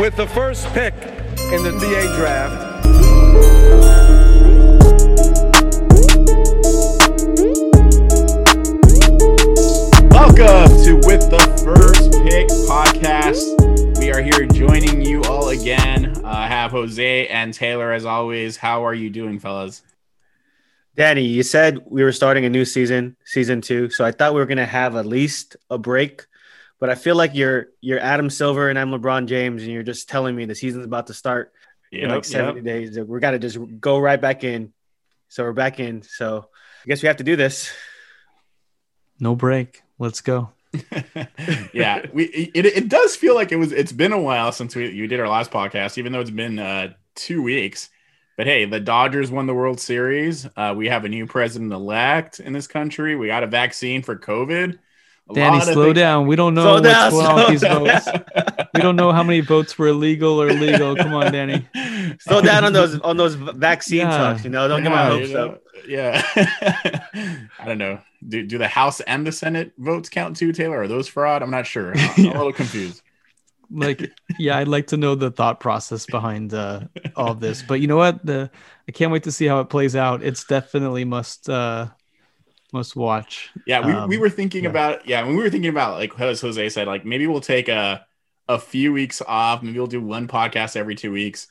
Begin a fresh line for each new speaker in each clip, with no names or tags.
with the first pick in the NBA draft.
Welcome to With the First Pick podcast. We are here joining you all again. Uh, I have Jose and Taylor as always. How are you doing, fellas?
Danny, you said we were starting a new season, season two. So I thought we were gonna have at least a break, but I feel like you're you're Adam Silver and I'm LeBron James, and you're just telling me the season's about to start in like 70
yep.
days. We got to just go right back in. So we're back in. So I guess we have to do this.
No break. Let's go.
yeah, we it, it does feel like it was it's been a while since we you did our last podcast, even though it's been uh two weeks. But hey, the Dodgers won the World Series. Uh, we have a new president elect in this country. We got a vaccine for COVID. A
Danny,
lot
slow
things-
down. We don't know
Slow
what's
down,
going on with these
slow
votes. We don't know how many votes were illegal or legal. Come on, Danny.
Slow down on those on those vaccine
Yeah.
talks. You know, don't get my hopes
you know,
up.
Yeah. I don't know. Do, do the House and the Senate votes count too, Taylor? Are those fraud? I'm not sure. I'm, I'm a little confused.
Like, yeah, I'd like to know the thought process behind uh, all this. But you know what? The I can't wait to see how it plays out. It's definitely must uh, must watch.
Yeah, we,
Um,
we were thinking
yeah.
about yeah, when we were thinking about like as Jose said, like maybe we'll take a a few weeks off. Maybe we'll do one podcast every two weeks,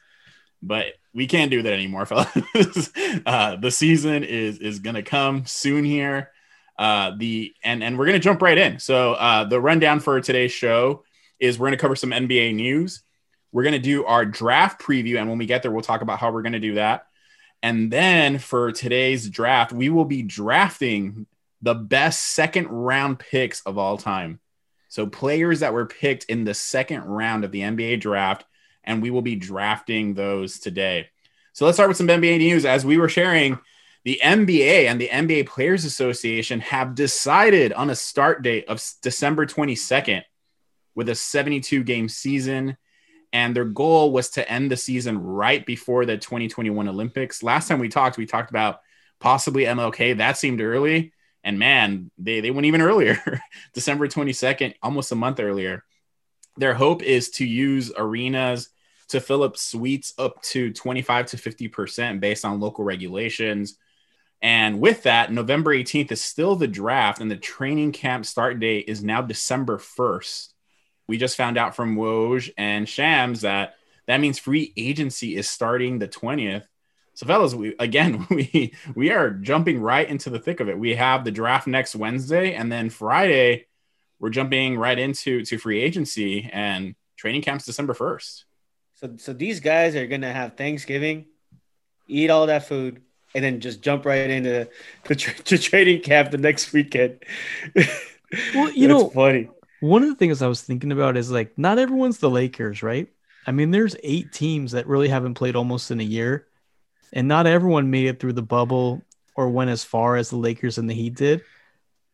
but we can't do that anymore, fellas. uh, the season is is gonna come soon here. Uh, the and and we're gonna jump right in. So uh, the rundown for today's show is we're gonna cover some NBA news. We're gonna do our draft preview, and when we get there, we'll talk about how we're gonna do that. And then for today's draft, we will be drafting the best second round picks of all time. So players that were picked in the second round of the NBA draft, and we will be drafting those today. So let's start with some NBA news. As we were sharing, the NBA and the NBA Players Association have decided on a start date of December 22nd with a 72 game season. And their goal was to end the season right before the 2021 Olympics. Last time we talked, we talked about possibly MLK. That seemed early. And man, they, they went even earlier, December 22nd, almost a month earlier. Their hope is to use arenas to fill up suites up to 25 to 50% based on local regulations. And with that, November 18th is still the draft, and the training camp start date is now December 1st. We just found out from Woj and Shams that that means free agency is starting the 20th. So, fellas, we again we we are jumping right into the thick of it. We have the draft next Wednesday, and then Friday, we're jumping right into to free agency and training camps December 1st.
So so these guys are gonna have Thanksgiving, eat all that food, and then just jump right into the tra- to training camp the next weekend.
Well, you
That's
know-
funny.
One of the things I was thinking about is like not everyone's the Lakers, right? I mean, there's eight teams that really haven't played almost in a year, and not everyone made it through the bubble or went as far as the Lakers and the Heat did.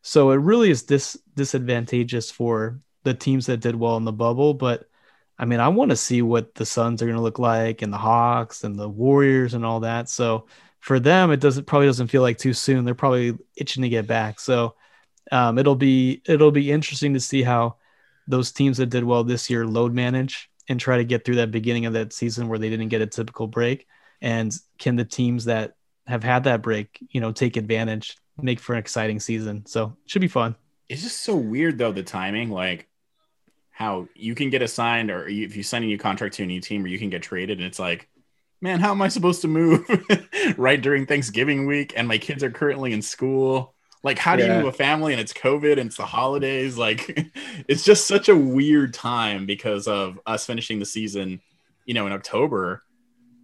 So it really is dis- disadvantageous for the teams that did well in the bubble. But I mean, I want to see what the Suns are going to look like, and the Hawks, and the Warriors, and all that. So for them, it doesn't probably doesn't feel like too soon. They're probably itching to get back. So um, it'll be it'll be interesting to see how those teams that did well this year load manage and try to get through that beginning of that season where they didn't get a typical break and can the teams that have had that break you know take advantage make for an exciting season so it should be fun
It's just so weird though the timing, like how you can get assigned or if you sign a new contract to a new team or you can get traded, and it's like, man, how am I supposed to move right during Thanksgiving week? And my kids are currently in school. Like, how do you move a family and it's COVID and it's the holidays? Like, it's just such a weird time because of us finishing the season, you know, in October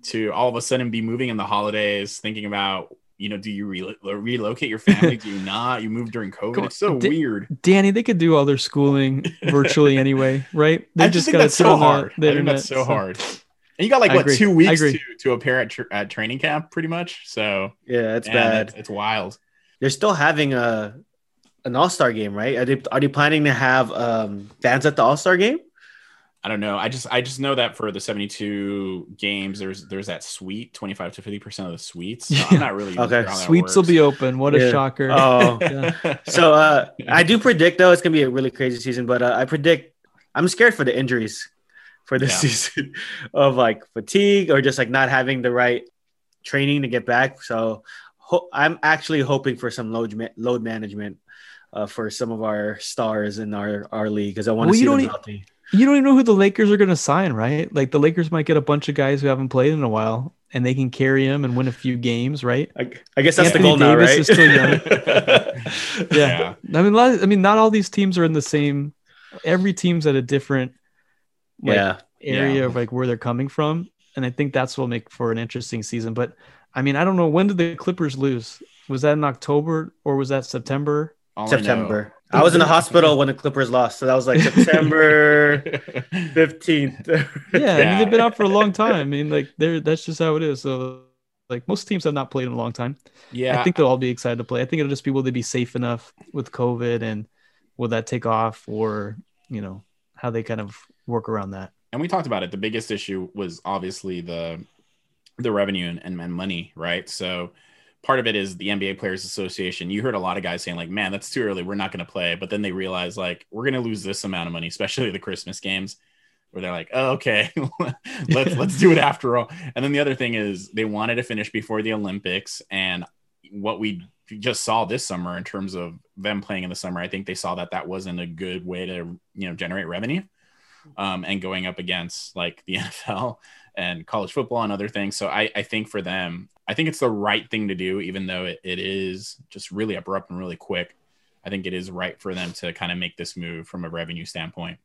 to all of a sudden be moving in the holidays, thinking about, you know, do you re- relocate your family? do you not? You move during COVID. It's so
di-
weird.
danny they could do all their schooling virtually anyway right they
I just think
gotta
that's
sit
so
the-
hard.
the
I
internet,
that's so hard. And you got like
I
what
agree.
two weeks to, to appear at, tr- at training camp, pretty much. So
Yeah, it's
man,
bad.
It's, it's wild.
They're still having a an All Star game, right? Are they are they planning to have um, fans at the All Star game?
I don't know. I just I just know that for the seventy two games, there's there's that suite, twenty five to fifty percent of the suites. So
Yeah.
I'm not really
Okay.
sure how
Suites will be open. What
Yeah.
a shocker.
Oh,
Yeah.
so uh, I do predict though it's gonna be a really crazy season, but uh, I predict I'm scared for the injuries for this
Yeah.
season of like fatigue or just like not having the right training to get back. So ho- I'm actually hoping for some load ma- load management uh, for some of our stars in our our league because I want to
Well, you
see
don't
them
e-
healthy.
You don't even know who the Lakers are going to sign, right? Like the Lakers might get a bunch of guys who haven't played in a while, and they can carry them and win a few games, right?
I, I guess that's
Anthony
the goal now,
Davis
right?
is still young.
Yeah.
I mean, a lot- I mean, not all these teams are in the same. Every team's at a different like,
yeah.
area
Yeah.
of like where they're coming from, and I think that's what will make for an interesting season. But I mean, I don't know when did the Clippers lose? Was that in October or was that September?
All
September. I, was in the hospital when the Clippers lost, so that was like September fifteenth.
Yeah, I mean, they've been out for a long time. I mean, like they're that's just how it is. So, like most teams have not played in a long time.
yeah,
I think they'll all be excited to play. I think it'll just be will they be safe enough with COVID and will that take off or you know how they kind of work around that.
and we talked about it. The biggest issue was obviously the the revenue and, and, money, right? So part of it is the NBA Players Association. You heard a lot of guys saying like, "Man, that's too early. We're not going to play." But then they realize like, we're going to lose this amount of money, especially the Christmas games, where they're like, "Oh, okay, let's let's do it after all." And then the other thing is they wanted to finish before the Olympics, and what we just saw this summer in terms of them playing in the summer, I think they saw that that wasn't a good way to you know generate revenue um, and going up against like the NFL and college football and other things. So I, I think for them, I think it's the right thing to do, even though it, it is just really abrupt and really quick. I think it is right for them to kind of make this move from a revenue standpoint.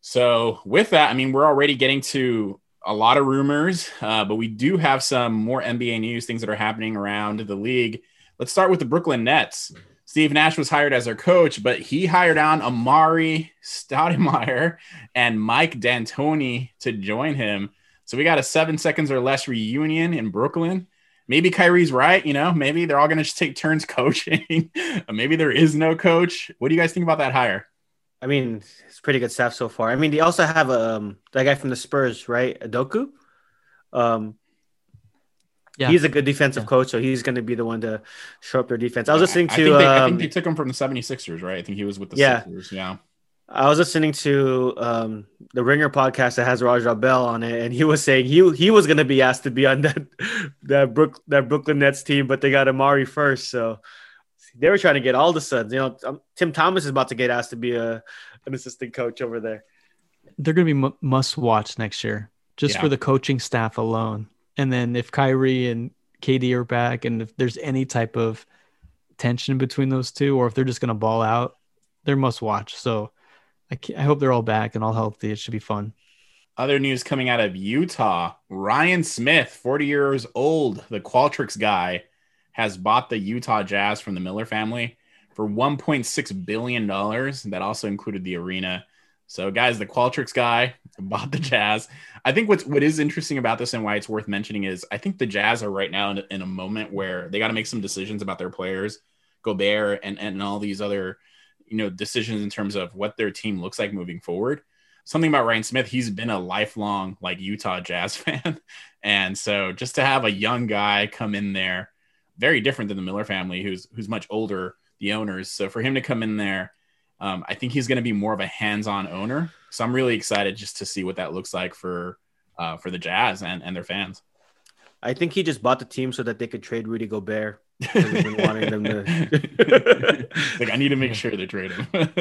So with that, I mean, we're already getting to a lot of rumors, uh, but we do have some more NBA news, things that are happening around the league. Let's start with the Brooklyn Nets. Steve Nash was hired as their coach, but he hired on Amar'e Stoudemire and Mike D'Antoni to join him. So we got a seven seconds or less reunion in Brooklyn. Maybe Kyrie's right. You know, maybe they're all going to just take turns coaching. maybe there is no coach. What do you guys think about that hire?
I mean, it's pretty good stuff so far. I mean, they also have um that guy from the Spurs, right? Udoka. Um,
Yeah.
he's a good defensive
Yeah.
coach, so he's going to be the one to show up their defense. I was listening
I
to.
think they, I
um,
think they took him from the 76ers, right? I think he was with the
Yeah.
Sixers. Yeah.
I was listening to um, the Ringer podcast that has Raja Bell on it, and he was saying he he was going to be asked to be on that that Brook that Brooklyn Nets team, but they got Amar'e first, so they were trying to get all the sons. You know, um, Tim Thomas is about to get asked to be a an assistant coach over there.
They're going to be mu must watch next year just
Yeah.
for the coaching staff alone. And then if Kyrie and KD are back, and if there's any type of tension between those two, or if they're just going to ball out, they're must watch. So I, I hope they're all back and all healthy. It should be fun.
Other news coming out of Utah Ryan Smith, 40 years old, the Qualtrics guy, has bought the Utah Jazz from the Miller family for $1.6 billion. That also included the arena. So, guys, the Qualtrics guy bought the Jazz. I think what's what is interesting about this and why it's worth mentioning is I think the Jazz are right now in, in a moment where they got to make some decisions about their players, Gobert, and and all these other you know decisions in terms of what their team looks like moving forward something about Ryan Smith, he's been a lifelong like Utah Jazz fan. And so just to have a young guy come in there, very different than the Miller family, who's who's much older, the owners. So for him to come in there, um, I think he's going to be more of a hands-on owner. So I'm really excited just to see what that looks like for uh, for the Jazz and, and their fans.
I think he just bought the team so that they could trade Rudy Gobert. Because he's been wanting them to.
like I need to make sure they trade him.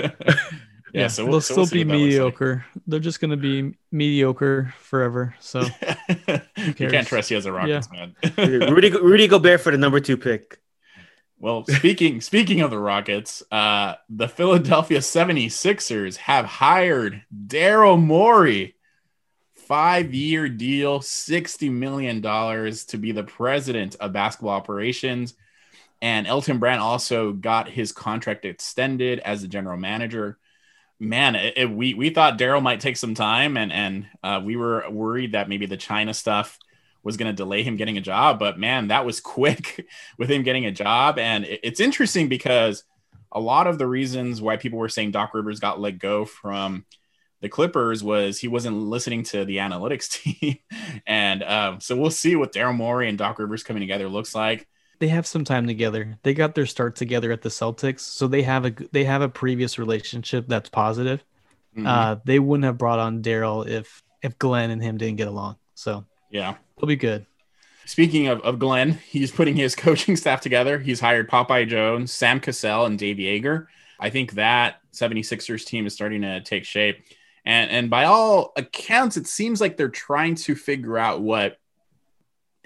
yeah, so
they'll
we'll, so
still
we'll see
be
what that looks like.
mediocre. They're just going to be mediocre forever. So
you can't trust you as a Rockets man.
Rudy Rudy Gobert for the number two pick.
Well, speaking speaking of the Rockets, uh, the Philadelphia 76ers have hired Daryl Morey, five-year deal, $60 million to be the president of basketball operations. And Elton Brand also got his contract extended as the general manager. Man, it, it- we we thought Daryl might take some time, and and uh, we were worried that maybe the China stuff was going to delay him getting a job. But man, that was quick with him getting a job. And it- it's interesting because a lot of the reasons why people were saying Doc Rivers got let go from the Clippers was he wasn't listening to the analytics team. and um, so we'll see what Daryl Morey and Doc Rivers coming together looks like.
They have some time together. They got their start together at the Celtics, so they have a they have a previous relationship that's positive.
Mhm.
Uh, they wouldn't have brought on Daryl if if Glenn and him didn't get along. So
yeah.
it'll be good.
Speaking of, of Glenn, he's putting his coaching staff together. He's hired Popeye Jones, Sam Cassell, and Dave Joerger. I think that 76ers team is starting to take shape. And, and by all accounts, it seems like they're trying to figure out what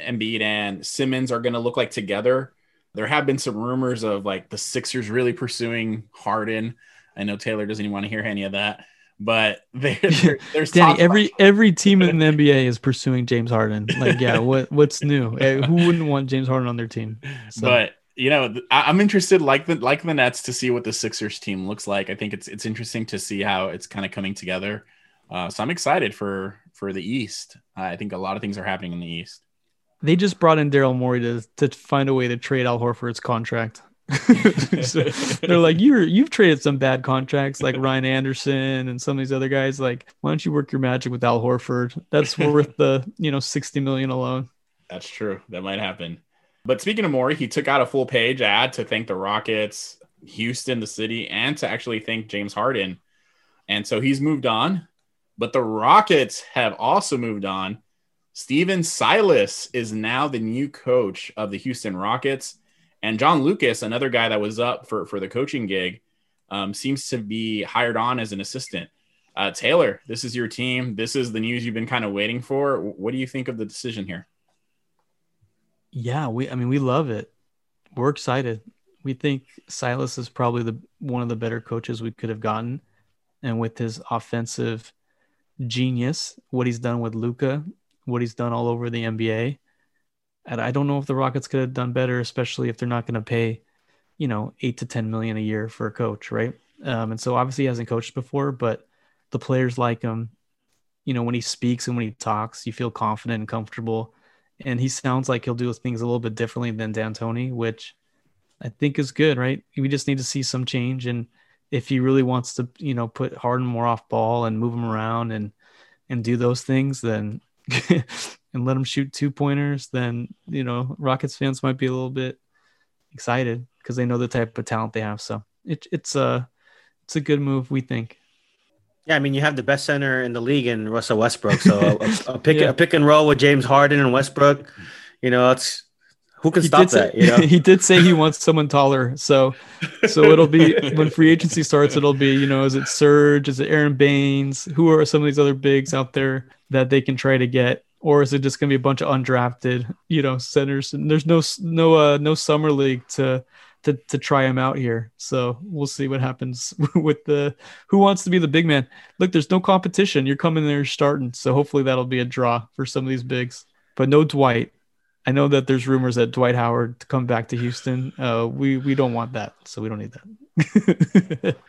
Embiid and Simmons are going to look like together. There have been some rumors of like the Sixers really pursuing Harden. I know Taylor doesn't even want to hear any of that, but there, there- there's
Danny,
talk about-
every every team in the NBA is pursuing James Harden. Like, yeah, what what's new? Eh, Who wouldn't want James Harden on their team? So,
But you know, I- I'm interested, like the like the Nets, to see what the Sixers team looks like. I think it's it's interesting to see how it's kind of coming together. Uh, so I'm excited for for the East. I think a lot of things are happening in the East.
They just brought in Daryl Morey to to find a way to trade Al Horford's contract. So they're like, you're you've traded some bad contracts like Ryan Anderson and some of these other guys. Like, why don't you work your magic with Al Horford? That's worth the you know sixty million alone.
That's true. That might happen. But speaking of Morey, he took out a full page ad to thank the Rockets, Houston, the city, and to actually thank James Harden. And so he's moved on. But the Rockets have also moved on. Stephen Silas is now the new coach of the Houston Rockets. And John Lucas, another guy that was up for, for the coaching gig, um, seems to be hired on as an assistant. Uh, Taylor, this is your team. This is the news you've been kind of waiting for. What do you think of the decision here?
Yeah, we I mean we love it. We're excited. We think Silas is probably the one of the better coaches we could have gotten. And with his offensive genius, what he's done with Luka, what he's done all over the NBA. And I don't know if the Rockets could have done better, especially if they're not going to pay, you know, eight to ten million a year for a coach, right? Um, and so obviously he hasn't coached before, but the players like him. You know, when he speaks and when he talks, you feel confident and comfortable and he sounds like he'll do things a little bit differently than D'Antoni, which I think is good, right? We just need to see some change, and if he really wants to, you know, put Harden more off ball and move him around and and do those things, then and let him shoot two pointers, then you know, Rockets fans might be a little bit excited because they know the type of talent they have. So it, it's a it's a good move, we think.
Yeah, I mean, you have the best center in the league in Russell Westbrook. So a, a, pick
Yeah.
a pick and roll with James Harden and Westbrook, you know, it's who can
He
stop
did, say,
that? You know,
he did say he wants someone taller. So, so it'll be when free agency starts. It'll be you know, is it Serge? Is it Aron Baynes? Who are some of these other bigs out there that they can try to get? Or is it just gonna be a bunch of undrafted, you know, centers? And there's no no uh no summer league to to to try him out here. So we'll see what happens with the who wants to be the big man. Look, there's no competition. You're coming there starting. So hopefully that'll be a draw for some of these bigs. But no Dwight. I know that there's rumors that Dwight Howard to come back to Houston. Uh, we we don't want that, so we don't need that.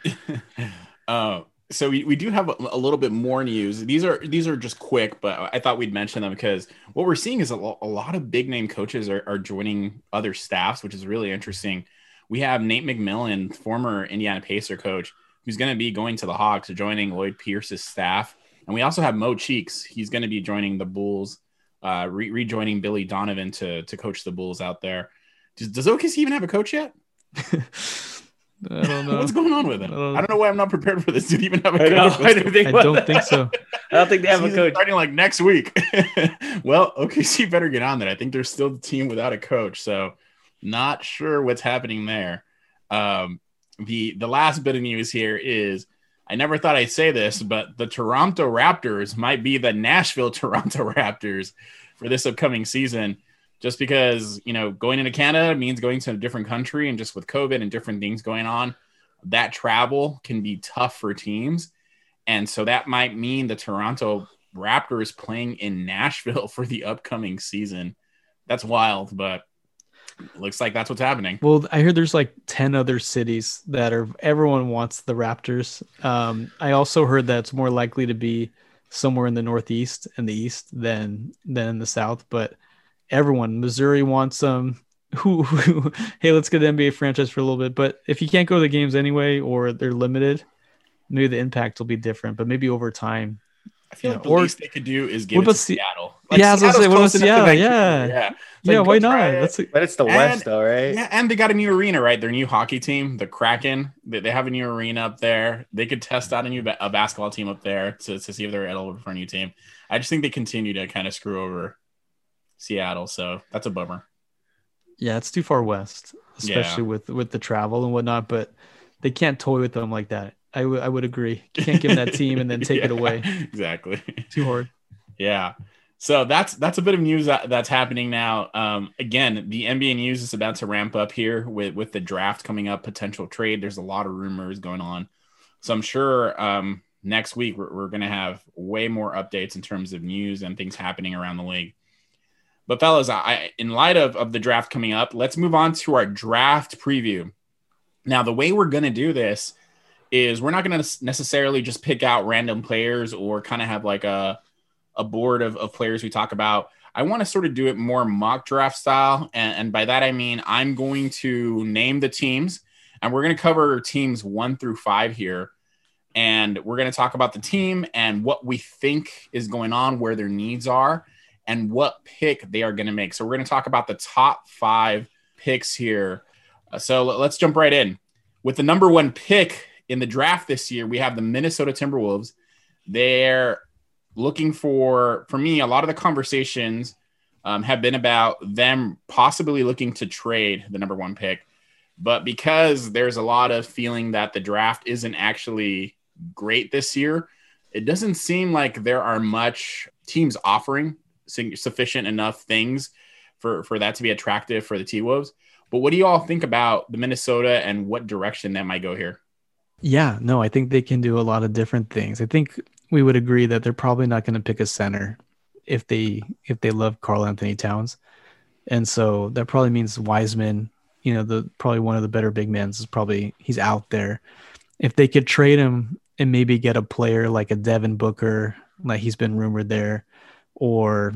Uh, so we, we do have a, a little bit more news. These are these are just quick, but I thought we'd mention them because what we're seeing is a, lo- a lot of big name coaches are, are joining other staffs, which is really interesting. We have Nate McMillan, former Indiana Pacer coach, who's going to be going to the Hawks, joining Lloyd Pierce's staff, and we also have Mo Cheeks. He's going to be joining the Bulls, uh, re- rejoining Billy Donovan to to coach the Bulls out there. Does, does OKC even have a coach yet?
I don't know.
What's going on with it?
I don't-
I don't know why I'm not prepared for this. Did he even have a
I, know,
coach?
I don't think,
I don't think so.
I don't think they have a coach.
starting like next week. well, OKC better get on that. I think they're still the team without a coach, so not sure what's happening there. Um, the the last bit of news here is I never thought I'd say this, but the Toronto Raptors might be the Nashville Toronto Raptors for this upcoming season. Just because you know going into Canada means going to a different country, and just with COVID and different things going on, that travel can be tough for teams. And so that might mean the Toronto Raptors playing in Nashville for the upcoming season. That's wild, but looks like that's what's happening.
Well, I hear there's like ten other cities that are everyone wants the Raptors. Um, I also heard that it's more likely to be somewhere in the Northeast and the East than than in the South. But everyone, Missouri wants them. Who, who, hey, let's get an NBA franchise for a little bit. But if you can't go to the games anyway, or they're limited, maybe the impact will be different. But maybe over time,
I feel like the
or-
least they could do is give
What
it to
about Se-
Seattle.
Yeah, I was gonna say, what about
close enough to Vancouver,
Yeah.
yeah, It's
yeah,
like,
why not?
it.
That's a,
But it's the
And-
West, though, right?
Yeah, and they got a new arena, right? Their new hockey team, the Kraken. They, they have a new arena up there. They could test out a new ba- a basketball team up there to, to see if they're eligible for a new team. I just think they continue to kind of screw over Seattle, so that's a bummer.
yeah, it's too far west, especially with with the travel and whatnot. But they can't toy with them like that. I would I would agree. Can't give them that team and then take it away.
Exactly.
Too hard.
Yeah. So that's that's a bit of news that, that's happening now. Um, again, the NBA news is about to ramp up here with with the draft coming up, potential trade. There's a lot of rumors going on, so I'm sure um, next week we're, we're going to have way more updates in terms of news and things happening around the league. But fellas, I in light of of the draft coming up, let's move on to our draft preview. Now, the way we're going to do this is we're not going to necessarily just pick out random players or kind of have like a a board of, of players we talk about. I want to sort of do it more mock draft style. And, and by that, I mean, I'm going to name the teams and we're going to cover teams one through five here. And we're going to talk about the team and what we think is going on, where their needs are, and what pick they are going to make. So we're going to talk about the top five picks here. Uh, so let- let's jump right in. With the number one pick in the draft this year, we have the Minnesota Timberwolves. They're looking for for me a lot of the conversations um, have been about them possibly looking to trade the number one pick. But because there's a lot of feeling that the draft isn't actually great this year it doesn't seem like there are much teams offering sufficient enough things for for that to be attractive for the t-wolves. But what do you all think about the minnesota and what direction that might go here?
Yeah, no, I think they can do a lot of different things. I think we would agree that they're probably not going to pick a center if they if they love Karl-Anthony Towns, and so that probably means Wiseman. You know, the probably one of the better big men is probably he's out there. If they could trade him and maybe get a player like a Devin Booker, like he's been rumored there, or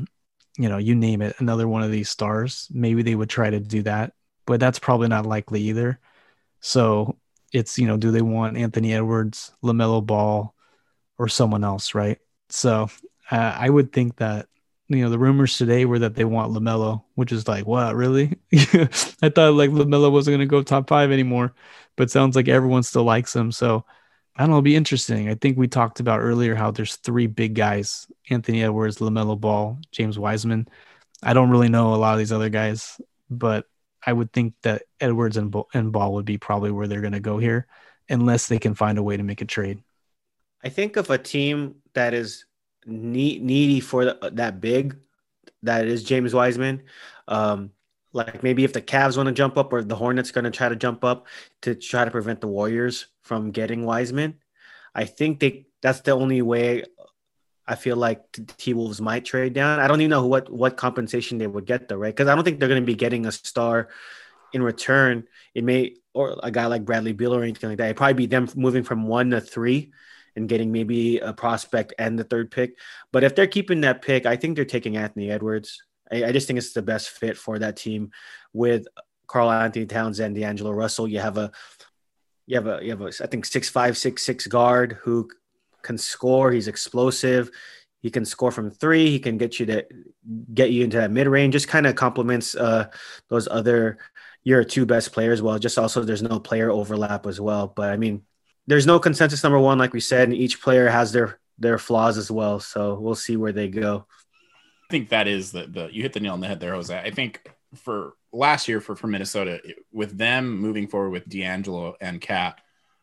you know, you name it, another one of these stars, maybe they would try to do that, but that's probably not likely either. So it's you know do they want Anthony Edwards, Lamelo Ball, or someone else, right? So uh, I would think that you know the rumors today were that they want Lamelo, which is like what really? I thought like Lamelo wasn't going to go top five anymore, but sounds like everyone still likes him. So I don't know, it'll be interesting. I think we talked about earlier how there's three big guys: Anthony Edwards, Lamelo Ball, James Wiseman. I don't really know a lot of these other guys, but I would think that Edwards and, and Ball would be probably where they're going to go here, unless they can find a way to make a trade.
I think of a team that is need, needy for the, that big, that is James Wiseman. Um, like maybe if the Cavs want to jump up or the Hornets going to try to jump up to try to prevent the Warriors from getting Wiseman. I think they that's the only way I feel like the T Wolves might trade down. I don't even know what what compensation they would get though, right? Because I don't think they're going to be getting a star in return. It may or a guy like Bradley Beal or anything like that. It'd probably be them moving from one to three and getting maybe a prospect and the third pick. But if they're keeping that pick, I think they're taking Anthony Edwards. I, I just think it's the best fit for that team with Karl-Anthony Towns and D'Angelo Russell. You have a you have a you have a I think six five six six guard who can score. He's explosive. He can score from three. He can get you to get you into that mid range. Just kind of complements uh, those other your two best players. Well, just also there's no player overlap as well. But I mean, there's no consensus number one, like we said, and each player has their their flaws as well. So we'll see where they go.
I think that is the the you hit the nail on the head there, Jose. I think for last year for for Minnesota, with them moving forward with D'Angelo and KAT,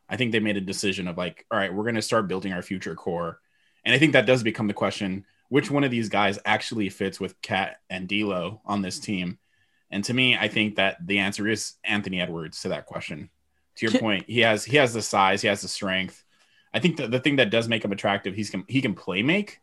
I think they made a decision of like, all right, we're going to start building our future core, and I think that does become the question: which one of these guys actually fits with KAT and D'Lo on this team? And to me, I think that the answer is Anthony Edwards to that question. To your point, he has he has the size, he has the strength. I think the, the thing that does make him attractive, he's can, he can play make.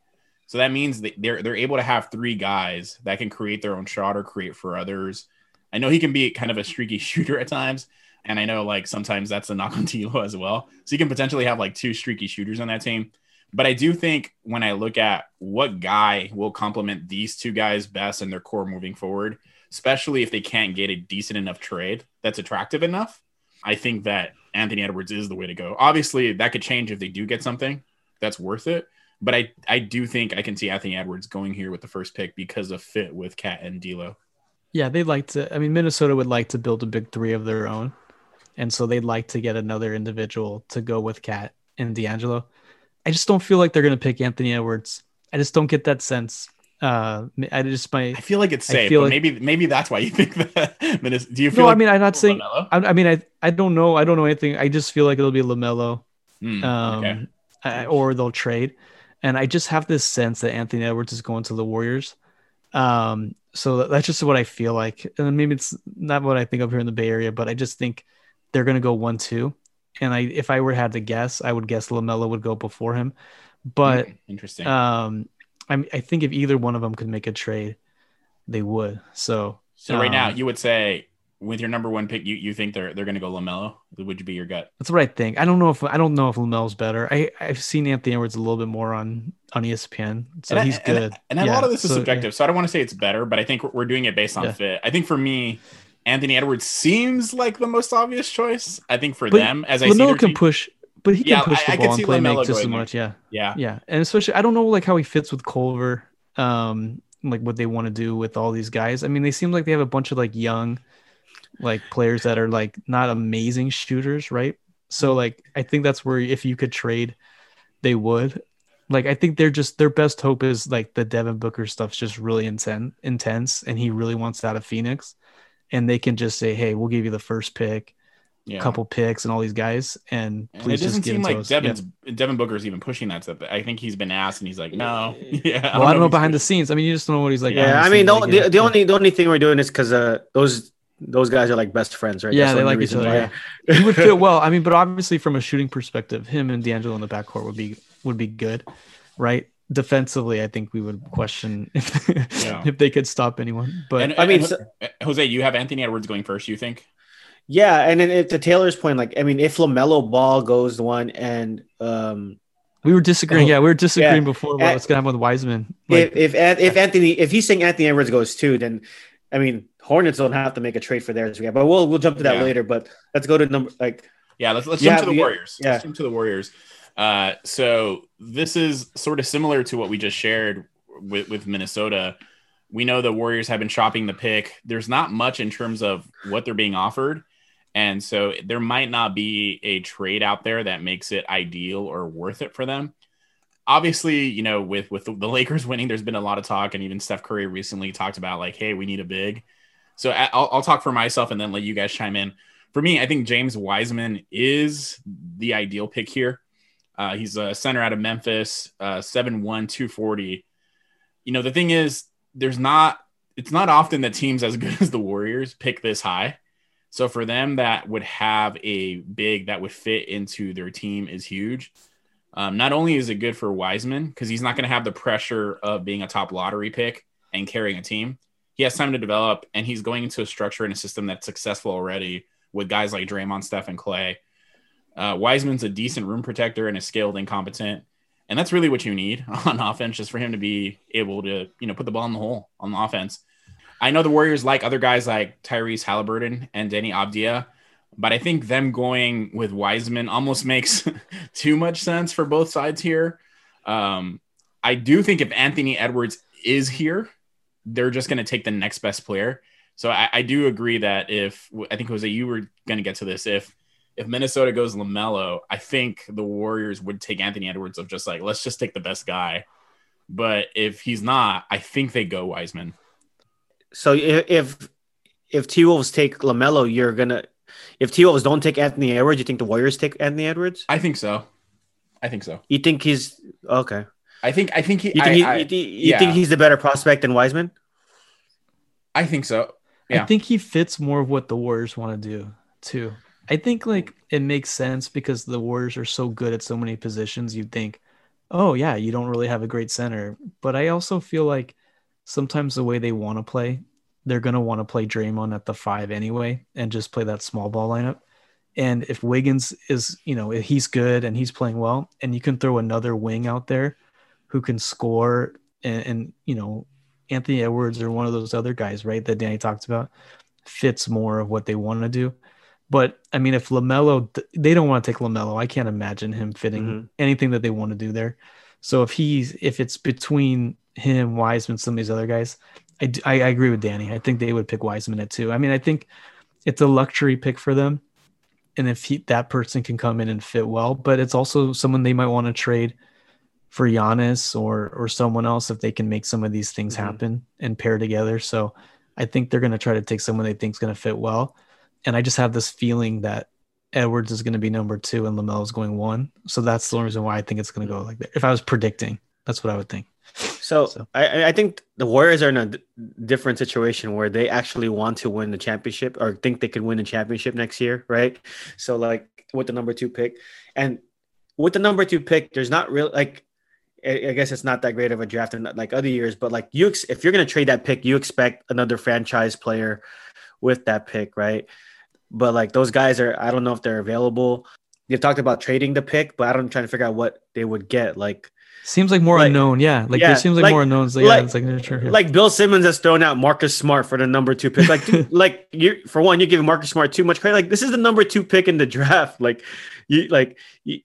So that means that they're they're able to have three guys that can create their own shot or create for others. I know he can be kind of a streaky shooter at times, and I know like sometimes that's a knock on D'Lo as well. So you can potentially have like two streaky shooters on that team. But I do think when I look at what guy will complement these two guys best in their core moving forward, especially if they can't get a decent enough trade that's attractive enough, I think that Anthony Edwards is the way to go. Obviously, that could change if they do get something that's worth it. but I I do think I can see Anthony Edwards going here with the first pick because of fit with KAT and D'Lo.
Yeah, they'd like to. I mean, Minnesota would like to build a big three of their own, and so they'd like to get another individual to go with KAT and D'Angelo. I just don't feel like they're going to pick Anthony Edwards. I just don't get that sense. Uh, I just my
I feel like it's safe,
like-
maybe maybe that's why you think that. Do you feel?
no.
like
I mean, I'm not saying. I, I mean, I I don't know. I don't know anything. I just feel like it'll be Lamelo,
Hmm,
um,
okay.
I- or they'll trade, and I just have this sense that Anthony Edwards is going to the Warriors. Um, so that- that's just what I feel like, and maybe it's not what I think of here in the Bay Area, but I just think they're going to go one two, and I if I were had to guess, I would guess Lamelo would go before him, but
Hmm, interesting.
um, I I think if either one of them could make a trade, they would. So
so right now,
um,
you would say with your number one pick, you, you think they're they're going to go Lamelo? Would you be your gut?
That's what I think. I don't know if I don't know if Lamel's better. I I've seen Anthony Edwards a little bit more on on ESPN, so
and I-
he's
and-
good.
And, a
Yeah,
lot of this is
so, yeah.
subjective, so I don't want to say it's better, but I think we're- we're doing it based on
Yeah.
fit. I think for me, Anthony Edwards seems like the most obvious choice. I think for
But
them, as I
Lamelo can
team-
push, but he can push
I-
the ball and play make just as much. Yeah,
yeah,
yeah, and especially I don't know like how he fits with Culver, um, like what they want to do with all these guys. I mean, they seem like they have a bunch of like young, like players that are like not amazing shooters, right? So like I think that's where if you could trade, they would. Like I think they're just their best hope is like the Devin Booker stuff's just really intense, intense, and he really wants out of Phoenix, and they can just say, hey, we'll give you the first pick,
yeah.
couple picks, and all these guys, and
And
please
it doesn't
just give
seem like
us. Yeah.
Devin's Devin Booker's even pushing that stuff. I think he's been asked, and he's like, "No." Yeah.
Well, I don't know
if he's
behind the scenes. I mean, you just don't know what he's like.
Yeah, I mean, the,
like,
the,
yeah.
the only the only thing we're doing is because uh those those guys are like best friends, right?
Yeah,
That's
they like each other,
why.
he would fit well. I mean, but obviously from a shooting perspective, him and D'Angelo in the backcourt would be would be good, right? Defensively, I think we would question if,
Yeah.
if they could stop anyone. But
And,
I mean,
and-
so-
Jose, you have Anthony Edwards going first. You think?
Yeah, and then if, to Taylor's point, like I mean, if Lamelo Ball goes one, and um,
we were disagreeing.
Oh,
yeah, we were disagreeing
yeah.
before about what's gonna happen with Wiseman. Like,
if if if Anthony if he's saying Anthony Edwards goes two, then I mean Hornets don't have to make a trade for theirs. Yeah, but we'll we'll jump to that
Yeah.
later. But let's go to number like
Yeah, let's let's
Yeah,
jump to the Warriors.
yeah.
Let's jump to the Warriors. Uh, so this is sort of similar to what we just shared with with Minnesota. We know the Warriors have been shopping the pick. There's not much in terms of what they're being offered, and so there might not be a trade out there that makes it ideal or worth it for them. Obviously, you know, with with the, Lakers winning, there's been a lot of talk, and even Steph Curry recently talked about like, "Hey, we need a big." So I'll, I'll talk for myself and then let you guys chime in for me, I think James Wiseman is the ideal pick here. Uh, he's a center out of Memphis, uh, 7'1, 240. You know, the thing is, there's not, it's not often that teams as good as the Warriors pick this high. So for them, that would have a big that would fit into their team is huge. Um, not only is it good for Wiseman because he's not going to have the pressure of being a top lottery pick and carrying a team. He has time to develop, and he's going into a structure and a system that's successful already with guys like Draymond, Steph, and Clay. Uh, Wiseman's a decent rim protector and is skilled and competent, and that's really what you need on offense, just for him to be able to, you know, put the ball in the hole on the offense. I know the Warriors like other guys like Tyrese Halliburton and Deni Avdija, but I think them going with Wiseman almost makes too much sense for both sides here. Um, I do think if Anthony Edwards is here, they're just going to take the next best player. So I, I do agree that if I think Jose, you were going to get to this. If if Minnesota goes Lamelo, I think the Warriors would take Anthony Edwards of just like let's just take the best guy. But if he's not, I think they go Wiseman.
So if if, if T Wolves take Lamelo, you're gonna if T Wolves don't take Anthony Edwards, you think the Warriors take Anthony Edwards?
I think so. I think so.
You think he's okay?
I think I think he.
You think,
I,
he,
I,
you, thi- you
yeah.
think he's the better prospect than Wiseman?
I think so. Yeah.
I think he fits more of what the Warriors want to do too. I think like it makes sense because the Warriors are so good at so many positions. You'd think, oh yeah, you don't really have a great center. But I also feel like sometimes the way they want to play, they're gonna want to play Draymond at the five anyway, and just play that small ball lineup. And if Wiggins is, you know, if he's good and he's playing well, and you can throw another wing out there who can score and, and you know Anthony Edwards or one of those other guys, right, that Danny talked about, fits more of what they want to do. But I mean, if Lamelo, they don't want to take Lamelo. I can't imagine him fitting
Mhm.
anything that they want to do there. So if he's if it's between him, Wiseman, some of these other guys, I I agree with Danny. I think they would pick Wiseman at two. I mean, I think it's a luxury pick for them, and if he, that person can come in and fit well, but it's also someone they might want to trade for Giannis or or someone else if they can make some of these things
Mhm.
happen and pair together. So I think they're going to try to take someone they think is going to fit well, and I just have this feeling that Edwards is going to be number two and Lamelo is going one. So that's the only reason why I think it's going to go like that. If I was predicting, that's what I would think.
So,
So-
I, I- think the Warriors are in a d- different situation where they actually want to win the championship or think they could win the championship next year, right? So, like with the number two pick, and with the number two pick, there's not really like I guess it's not that great of a draft in like other years, but like you, ex- if you're gonna trade that pick, you expect another franchise player with that pick, right? But like those guys are, I don't know if they're available. You've talked about trading the pick, but I don't trying to figure out what they would get. Like
Seems like more
Like-
unknown. Yeah. Like
yeah,
there seems like,
like-
more unknowns. Like, yeah,
like-
it's like, sure, yeah.
like Bill Simmons has thrown out Marcus Smart for the number two pick. Like, dude, like you for one, you're giving Marcus Smart too much credit. Like, this is the number two pick in the draft. Like, you like you,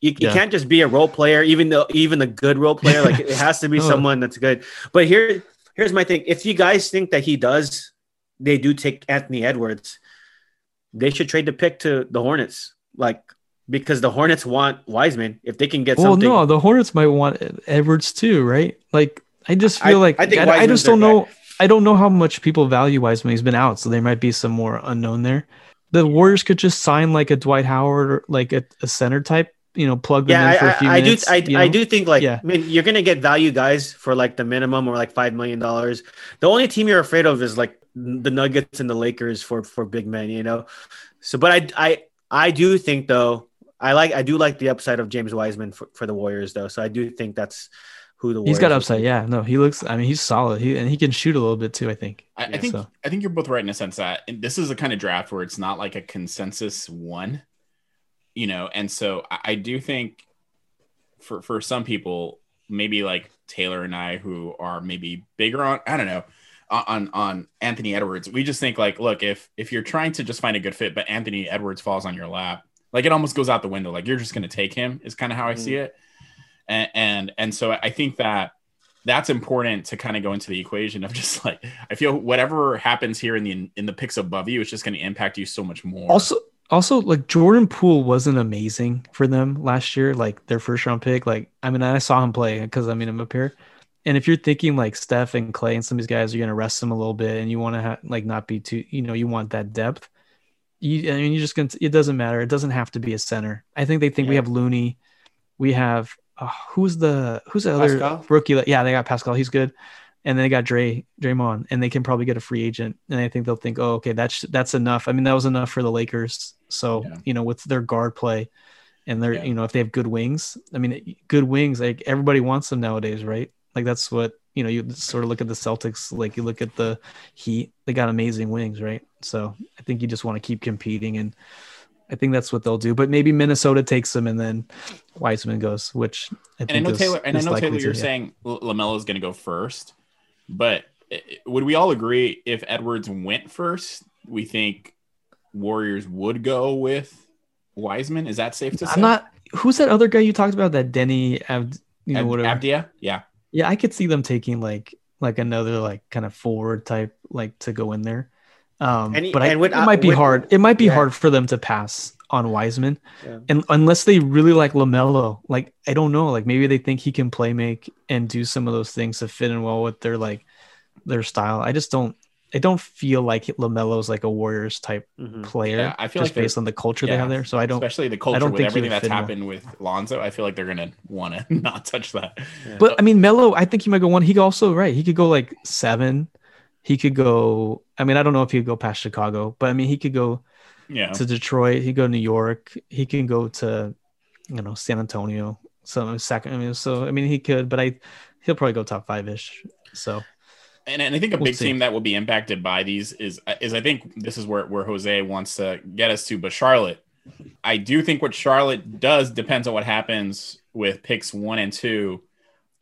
you, you
Yeah.
can't just be a role player, even though even a good role player. Like, it has to be
No. Oh.
someone that's good. But here, here's my thing: if you guys think that he does, they do take Anthony Edwards. They should trade the pick to the Hornets. Like. Because the Hornets want Wiseman, if they can get
well,
something.
no, the Hornets might want Edwards too, right? Like, I just
I-
feel like
I think
I, I just don't
their guy.
know. I don't know how much people value Wiseman. He's been out, so there might be some more unknown there. The Warriors could just sign like a Dwight Howard or like a, a center type, you know, plug them
yeah,
in for a few
I, I, I do. I,
you
I do think like
Yeah.
I mean you're gonna get value guys for like the minimum or like five million dollars. The only team you're afraid of is like the Nuggets and the Lakers for for big men, you know. So, but I I I do think though I like I do like the upside of James Wiseman for, for the Warriors though. So I do think that's who the Warriors
He's got upside.
take.
Yeah, no, he looks. I mean, he's solid. He and he can shoot a little bit too. I think.
I, I think
so-
I think you're both right in a sense that and this is a kind of draft where it's not like a consensus one, you know, and so I, I do think for for some people, maybe like Taylor and I, who are maybe bigger on I don't know on on- on Anthony Edwards, we just think like, look, if if you're trying to just find a good fit, but Anthony Edwards falls on your lap, like it almost goes out the window. Like you're just going to take him is kind of how I see mm-hmm. it, and and and so I think that that's important to kind of go into the equation of just like I feel whatever happens here in the in the picks above you, it's just going to impact you so much more.
Also, also like Jordan Poole wasn't amazing for them last year, like their first round pick. Like, I mean, I saw him play because I mean I'm up here. And if you're thinking like Steph and Clay and some of these guys are gonna rest them a little bit, and you want to ha- like not be too, you know, you want that depth. You, I mean, you just gonna. It doesn't matter. It doesn't have to be a center. I think they think we have Looney, we have uh, who's the who's the other rookie? Yeah, they got Paschall. He's good. And then they got Dre Draymond, and they can probably get a free agent. And I think they'll think, oh, okay, that's that's enough. I mean, that was enough for the Lakers. So
Yeah.
you know, with their guard play, and they're
Yeah.
you know, if they have good wings, I mean, good wings, like everybody wants them nowadays, right? Like that's what you know. You sort of look at the Celtics, like you look at the Heat. They got amazing wings, right? So I think you just want to keep competing, and I think that's what they'll do. But maybe Minnesota takes them, and then Wiseman goes, which I
and I know
is,
Taylor, and I know Taylor, you're
yeah.
saying L- Lamelo is going to go first, but would we all agree if Edwards went first, we think Warriors would go with Wiseman? Is that safe to say?
I'm not. Who's that other guy you talked about? That Deni, Abd, you know,
Ab-
whatever.
Avdija, yeah.
Yeah, I could see them taking like like another like kind of forward type like to go in there. Um,
And he-
but I,
and
it might be
with-
hard. It might be
yeah.
hard for them to pass on Wiseman,
Yeah.
and unless they really like Lamelo, like I don't know, like maybe they think he can play make and do some of those things to fit in well with their like their style. I just don't. I don't feel like Lamelo's like a Warriors type
Mhm.
player.
Yeah, I feel
just
like
based on the culture they have there. So I don't.
Especially the culture
don't
with
think he
everything that's
fit well.
happened with Lonzo, I feel like they're gonna want to not touch that.
But I mean, Melo, I think he might go one. He could also right. He could go like seven. He could go. I mean, I don't know if he could go past Chicago, but I mean, he could go
Yeah,
to Detroit. He could go to New York. He can go to, you know, San Antonio. So second. I mean, so I mean, he could, but I, he'll probably go top five ish. So
and, and I think a
We'll
big
see.
team that will be impacted by these is is I think this is where where Jose wants to get us to. But Charlotte, I do think what Charlotte does depends on what happens with picks one and two.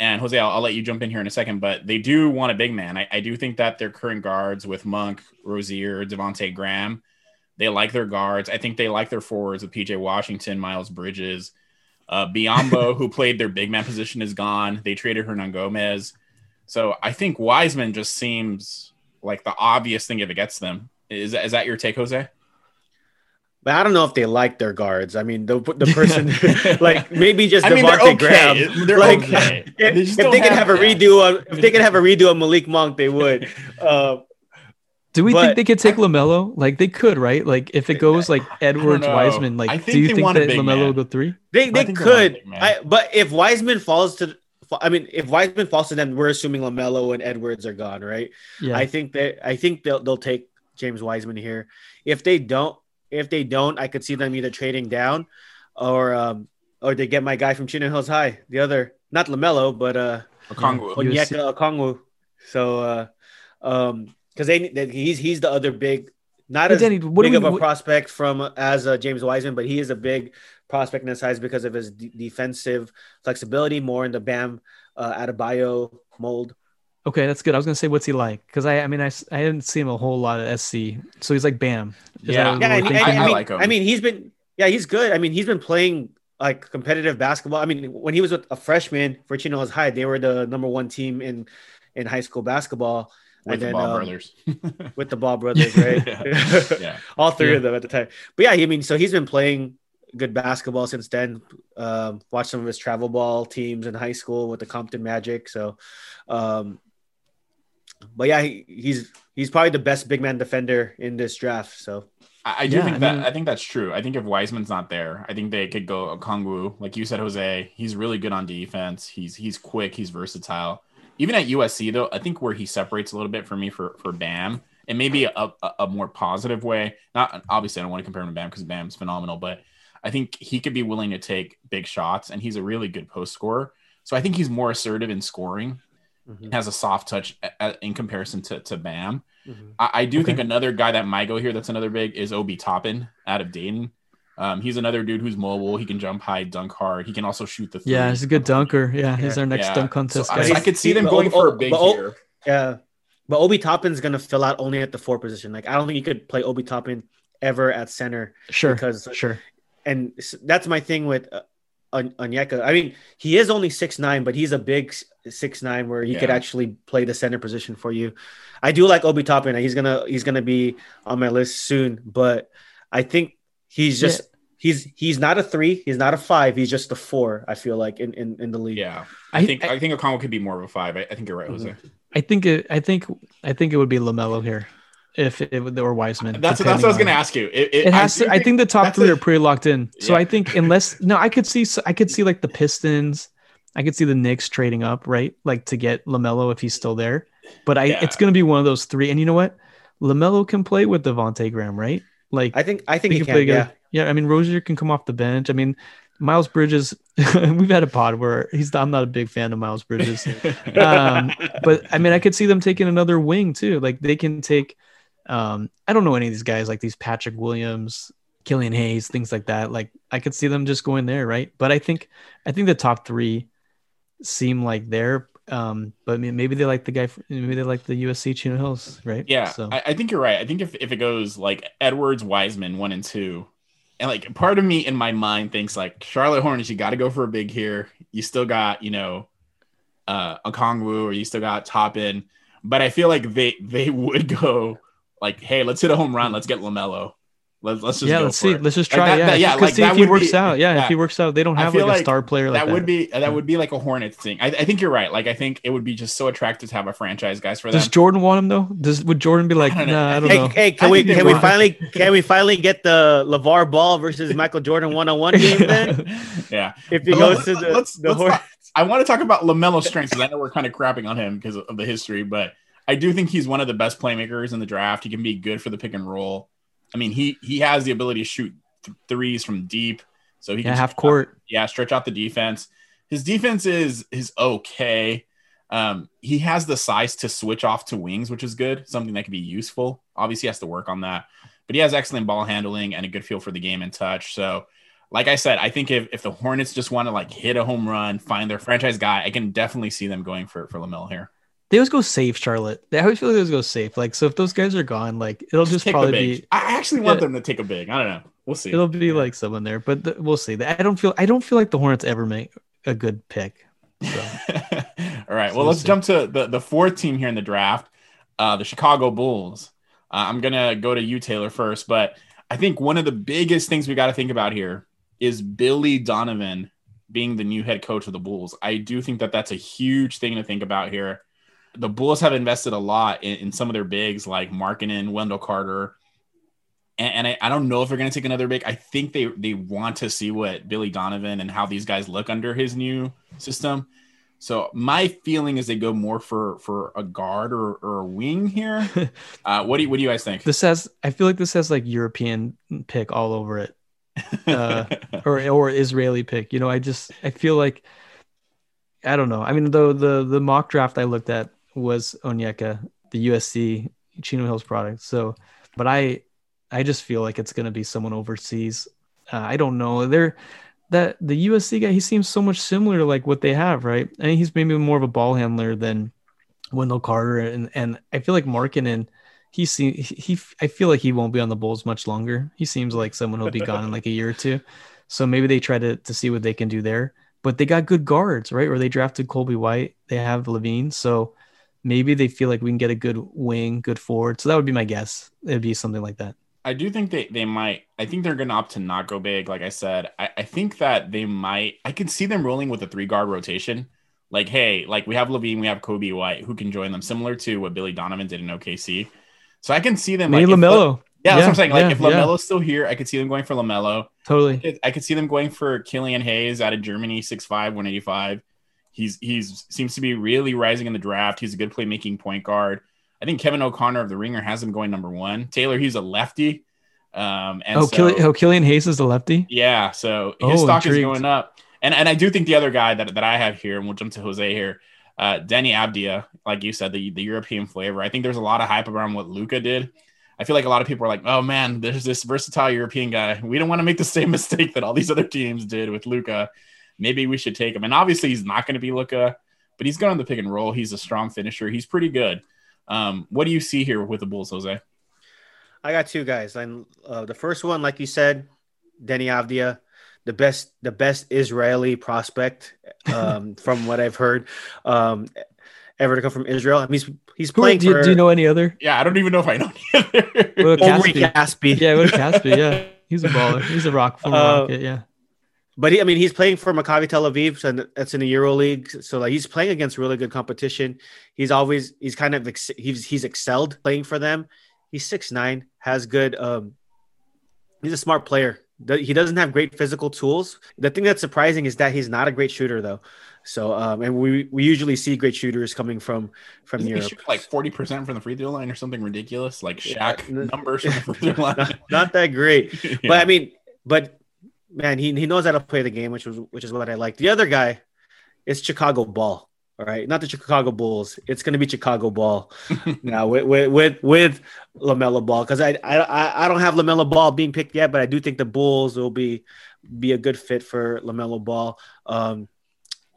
And Jose, I'll, I'll let you jump in here in a second, but they do want a big man. I, I do think that their current guards with Monk, Rozier, Devonte Graham, they like their guards. I think they like their forwards with PJ Washington, Miles Bridges. Uh, Biyombo, who played their big man position, is gone. They traded Hernangomez. So I think Wiseman just seems like the obvious thing if it gets them. Is, is that your take, Jose?
But I don't know if they like their guards. I mean, the the person like maybe just
I mean, they're
Devontae
okay.
Graham.
They're
Like,
okay.
If,
They
if they could have a redo on, if they could have a redo of Malik Monk, they would. Uh,
Do we
But-
think they could take Lamelo? Like they could, right? Like if it goes like Edwards,
know.
Wiseman,
I
like
think
do you
they
think
want a
that
big
Lamelo
man.
will go three?
they they
think they
could,
big.
I, but if Wiseman falls to, I mean, if Wiseman falls to them, we're assuming Lamelo and Edwards are gone, right?
Yeah,
I think that I think they'll they'll take James Wiseman here. If they don't, if they don't, I could see them either trading down, or um, or they get my guy from Chino Hills High, the other not Lamelo, but uh,
Okongwu.
Onyeka Okongwu. So, uh, um, because they that he's he's the other big, not
But
as
Danny, what do
big
we-
of a
what-
prospect from as uh, James Wiseman, but he is a big prospect in that size because of his d- defensive flexibility, more in the Bam uh, Adebayo mold.
Okay, that's good. I was gonna say, what's he like? Because I, I mean, I, I didn't see him a whole lot at SC, so he's like Bam. Is
Yeah.
Yeah,
we're
and, and- I,
I
mean,
like him.
I mean, he's been yeah, he's good. I mean, he's been playing like competitive basketball. I mean, when he was with a freshman for Chino Hills High, they were the number one team in in high school basketball.
with
and
the
then,
Ball
um,
brothers.
with the Ball brothers, right?
yeah.
All three
Yeah.
of them at the time. But yeah, I mean, so he's been playing good basketball since then. Um, watched some of his travel ball teams in high school with the Compton Magic. So, um, but yeah, he, he's he's probably the best big man defender in this draft. So
I, I do
Yeah,
think
I
that
mean-
I think that's true. I think if Wiseman's not there, I think they could go Okongwu. Like you said, Jose, he's really good on defense. He's he's quick. He's versatile. Even at USC though, I think where he separates a little bit for me for for Bam, and maybe a, a, a more positive way. Not obviously, I don't want to compare him to Bam because Bam's phenomenal, but I think he could be willing to take big shots, and he's a really good post scorer. So I think he's more assertive in scoring. Has a soft touch a- a- in comparison to to Bam. I, I do
Okay.
think another guy that might go here that's another big is Obi Toppin out of Dayton. Um, he's another dude who's mobile. He can jump high, dunk hard. He can also shoot the three.
yeah, he's a good dunker. Yeah, he's our next
Yeah.
dunk contest
So
guy.
I, I could see them
But-
going for a big
but-
here.
yeah, but Obi Toppin's gonna fill out only at the four position. Like I don't think you could play Obi Toppin ever at center
sure,
because
sure.
and that's my thing with uh, On- Onyeka. I mean, he is only six nine, but he's a big six nine where he could actually play the center position for you. I do like Obi Toppin. He's gonna he's gonna be on my list soon, but I think he's just he's he's not a three, he's not a five, he's just a four. I feel like in in, in the league.
Yeah, I,
I
think
I,
I, think Okongwu could be more of a five. I, I think you're right, Jose.
I think it. I think. I think it would be Lamelo here, if it would or Wiseman.
That's that's what I was going to ask you. It,
It has
do
to. I think the top three
a-
are pretty locked in. So
Yeah.
I think unless no, I could see. I could see like the Pistons. I could see the Knicks trading up, right? Like to get Lamelo if he's still there. But I,
Yeah.
it's going to be one of those three. And you know what? Lamelo can play with Devonte Graham, right? Like
I think I think
he
he
can
can.
play
Yeah.
Yeah, I mean Rozier can come off the bench. I mean Miles Bridges. we've had a pod where he's. I'm not a big fan of Miles Bridges. um, but I mean, I could see them taking another wing too. Like they can take. Um, I don't know any of these guys like these Patrick Williams, Killian Hayes, things like that. Like I could see them just going there, right? But I think I think the top three seem like they're. Um, but maybe they like the guy. fr- Maybe they like the USC Chino Hills, right?
Yeah,
So
I, I think you're right. I think if, if it goes like Edwards, Wiseman, one and two, and like part of me in my mind thinks like Charlotte Hornets, you got to go for a big here. You still got you know, uh, a Okongwu or you still got Toppin, but I feel like they they would go like, hey, let's hit a home run. Let's get Lamelo. Let's let's just
yeah,
go
let's
for
see.
it.
Let's just
Like
try.
that-
yeah,
that- yeah,
Let's
like
see
that
if he works
be-
out. Yeah,
yeah.
if he works out, they don't have
feel
like a star player like
that
that.
would be that would be like a Hornets thing. I, I think you're right. Like I think it would be just so attractive to have a franchise guys for them.
Does Jordan want him though? Does would Jordan be like,
I don't know.
nah, I don't
Hey,
know.
hey, can
I
we
think they
can we finally can we finally get the LaVar Ball versus Michael Jordan one on one game then?
yeah.
If he goes to the,
let's-
the
let's
Hor-
talk- I want to talk about Lamelo's strengths because I know we're kind of crapping on him because of the history, but I do think he's one of the best playmakers in the draft. He can be good for the pick and roll. I mean, he he has the ability to shoot th- threes from deep, so he
yeah,
can
half
stretch out-
court.
yeah, stretch out the defense. His defense is is okay. Um, he has the size to switch off to wings, which is good, something that can be useful. Obviously, he has to work on that, but he has excellent ball handling and a good feel for the game and touch. So, like I said, I think if, if the Hornets just want to like hit a home run, find their franchise guy, I can definitely see them going for for Lamelo here.
They always go safe, Charlotte. They always feel like they always go safe. Like so, if those guys are gone, like it'll just,
the
probably be.
I actually want
Yeah.
them to take a big. I don't know. We'll see.
It'll be like someone there, but the, we'll see. I don't feel I don't feel like the Hornets ever make a good pick. So.
All right.
So
Well,
we'll
let's
see.
jump to the, the fourth team here in the draft, uh, the Chicago Bulls. Uh, I'm going to go to you, Taylor, first. But I think one of the biggest things we got to think about here is Billy Donovan being the new head coach of the Bulls. I do think that that's a huge thing to think about here. The Bulls have invested a lot in, in some of their bigs like Markkanen, Wendell Carter. And, and I, I don't know if they're going to take another big. I think they, they want to see what Billy Donovan and how these guys look under his new system. So my feeling is they go more for for a guard or, or a wing here. Uh, what do you what do you guys think?
This has I feel like this has like European pick all over it. uh, or or Israeli pick. You know, I just I feel like I don't know. I mean, the the the mock draft I looked at was Onyeka, the USC Chino Hills product. So, but I I just feel like it's gonna be someone overseas. Uh, I don't know. They're that the USC guy. He seems so much similar to like what they have, right? I mean, he's maybe more of a ball handler than Wendell Carter, and and I feel like Markkanen he see he I feel like he won't be on the Bulls much longer. He seems like someone who'll be gone in like a year or two. So maybe they try to to see what they can do there. But they got good guards, right? Or they drafted Coby White. They have LaVine. So maybe they feel like we can get a good wing, good forward. So that would be my guess. It'd be something like that.
I do think they, they might. I think they're going to opt to not go big. Like I said, I, I think that they might. I can see them rolling with a three guard rotation. Like, hey, like we have LaVine, we have Coby White, who can join them, similar to what Billy Donovan did in OKC. So I can see them.
Maybe
like, if-
Lamelo.
yeah, that's what I'm saying. Like
yeah,
if
yeah,
Lamelo's still here, I could see them going for Lamelo.
totally.
I could see them going for Killian Hayes out of Germany, 6'5", 185. He's he's seems to be really rising in the draft. He's a good playmaking point guard. I think Kevin O'Connor of the Ringer has him going number one. Taylor, he's a lefty. Um, and
Oh,
so,
Kill- oh, Killian Hayes is a lefty.
yeah, so
Oh,
his stock
intrigued.
is going up. And and I do think the other guy that, that I have here, and we'll jump to Jose here, uh, Deni Avdija, like you said, the, the European flavor. I think there's a lot of hype around what Luka did. I feel like a lot of people are like, oh man, there's this versatile European guy. We don't want to make the same mistake that all these other teams did with Luka. Maybe we should take him. And obviously, he's not going to be Luka, but he's going on the pick and roll. He's a strong finisher. He's pretty good. Um, what do you see here with the Bulls, Jose?
I got two guys, and uh, the first one, like you said, Deni Avdija, the best, the best Israeli prospect, um, from what I've heard, um, ever to come from Israel. I mean, he's he's
Who,
playing
do, you,
for
do you know any other?
Yeah, I don't even know if I know.
Well,
Omri
Caspi.
Caspi.
Yeah, what a Caspi. Yeah, he's a baller. He's a rock from
Uh,
Rocket. Yeah.
But he, I mean, he's playing for Maccabi Tel Aviv, so that's in the Euro League. So like, he's playing against really good competition. He's always he's kind of ex- he's he's excelled playing for them. He's six nine, has good. Um, he's a smart player. He doesn't have great physical tools. The thing that's surprising is that he's not a great shooter though. So um, and we we usually see great shooters coming from from
Doesn't
Europe.
like 40% from the free throw line or something ridiculous? Like
Yeah,
Shaq
n-
numbers from the free throw line.
not, not that great.
Yeah.
But I mean, but man, he, he knows how to play the game, which was which is what I like. The other guy is Chicago Ball. All right, not the Chicago Bulls. It's going to be Chicago Ball now with with with, with LaMelo Ball because I, I I don't have LaMelo Ball being picked yet, but I do think the Bulls will be be a good fit for LaMelo Ball. Um,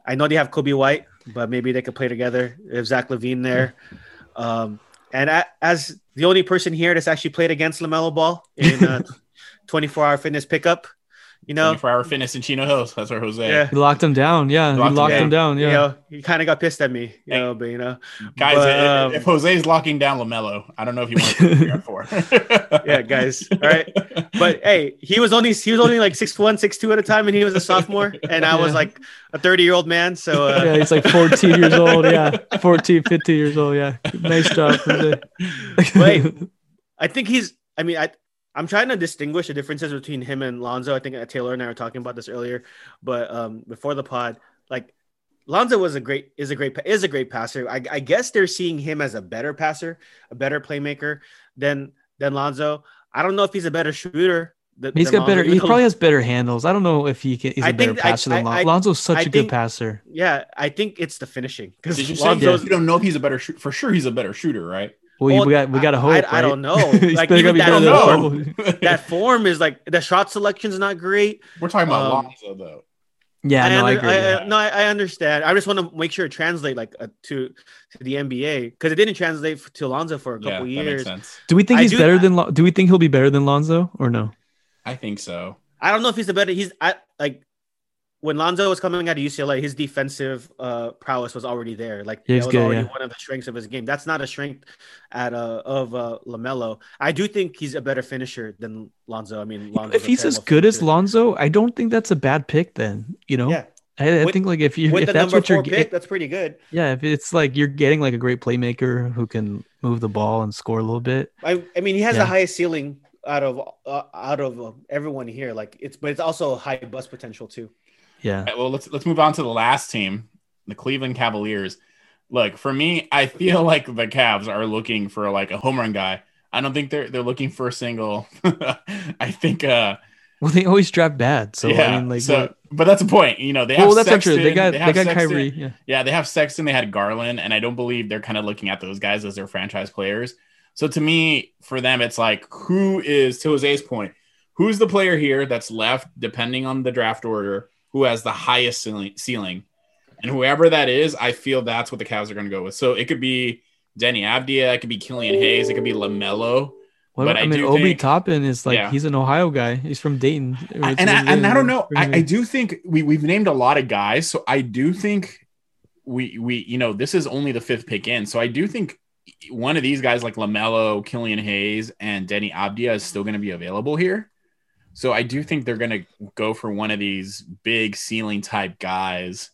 I know they have Coby White, but maybe they could play together if Zach LaVine there. Um, and a as the only person here that's actually played against LaMelo Ball in uh, 24 hour fitness pickup, you know,
for our fitness in Chino Hills. That's where Jose.
yeah,
He locked him down. Yeah,
Locked
he
him
locked
down.
him down. Yeah.
you know, he kind of got pissed at me, you
Hey.
know, but you know,
Guys,
But, um,
if Jose's locking down LaMelo, I don't know if you want to prepare for.
yeah, guys, all right. But hey, he was only he was only like six one, six two at a time, and he was a sophomore, and I was like a 30 year old man. So uh,
yeah, he's like 14 years old. Yeah, 14, 15 years old. Yeah, nice job. Jose.
Wait. I think he's. I mean, I I'm trying to distinguish the differences between him and Lonzo. I think uh, Taylor and I were talking about this earlier, but um, before the pod, like Lonzo was a great is a great is a great passer. I, I guess they're seeing him as a better passer, a better playmaker than than Lonzo. I don't know if he's a better shooter. th-
He's
than
got better. He probably has better handles. I don't know if he can. He's a
I
better
think- I-
passer than
I- I-
Lonzo. Lonzo's such
I
a good passer.
Yeah, I think it's the finishing because
Did you
Lonzo's.
you don't know if he's a better shooter? For sure, he's a better shooter, right?
Well,
Well,
we got we got to
I-
hope.
I- I don't know. Like,
still
even
gotta
that
better than
form- that form is like the shot selection's not great.
We're talking about
Um,
Lonzo, though.
Yeah, no, I,
under-
agree. yeah.
I- no, I, I understand. I just want to make sure it translate like uh, to to the NBA because it didn't translate to Alonzo for a
Yeah,
couple
that makes
years.
sense.
Do we think
I
he's
do-
better
I-
than? Lon- Do we think he'll be better than Lonzo or no?
I think so.
I don't know if he's the better. He's I like when Lonzo was coming out of UCLA, his defensive uh, prowess was already there. Like
Yeah,
that was
good,
already
yeah.
one of the strengths of his game. That's not a strength at uh, of uh, Lamelo. I do think he's a better finisher than Lonzo. I mean, Lonzo's
if he's as good as. Lonzo, I don't think that's a bad pick. Then you know,
Yeah.
I, I
With-
think like if you if that's what you're
four pick, that's pretty good.
yeah, if it's like you're getting like a great playmaker who can move the ball and score a little bit,
I, I mean, he has
Yeah.
the highest ceiling out of uh, out of uh, everyone here. Like it's, but it's also high bust potential too.
Yeah,
right, well, let's let's move on to the last team, the Cleveland Cavaliers. Look, for me, I feel like the Cavs are looking for like a home run guy. I don't think they're they're looking for a single. I think uh
well they always draft bad, so
yeah,
I mean like
so but that's the point. You know, they have
well that's not
Sexton,
true. They got they,
have
got
Sexton.
Kyrie, yeah.
Yeah, they have Sexton, they had Garland, and I don't believe they're kind of looking at those guys as their franchise players. So to me, for them, it's like who is to Jose's point, who's the player here that's left, depending on the draft order, who has the highest ceiling, ceiling? and whoever that is, I feel that's what the Cavs are going to go with. So it could be Deni Avdija, it could be Killian Hayes, it could be Lamelo.
Well,
But
I,
I
mean, Obi
think-
Toppin is like
Yeah.
he's an Ohio guy. He's from Dayton.
And I, and I don't know. I, I do think we we've named a lot of guys, so I do think we we you know this is only the fifth pick in, so I do think one of these guys like Lamelo, Killian Hayes, and Deni Avdija is still going to be available here. So I do think they're going to go for one of these big ceiling type guys,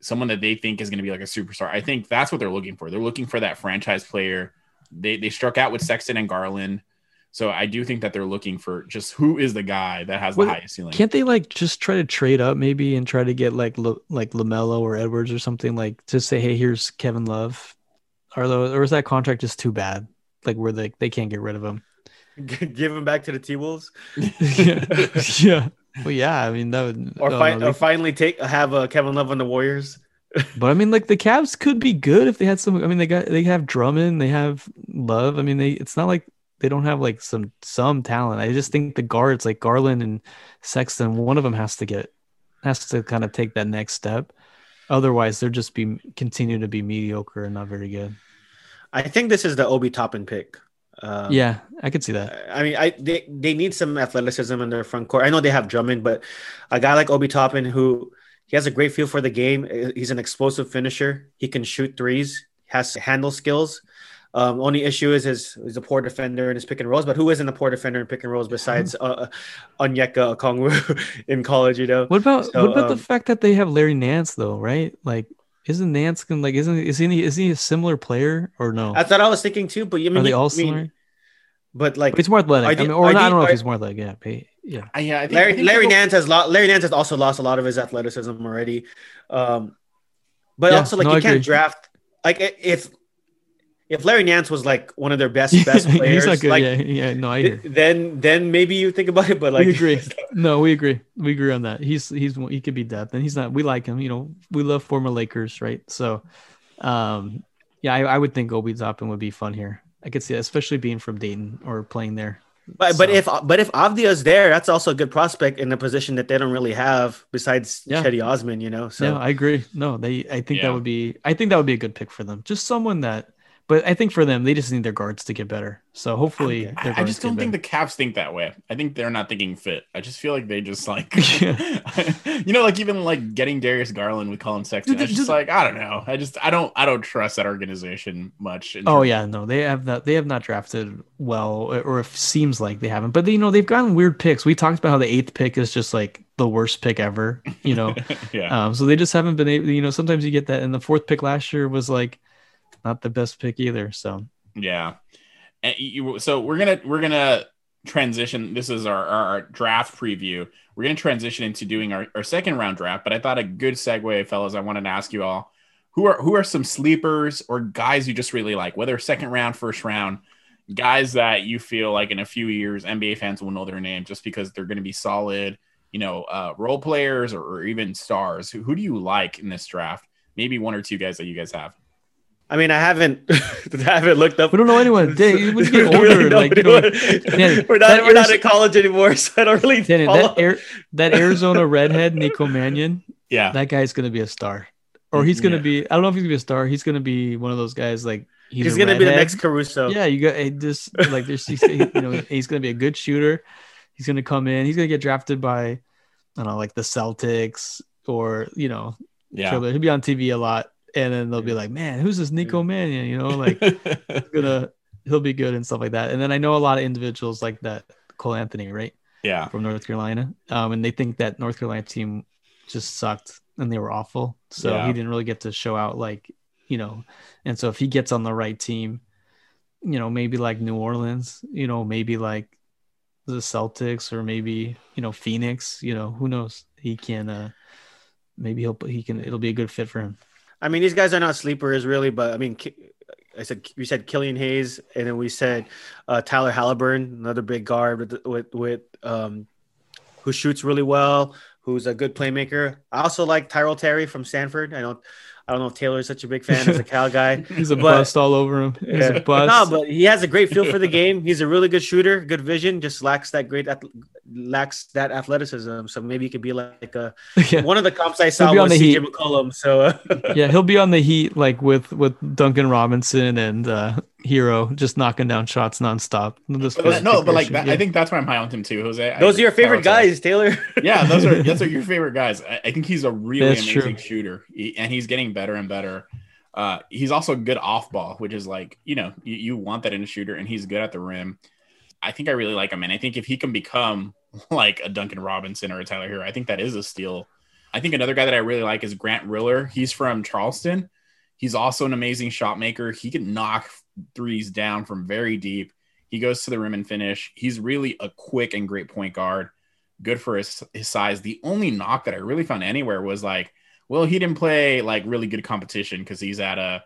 someone that they think is going to be like a superstar. I think that's what they're looking for. They're looking for that franchise player. They they struck out with Sexton and Garland. So I do think that they're looking for just who is the guy that has
Well,
the highest ceiling.
Can't they like just try to trade up maybe and try to get like like Lamelo or Edwards or something like to say, hey, here's Kevin Love, or or is that contract just too bad? Like where they they can't get rid of him.
Give him back to the T Wolves,
yeah, yeah. Well, yeah. I mean that would.
or, fi-
no,
or finally take have uh, Kevin Love on the Warriors.
But I mean, like the Cavs could be good if they had some. I mean, they got they have Drummond, they have Love. I mean, they it's not like they don't have like some some talent. I just think the guards like Garland and Sexton, one of them has to get has to kind of take that next step. Otherwise, they're just be continue to be mediocre and not very good.
I think this is the Obi Toppin pick. Um,
yeah, I could see that.
I mean, I they, they need some athleticism in their front court. I know they have Drummond, but a guy like Obi Toppin who he has a great feel for the game. Uh, He's an explosive finisher. He can shoot threes. Has handle skills. Um, only issue is his he's a poor defender in his pick and rolls. But who isn't a poor defender in pick and rolls besides uh, Onyeka Okongwu in college? You know.
What about
So,
what about
um,
the fact that they have Larry Nance though? Right? Like, isn't Nance gonna like isn't is he is he a similar player or no?
I thought I was thinking too, but you mean
Are they
he-
all
I mean,
similar?
But like
But he's more athletic.
Are
I mean, or
are
not, I don't know if he's more athletic. Yeah, but yeah.
Uh, yeah, I think, I
Larry
think
Larry
people-
Nance has lost. Larry Nance has also lost a lot of his athleticism already. Um, but
Yeah,
also like
no,
you
I
can't
agree.
draft like i- if if Larry Nance was like one of their best best players,
he's not good.
like
yeah, yeah. No, I hear.
then then maybe you think about it. But like
we agree. No, we agree. We agree on that. He's he's he could be depth, and he's not. We like him. You know, we love former Lakers, right? So, um, yeah, I, I would think Obi Toppin would be fun here. I could see, that, especially being from Dayton or playing there.
But but if but if Avdija's there, that's also a good prospect in a position that they don't really have besides
Yeah.
Cedi Osman. You know, so
yeah, I agree. No, they. I think
Yeah.
that would be. I think that would be a good pick for them. Just someone that. But I think for them, they just need their guards to get better. So hopefully,
I, I just don't think the Cavs think that way. I think they're not thinking fit. I just feel like they just like, you know, like even like getting Darius Garland with Collin Sexton.
Dude,
It's just
just-
like I don't know. I just I don't I don't trust that organization much.
Oh yeah, no, they have not. They have not drafted well, or it seems like they haven't. But they, you know, they've gotten weird picks. We talked about how the eighth pick is just like the worst pick ever. You know,
yeah.
um, so they just haven't been able. You know, sometimes you get that, and the fourth pick last year was like not the best pick either. So
Yeah. And you, so we're gonna we're gonna transition. This is our, our, draft preview. We're gonna transition into doing our, our second round draft. But I thought a good segue, fellas. I wanted to ask you all who are who are some sleepers or guys you just really like, whether second round, first round, guys that you feel like in a few years NBA fans will know their name just because they're gonna be solid, you know, uh, role players or, or even stars. Who, who do you like in this draft? Maybe one or two guys that you guys have.
I mean, I haven't I haven't looked up.
we don't know anyone. Dang, when you get
We
older,
really know
like you know,
anyone.
Yeah,
we're not we're not
Arizo-
in college anymore, so I don't really
Danny,
follow.
that Air, that Arizona redhead Nico Mannion,
Yeah.
that guy's gonna be a star, or he's gonna
Yeah.
be. I don't know if he's gonna be a star. He's gonna be one of those guys like he's,
He's gonna be the next Caruso.
Yeah, you got it just like there's he's, you know he's gonna be a good shooter. He's gonna come in. He's gonna get drafted by, I don't know, like the Celtics or you know,
Yeah.
He'll be on TV a lot, and then they'll be like, "Man, who's this Nico Mannion?" You know, like gonna he'll be good and stuff like that. And then I know a lot of individuals like that Cole Anthony, right,
yeah.
from North Carolina, um, and they think that North Carolina team just sucked and they were awful, so
Yeah.
he didn't really get to show out like you know. And so if he gets on the right team, you know, maybe like New Orleans, you know, maybe like the Celtics or maybe you know Phoenix, you know, who knows? He can. uh Maybe he'll he can. It'll be a good fit for him.
I mean, these guys are not sleepers really, but I mean, I said we said Killian Hayes, and then we said uh, Tyler Haliburton, another big guard with with, with um, who shoots really well, who's a good playmaker. I also like Tyrell Terry from Stanford. I don't, I don't know if Taylor is such a big fan as a Cal guy.
He's a
But-
bust all over him. He's
Yeah.
a bust.
No, but he has a great feel for the game. He's a really good shooter, good vision. Just lacks that great, lacks that athleticism. So maybe he could be like a
yeah.
one of the comps I saw
He'll be on
was
the
CJ
Heat.
McCollum. So uh,
yeah, he'll be on the Heat like with with Duncan Robinson and uh Herro just knocking down shots nonstop. This
But that- no, but like that,
yeah.
I think that's why I'm high on him too, Jose. I-
those are your favorite
Tyler Terry.
guys, Taylor.
yeah, those are those are your favorite guys. I, I think he's a really
That's
amazing
true.
shooter, He- and he's getting better and better. Uh, he's also good off ball, which is like you know you, you want that in a shooter, and he's good at the rim. I think I really like him, and I think if he can become like a Duncan Robinson or a Tyler Herro, I think that is a steal. I think another guy that I really like is Grant Riller. He's from Charleston. He's also an amazing shot maker. He can knock threes down from very deep. He goes to the rim and finish. He's really a quick and great point guard good for his, his size. The only knock that I really found anywhere was like, well, he didn't play like really good competition because he's at a,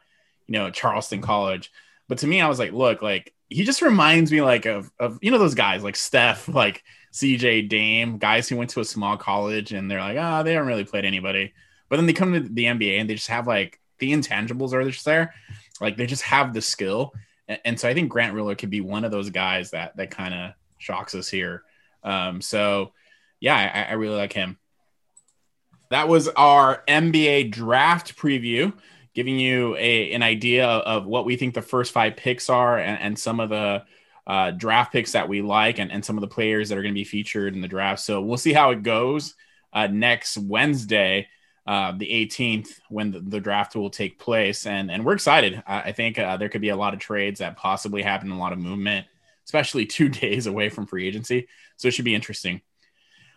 you know, Charleston College. But to me, I was like, look, like he just reminds me like of of you know those guys like Steph, like CJ Dame, guys who went to a small college and they're like, ah, they haven't really played anybody. But then they come to the NBA and they just have like the intangibles are just there, like they just have the skill. And, so I think Grant Riller could be one of those guys that that kind of shocks us here. Um, so yeah, I, I really like him. That was our NBA draft preview, giving you a, an idea of what we think the first five picks are and, and some of the uh, draft picks that we like and, and some of the players that are going to be featured in the draft. So we'll see how it goes uh, next Wednesday, uh, the 18th, when the, the draft will take place. And, and we're excited. I, I think uh, there could be a lot of trades that possibly happen, a lot of movement, especially two days away from free agency. So it should be interesting.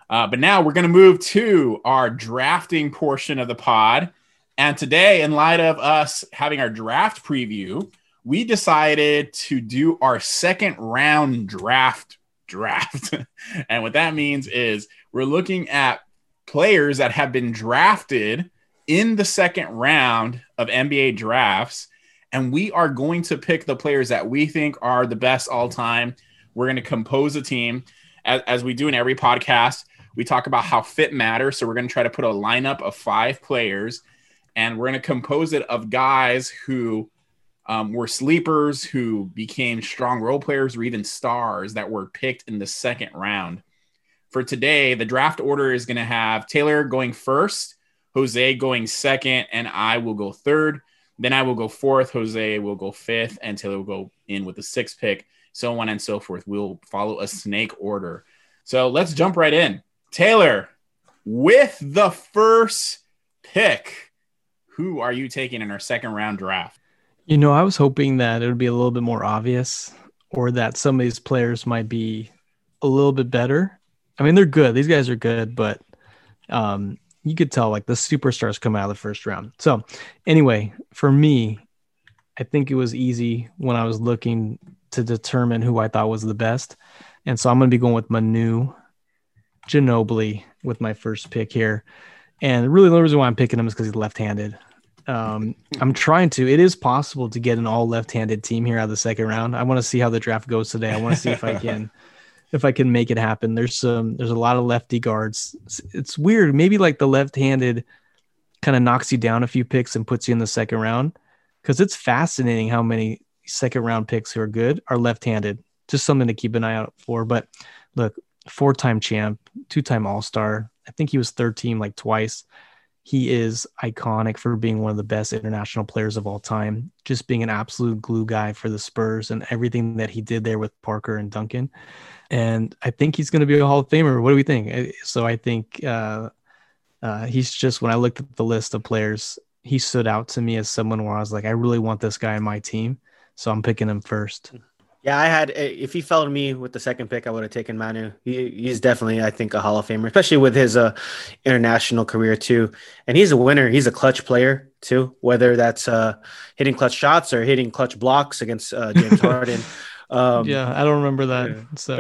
Uh, but now we're going to move to our drafting portion of the pod. And today, in light of us having our draft preview, we decided to do our second round draft draft. and what that means is we're looking at players that have been drafted in the second round of NBA drafts. And we are going to pick the players that we think are the best all time. We're going to compose a team as, as we do in every podcast. We talk about how fit matters. So we're going to try to put a lineup of five players and we're going to compose it of guys who um, were sleepers, who became strong role players, or even stars that were picked in the second round. For today, the draft order is going to have Taylor going first, Jose going second, and I will go third. Then I will go fourth, Jose will go fifth, and Taylor will go in with the sixth pick, so on and so forth. We'll follow a snake order. So let's jump right in. Taylor, with the first pick, who are you taking in our second round draft?
You know, I was hoping that it would be a little bit more obvious or that some of these players might be a little bit better. I mean, they're good. These guys are good, but um, you could tell like the superstars come out of the first round. So, anyway, for me, I think it was easy when I was looking to determine who I thought was the best. And so I'm going to be going with Manu Ginobili with my first pick here. And really, the reason why I'm picking him is because he's left handed. Um, I'm trying to. It is possible to get an all left-handed team here out of the second round. I want to see how the draft goes today. I want to see if I can, if I can make it happen. There's some. There's a lot of lefty guards. It's, it's weird. Maybe like the left-handed kind of knocks you down a few picks and puts you in the second round, because it's fascinating how many second round picks who are good are left-handed. Just something to keep an eye out for. But look, four-time champ, two-time All-Star. I think he was third team like twice he is iconic for being one of the best international players of all time, just being an absolute glue guy for the Spurs and everything that he did there with Parker and Duncan. And I think he's going to be a Hall of Famer. What do we think? So I think uh, uh, he's just, when I looked at the list of players, he stood out to me as someone where I was like, I really want this guy in my team. So I'm picking him first.
Yeah, I had. If he fell to me with the second pick, I would have taken Manu. He, he's definitely, I think, a Hall of Famer, especially with his uh, international career too. And he's a winner. He's a clutch player too, whether that's uh, hitting clutch shots or hitting clutch blocks against uh, James Harden.
Um, yeah, I don't remember that.
So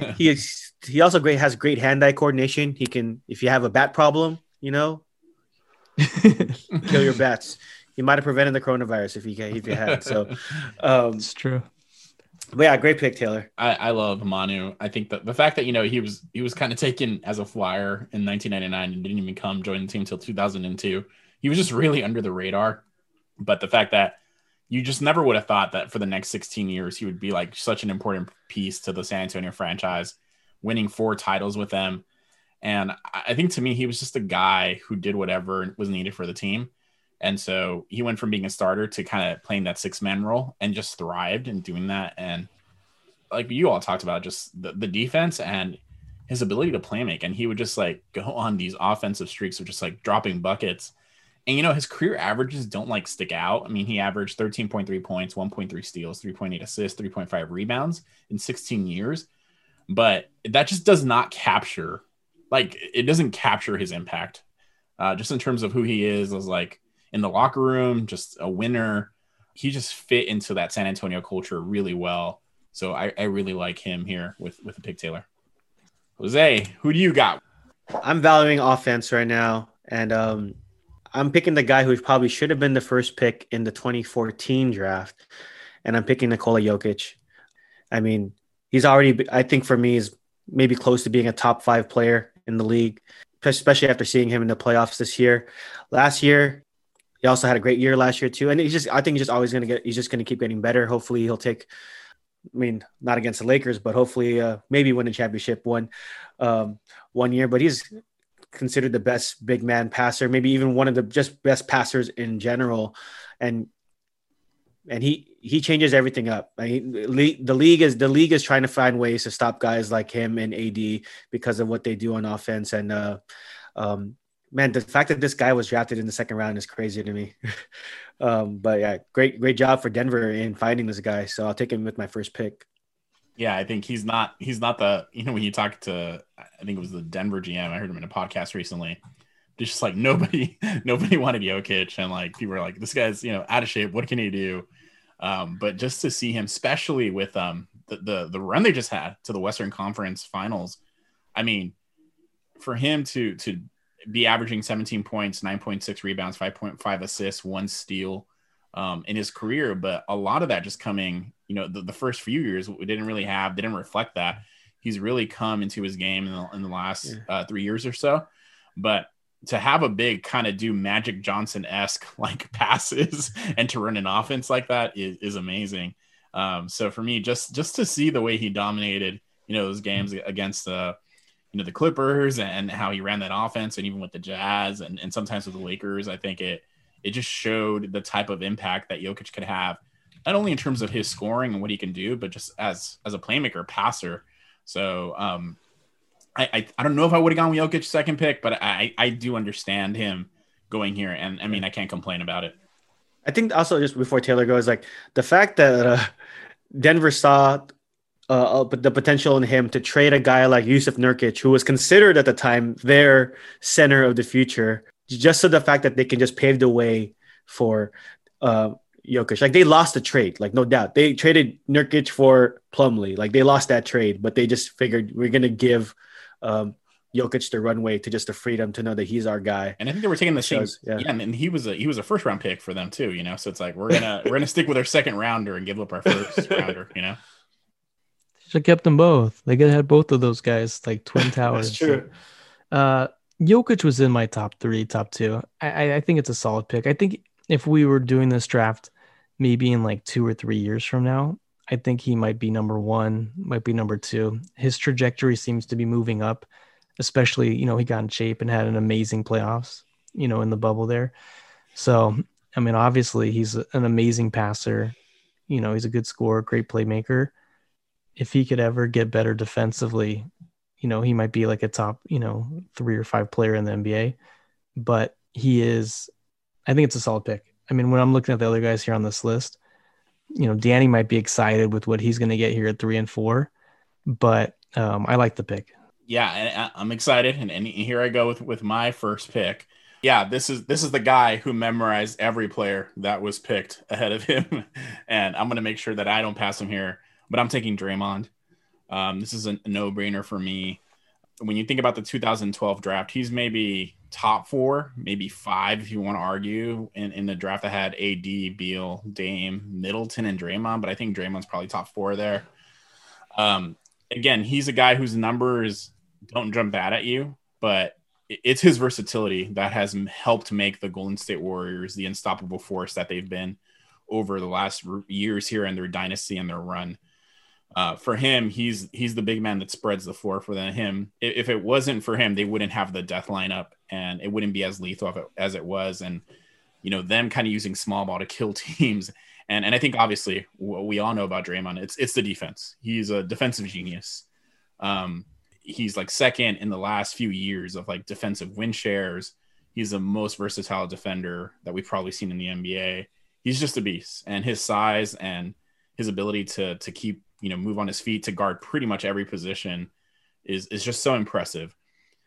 he is, he also great has great hand-eye coordination. He can, if you have a bat problem, you know, kill your bats he might have prevented the coronavirus if you if he had. So
um, it's true.
But yeah, great pick, Taylor.
I, I love Manu. I think that the fact that you know he was he was kind of taken as a flyer in 1999 and didn't even come join the team until 2002. He was just really under the radar. But the fact that you just never would have thought that for the next 16 years he would be like such an important piece to the San Antonio franchise, winning four titles with them. And I think to me, he was just a guy who did whatever was needed for the team. And so he went from being a starter to kind of playing that six man role and just thrived in doing that. And like you all talked about, just the, the defense and his ability to play make. And he would just like go on these offensive streaks of just like dropping buckets. And you know, his career averages don't like stick out. I mean, he averaged 13.3 points, 1.3 steals, 3.8 assists, 3.5 rebounds in 16 years. But that just does not capture, like, it doesn't capture his impact. Uh, just in terms of who he is, as like in the locker room, just a winner. He just fit into that San Antonio culture really well. So I, I really like him here with with the pick Taylor. Jose, who do you got?
I'm valuing offense right now, and um, I'm picking the guy who probably should have been the first pick in the 2014 draft, and I'm picking Nikola Jokic. I mean, he's already, I think for me, is maybe close to being a top five player in the league, especially after seeing him in the playoffs this year. Last year, he also had a great year last year too, and he's just I think he's just always going to get he's just going to keep getting better. Hopefully he'll take. I mean, not against the Lakers, but hopefully, uh, maybe win a championship one, um, one year. But he's considered the best big man passer, maybe even one of the just best passers in general, and and he he changes everything up. I mean, the league is the league is trying to find ways to stop guys like him and AD because of what they do on offense, and uh, um, man, the fact that this guy was drafted in the second round is crazy to me. um, but yeah, great, great job for Denver in finding this guy. So I'll take him with my first pick.
Yeah, I think he's not he's not the you know when you talk to I think it was the Denver GM I heard him in a podcast recently. Just like nobody nobody wanted Jokic and like people were like this guy's you know out of shape. What can he do? Um, but just to see him, especially with um the, the the run they just had to the Western Conference Finals, I mean, for him to to be averaging 17 points, 9.6 rebounds, 5.5 assists, one steal um, in his career. But a lot of that just coming, you know, the, the, first few years we didn't really have, didn't reflect that. He's really come into his game in the, in the last uh, three years or so. But to have a big kind of do Magic Johnson esque like passes and to run an offense like that is, is amazing. Um, so for me, just just to see the way he dominated, you know, those games against the uh, you know the Clippers and how he ran that offense, and even with the Jazz and, and sometimes with the Lakers, I think it it just showed the type of impact that Jokic could have, not only in terms of his scoring and what he can do, but just as as a playmaker, passer. So um, I, I, I don't know if I would have gone with Jokic second pick, but I I do understand him going here, and I mean I can't complain about it.
I think also just before Taylor goes, like the fact that uh, Denver saw uh, uh the potential in him to trade a guy like Jusuf Nurkic, who was considered at the time their center of the future, just so the fact that they can just pave the way for uh, Jokic. Like they lost the trade, like no doubt. They traded Nurkic for Plumlee. Like they lost that trade, but they just figured we're gonna give um, Jokic the runway to just the freedom to know that he's our guy.
And I think they were taking the same. Yeah. yeah, and he was a he was a first round pick for them too. You know, so it's like we're gonna we're gonna stick with our second rounder and give up our first rounder. You know.
Should have kept them both. They could have had both of those guys like twin towers.
That's true.
Uh, Jokic was in my top three, top two. I, I think it's a solid pick. I think if we were doing this draft, maybe in like two or three years from now, I think he might be number one, might be number two. His trajectory seems to be moving up. especially you know he got in shape and had an amazing playoffs, you know, in the bubble there. So I mean, obviously he's an amazing passer. You know, he's a good scorer, great playmaker. If he could ever get better defensively, you know, he might be like a top, you know, three or five player in the NBA. But he is, I think it's a solid pick. I mean, when I'm looking at the other guys here on this list, you know, Danny might be excited with what he's going to get here at three and four, but um, I like the pick.
Yeah, I'm excited, and, and here I go with with my first pick. Yeah, this is this is the guy who memorized every player that was picked ahead of him, and I'm going to make sure that I don't pass him here. But I'm taking Draymond. Um, this is a no brainer for me. When you think about the 2012 draft, he's maybe top four, maybe five, if you want to argue, in, in the draft that had AD, Beal, Dame, Middleton, and Draymond. But I think Draymond's probably top four there. Um, again, he's a guy whose numbers don't jump bad at you, but it's his versatility that has helped make the Golden State Warriors the unstoppable force that they've been over the last years here in their dynasty and their run uh, for him, he's he's the big man that spreads the floor for them. Him, if it wasn't for him, they wouldn't have the death lineup, and it wouldn't be as lethal as it was. And you know, them kind of using small ball to kill teams. And and I think obviously what we all know about Draymond, it's it's the defense. He's a defensive genius. Um, he's like second in the last few years of like defensive win shares. He's the most versatile defender that we've probably seen in the NBA. He's just a beast, and his size and his ability to to keep you know move on his feet to guard pretty much every position is is just so impressive.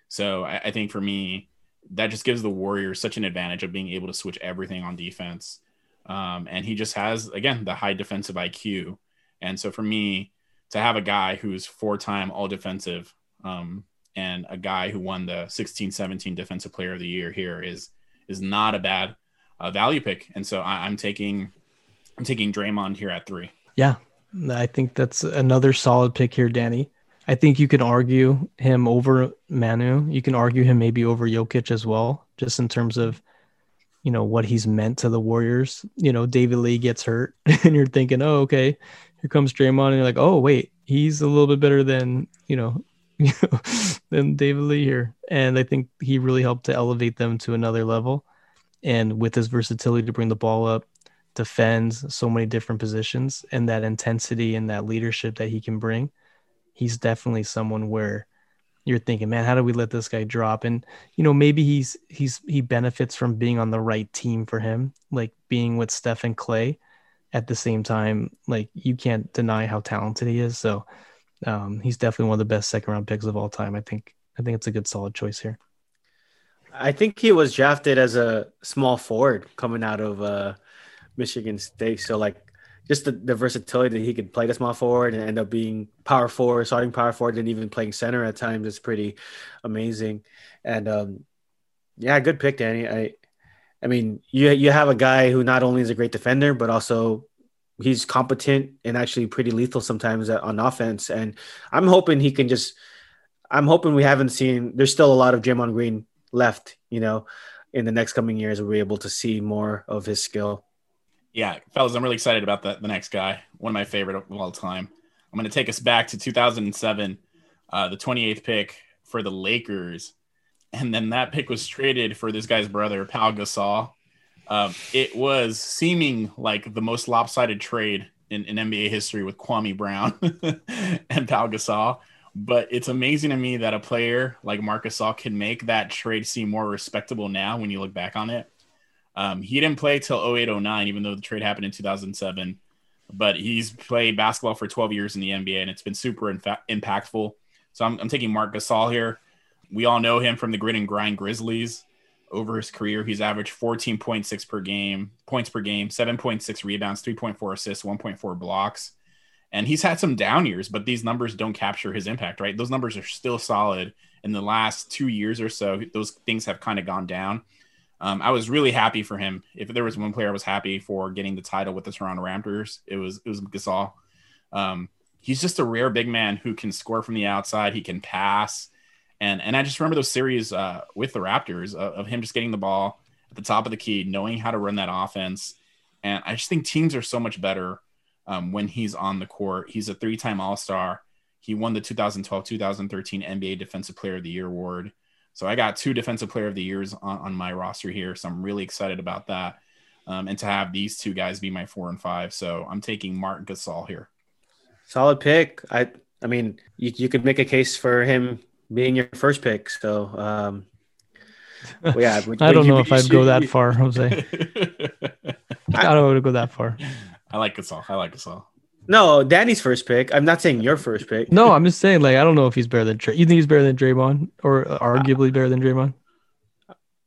So I, I think for me, that just gives the Warriors such an advantage of being able to switch everything on defense. Um, and he just has again the high defensive IQ. And so for me to have a guy who's four-time all defensive um, and a guy who won the 16-17 defensive player of the year here is is not a bad uh, value pick. And so I, I'm taking I'm taking Draymond here at three.
Yeah, I think that's another solid pick here, Danny. I think you can argue him over Manu. You can argue him maybe over Jokic as well, just in terms of, you know, what he's meant to the Warriors. You know, David Lee gets hurt, and you're thinking, oh, okay, here comes Draymond, and you're like, oh, wait, he's a little bit better than you know, than David Lee here. And I think he really helped to elevate them to another level. And with his versatility to bring the ball up, defends so many different positions and that intensity and that leadership that he can bring, he's definitely someone where you're thinking, man, how do we let this guy drop? And you know, maybe he's he's he benefits from being on the right team for him, like being with Stephen Klay. At the same time, like you can't deny how talented he is. So um, he's definitely one of the best second round picks of all time. I think I think it's a good solid choice here.
I think he was drafted as a small forward coming out of uh, Michigan State. So like just the, the versatility that he could play the small forward and end up being power forward, starting power forward, and even playing center at times is pretty amazing. And um, yeah, good pick, Danny. I I mean, you you have a guy who not only is a great defender, but also he's competent and actually pretty lethal sometimes on offense. And I'm hoping he can just. I'm hoping we haven't seen. There's still a lot of Draymond Green left, you know, in the next coming years. We'll be able to see more of his skill.
Yeah, fellas, I'm really excited about the, the next guy. One of my favorite of all time. I'm going to take us back to 2007, uh, the 28th pick for the Lakers. And then that pick was traded for this guy's brother, Pau Gasol. Um, it was seeming like the most lopsided trade in, in NBA history with Kwame Brown and Pau Gasol. But it's amazing to me that a player like Marc Gasol can make that trade seem more respectable now when you look back on it. Um, he didn't play till 08, 09, even though the trade happened in 2007. But he's played basketball for 12 years in the NBA, and it's been super infa- impactful. So I'm, I'm taking Marc Gasol here. We all know him from the grit and grind Grizzlies. Over his career, he's averaged 14.6 per game, points per game, 7.6 rebounds, 3.4 assists, 1.4 blocks. And he's had some down years, but these numbers don't capture his impact, right? Those numbers are still solid. In the last two years or so, those things have kind of gone down. Um, I was really happy for him. If there was one player I was happy for getting the title with the Toronto Raptors, it was it was Gasol. Um, he's just a rare big man who can score from the outside. He can pass, and and I just remember those series uh, with the Raptors of, of him just getting the ball at the top of the key, knowing how to run that offense. And I just think teams are so much better um, when he's on the court. He's a three-time All-Star. He won the 2012 2013 NBA Defensive Player of the Year award. So I got two Defensive Player of the Years on, on my roster here. So I'm really excited about that. Um, and to have these two guys be my four and five. So I'm taking Marc Gasol here.
Solid pick. I I mean, you, you could make a case for him being your first pick. So um, well, yeah,
I don't know if I'd go that far, Jose. I don't want to go that far.
I like Gasol. I like Gasol.
No, Danny's first pick. I'm not saying your first pick.
No, I'm just saying like I don't know if he's better than Trey. You think he's better than Draymond or arguably better than Draymond?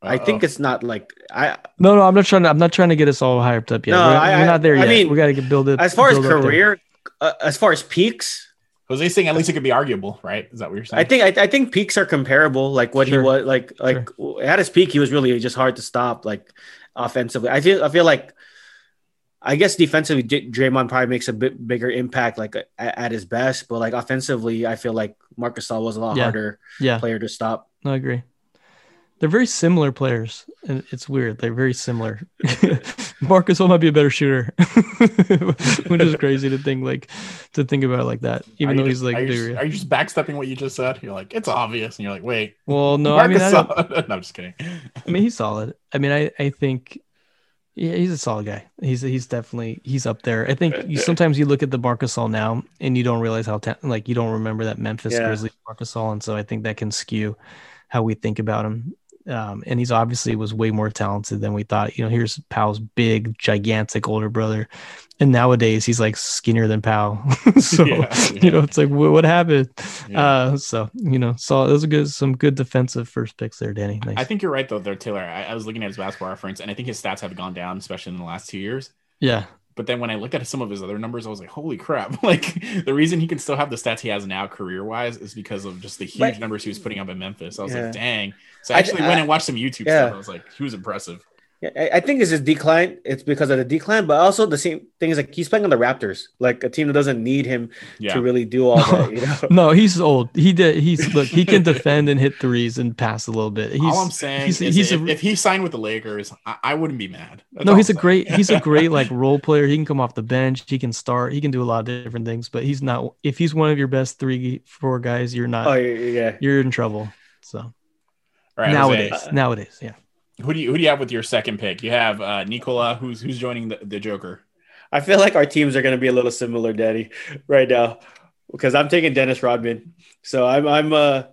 I think it's not like I.
No, no, I'm not trying to. I'm not trying to get us all hyped up yet.
No,
we're,
I,
we're not there
I
yet.
mean,
we got to build it.
As far as
build up there.
career, uh, as far as peaks,
Jose saying at least it could be arguable, right? Is that what you're saying?
I think I, I think peaks are comparable. Like what
Sure.
he was like like at his peak, he was really just hard to stop. Like offensively, I feel I feel like I guess defensively, J- Draymond probably makes a bit bigger impact like at, at his best, but like offensively, I feel like Marc Gasol was a lot
Yeah.
harder
Yeah,
player to stop.
I agree. They're very similar players, and it's weird. They're very similar. Marc Gasol might be a better shooter, which is crazy to think like to think about it like that. Even though
you
he's like
are you, just, are you just backstepping what you just said? You're like, it's obvious, and you're like, wait,
well, no, I mean, I
no, I'm just kidding.
I mean, he's solid. I mean, I, I think, yeah, he's a solid guy. He's he's definitely he's up there. I think you, sometimes you look at the Marc Gasol now and you don't realize how ta- like you don't remember that Memphis
Yeah.
Grizzlies Marc Gasol, and so I think that can skew how we think about him. Um, and he's obviously was way more talented than we thought. You know, here's Pau's big, gigantic older brother, and nowadays he's like skinnier than Pau. so
Yeah,
you know, it's like what, what happened?
Yeah.
Uh, so you know, so those are good, some good defensive first picks there, Danny. Nice.
I think you're right though, there, Taylor. I, I was looking at his basketball reference, and I think his stats have gone down, especially in the last two years.
yeah.
But then when I looked at some of his other numbers, I was like, holy crap. Like the reason he can still have the stats he has now career wise is because of just the huge numbers he was putting up in Memphis. I was
Yeah.
like, dang. So I
I-
actually
I-
went and watched some YouTube
Yeah.
stuff. I was like, he was impressive.
Yeah, I, I think it's his decline. It's because of the decline, but also the same thing is like he's playing on the Raptors, like a team that doesn't need him
Yeah.
to really do all that. You know,
No, he's old. He did. He's look. He can defend and hit threes and pass a little bit. He's,
all I'm saying
he's,
is
he's
if,
a,
if he signed with the Lakers, I, I wouldn't be mad. That's
no. He's a
I'm saying.
great. He's a great like role player. He can come off the bench. He can start. He can do a lot of different things. But he's not. If he's one of your best three, four guys, you're not.
oh yeah,
You're in trouble. So
All right,
nowadays,
Jose,
nowadays, yeah.
Who do you who do you have with your second pick? You have uh, Nikola, who's who's joining the, the Joker.
I feel like our teams are going to be a little similar, Daddy, right now, because I'm taking Dennis Rodman. So I'm, I'm, uh,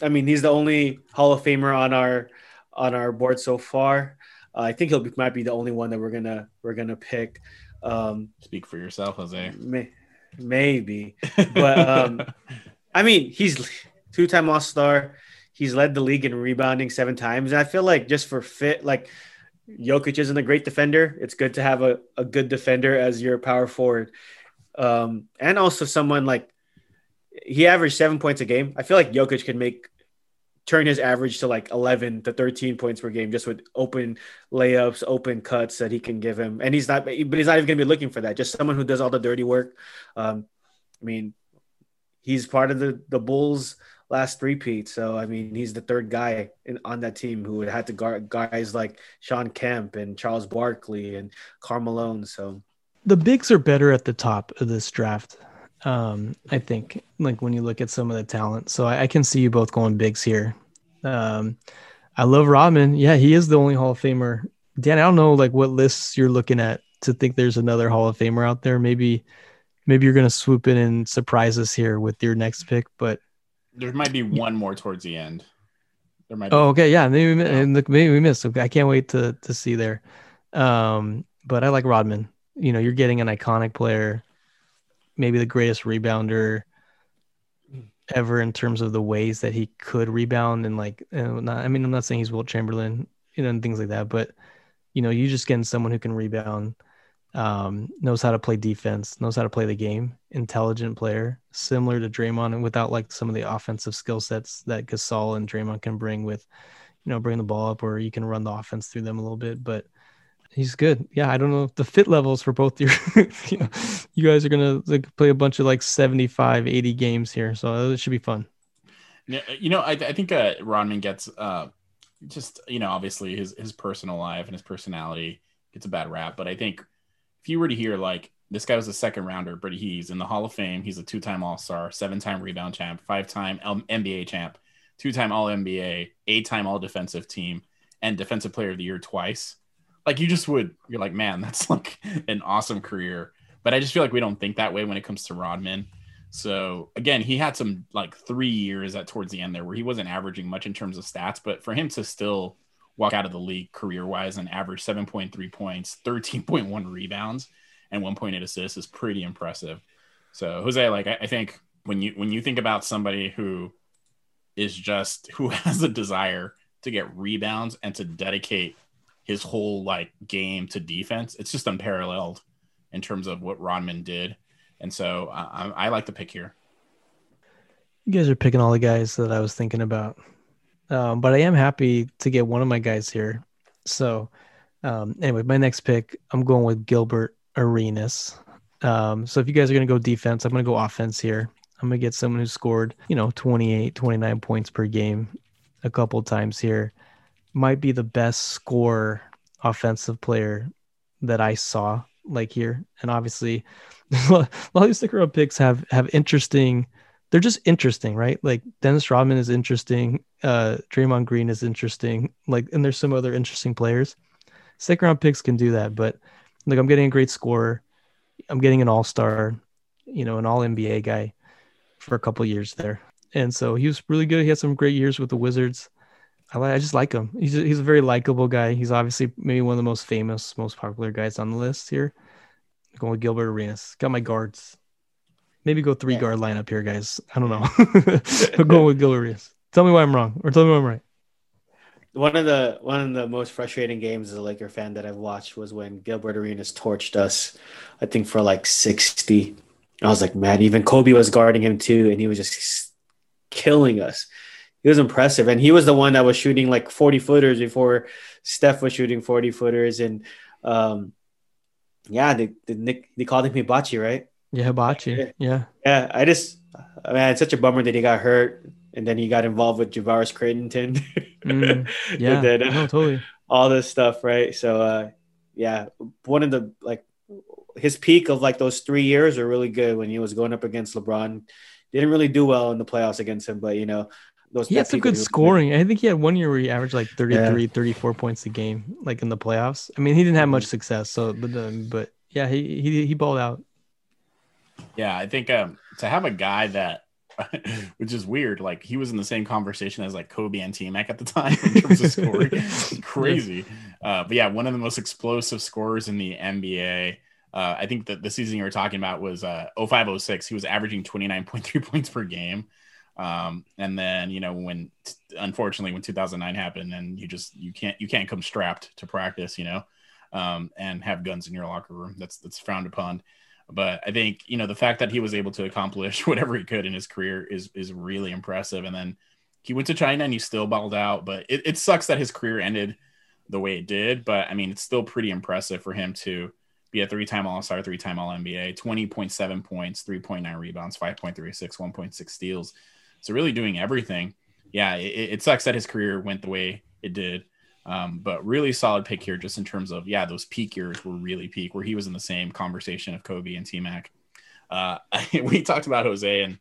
I mean, he's the only Hall of Famer on our, on our board so far. Uh, I think he'll be, might be the only one that we're gonna, we're gonna pick. Um,
Speak for yourself, Jose.
may, maybe, but um, I mean, he's two-time All-Star. He's led the league in rebounding seven times, and I feel like just for fit, like Jokic isn't a great defender. It's good to have a, a good defender as your power forward, um, and also someone like he averaged seven points a game. I feel like Jokic can make turn his average to like 11 to 13 points per game just with open layups, open cuts that he can give him. And he's not, but he's not even going to be looking for that. Just someone who does all the dirty work. Um, I mean, he's part of the the Bulls last three-peat. So I mean, he's the third guy in, on that team who had to guard guys like Shawn Kemp and Charles Barkley and Carmelo. So
the bigs are better at the top of this draft. Um, I think like when you look at some of the talent. So I, I can see you both going bigs here. Um, I love Rodman. Yeah, he is the only Hall of Famer. Dan, I don't know like what lists you're looking at to think there's another Hall of Famer out there. Maybe, maybe you're gonna swoop in and surprise us here with your next pick. But
There might be one more towards the end. There might. Be.
oh, okay, yeah, maybe we,
Yeah.
and look, maybe we missed. Okay, I can't wait to to see there. Um, but I like Rodman. You know, you're getting an iconic player, maybe the greatest rebounder ever in terms of the ways that he could rebound and like. And not, I mean, I'm not saying he's Wilt Chamberlain, you know, and things like that, but you know, you just getting someone who can rebound, um, knows how to play defense, knows how to play the game, intelligent player, similar to Draymond, and without like some of the offensive skill sets that Gasol and Draymond can bring with, you know, bring the ball up or you can run the offense through them a little bit. But he's good. Yeah, I don't know if the fit levels for both your, you know, you guys are gonna like play a bunch of like 75, 80 games here, so it should be fun.
Yeah, you know, I, I think uh, Rodman gets uh, just you know, obviously his his personal life and his personality gets a bad rap, but I think if you were to hear like this guy was a second rounder, but he's in the Hall of Fame. He's a two time All Star, seven time rebound champ, five time NBA champ, two time All NBA, eight time All Defensive Team, and Defensive Player of the Year twice. Like you just would, you're like, man, that's like an awesome career. But I just feel like we don't think that way when it comes to Rodman. So again, he had some like three years at towards the end there where he wasn't averaging much in terms of stats, but for him to still walk out of the league career wise and average 7.3 points, 13.1 rebounds, and 1.8 assists is pretty impressive. So Jose, like I, I think when you when you think about somebody who is just who has a desire to get rebounds and to dedicate his whole like game to defense, it's just unparalleled in terms of what Rodman did. And so I, I like the pick here.
You guys are picking all the guys that I was thinking about. Um, but I am happy to get one of my guys here. So, um, anyway, my next pick, I'm going with Gilbert Arenas. Um, so if you guys are going to go defense, I'm going to go offense here. I'm going to get someone who scored, you know, 28, 29 points per game a couple times here. Might be the best score offensive player that I saw like here. And obviously, a lot of these sticker up picks have have interesting they're just interesting, right? Like Dennis Rodman is interesting, uh Draymond Green is interesting, like and there's some other interesting players. Second round picks can do that, but like I'm getting a great scorer. I'm getting an all-star, you know, an all NBA guy for a couple years there. And so he was really good. He had some great years with the Wizards. I, I just like him. He's a, he's a very likable guy. He's obviously maybe one of the most famous, most popular guys on the list here. Going with Gilbert Arenas. Got my guards. Maybe go three yeah. guard lineup here, guys. I don't know. I'm going with Arenas. Tell me why I'm wrong, or tell me why I'm right.
One of the one of the most frustrating games as a Laker fan that I've watched was when Gilbert Arenas torched us. I think for like sixty. I was like, man, even Kobe was guarding him too, and he was just killing us. He was impressive, and he was the one that was shooting like forty footers before Steph was shooting forty footers, and um, yeah, they they, they called him Hibachi, right?
Yeah, Hibachi. Yeah.
Yeah. I just, I mean, it's such a bummer that he got hurt and then he got involved with Javaris Crittenton.
mm, yeah. then, uh, no, totally.
All this stuff, right? So, uh, yeah, one of the like his peak of like those three years are really good when he was going up against LeBron. Didn't really do well in the playoffs against him, but you know,
those he had some good scoring. I think he had one year where he averaged like 33, yeah. 34 points a game, like in the playoffs. I mean, he didn't have much success, so but um, but yeah, he he he balled out.
Yeah, I think um, to have a guy that, which is weird, like he was in the same conversation as like Kobe and T Mac at the time in terms of scoring. crazy. Uh, but yeah, one of the most explosive scorers in the NBA. Uh, I think that the season you were talking about was uh, 0506. He was averaging 29.3 points per game. Um, and then, you know, when unfortunately when 2009 happened and you just, you can't, you can't come strapped to practice, you know, um, and have guns in your locker room. That's, that's frowned upon. But I think you know the fact that he was able to accomplish whatever he could in his career is is really impressive. And then he went to China and he still balled out. But it, it sucks that his career ended the way it did. But I mean, it's still pretty impressive for him to be a three-time All-Star, three-time All-NBA, 20.7 points, 3.9 rebounds, 5.36, 1.6 steals. So really doing everything. Yeah, it, it sucks that his career went the way it did. Um, but really solid pick here, just in terms of yeah, those peak years were really peak, where he was in the same conversation of Kobe and T Mac. Uh, we talked about Jose and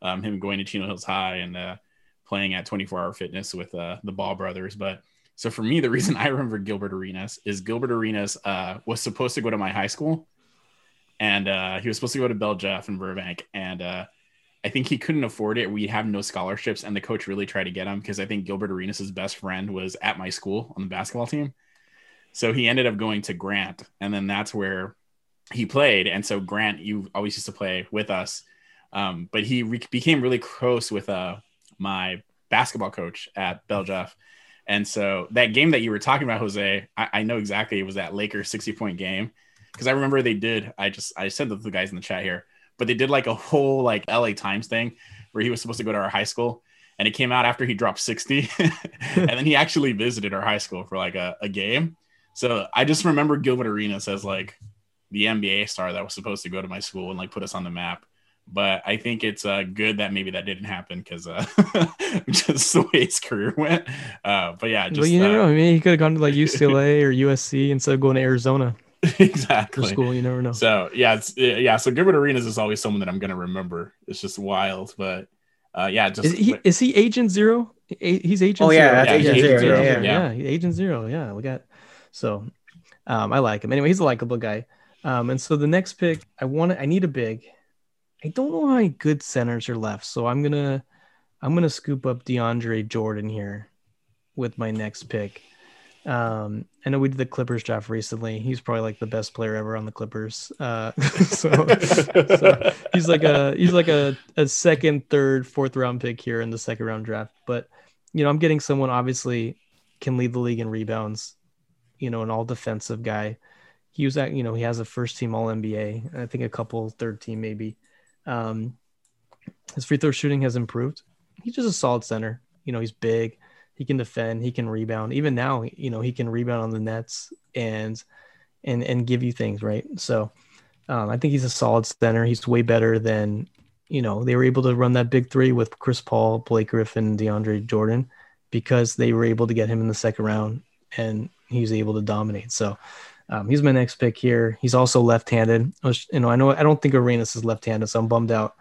um, him going to Chino Hills High and uh, playing at 24 Hour Fitness with uh, the Ball brothers. But so for me, the reason I remember Gilbert Arenas is Gilbert Arenas uh, was supposed to go to my high school, and uh, he was supposed to go to Bell Jeff in Burbank, and uh, I think he couldn't afford it. We have no scholarships, and the coach really tried to get him because I think Gilbert Arenas' best friend was at my school on the basketball team. So he ended up going to Grant, and then that's where he played. And so Grant, you always used to play with us, um, but he re- became really close with uh, my basketball coach at Bell Jeff. And so that game that you were talking about, Jose, I, I know exactly it was that Lakers 60 point game because I remember they did. I just I sent the guys in the chat here but they did like a whole like LA Times thing where he was supposed to go to our high school and it came out after he dropped 60 and then he actually visited our high school for like a, a game. So I just remember Gilbert Arenas as like the NBA star that was supposed to go to my school and like put us on the map. But I think it's uh, good that maybe that didn't happen because uh, just the way his career went. Uh, but yeah, just,
well, you uh, know. I mean, he could have gone to like UCLA or USC instead of going to Arizona.
exactly.
school. You never know.
So yeah, it's yeah. So Gilbert Arenas is always someone that I'm gonna remember. It's just wild, but uh, yeah, just
Is he is he Agent Zero? A- He's Agent
Oh,
Zero.
yeah,
that's Yeah, Agent Agent Zero,
Zero,
yeah,
yeah.
Agent Zero. Yeah, we got. So, um, I like him. Anyway, he's a likable guy. Um, and so the next pick, I want to. I need a big. I don't know how many good centers are left, so I'm gonna, I'm gonna scoop up DeAndre Jordan here, with my next pick. Um, I know we did the Clippers draft recently. He's probably like the best player ever on the Clippers. Uh, so, so he's like a he's like a, a second, third, fourth round pick here in the second round draft. But you know, I'm getting someone obviously can lead the league in rebounds. You know, an all defensive guy. He was at you know he has a first team All NBA. I think a couple third team maybe. Um, his free throw shooting has improved. He's just a solid center. You know, he's big. He can defend. He can rebound. Even now, you know, he can rebound on the nets and and and give you things right. So um, I think he's a solid center. He's way better than you know they were able to run that big three with Chris Paul, Blake Griffin, DeAndre Jordan because they were able to get him in the second round and he was able to dominate. So um, he's my next pick here. He's also left-handed. Was- You know, I know I don't think Arenas is left-handed, so I'm bummed out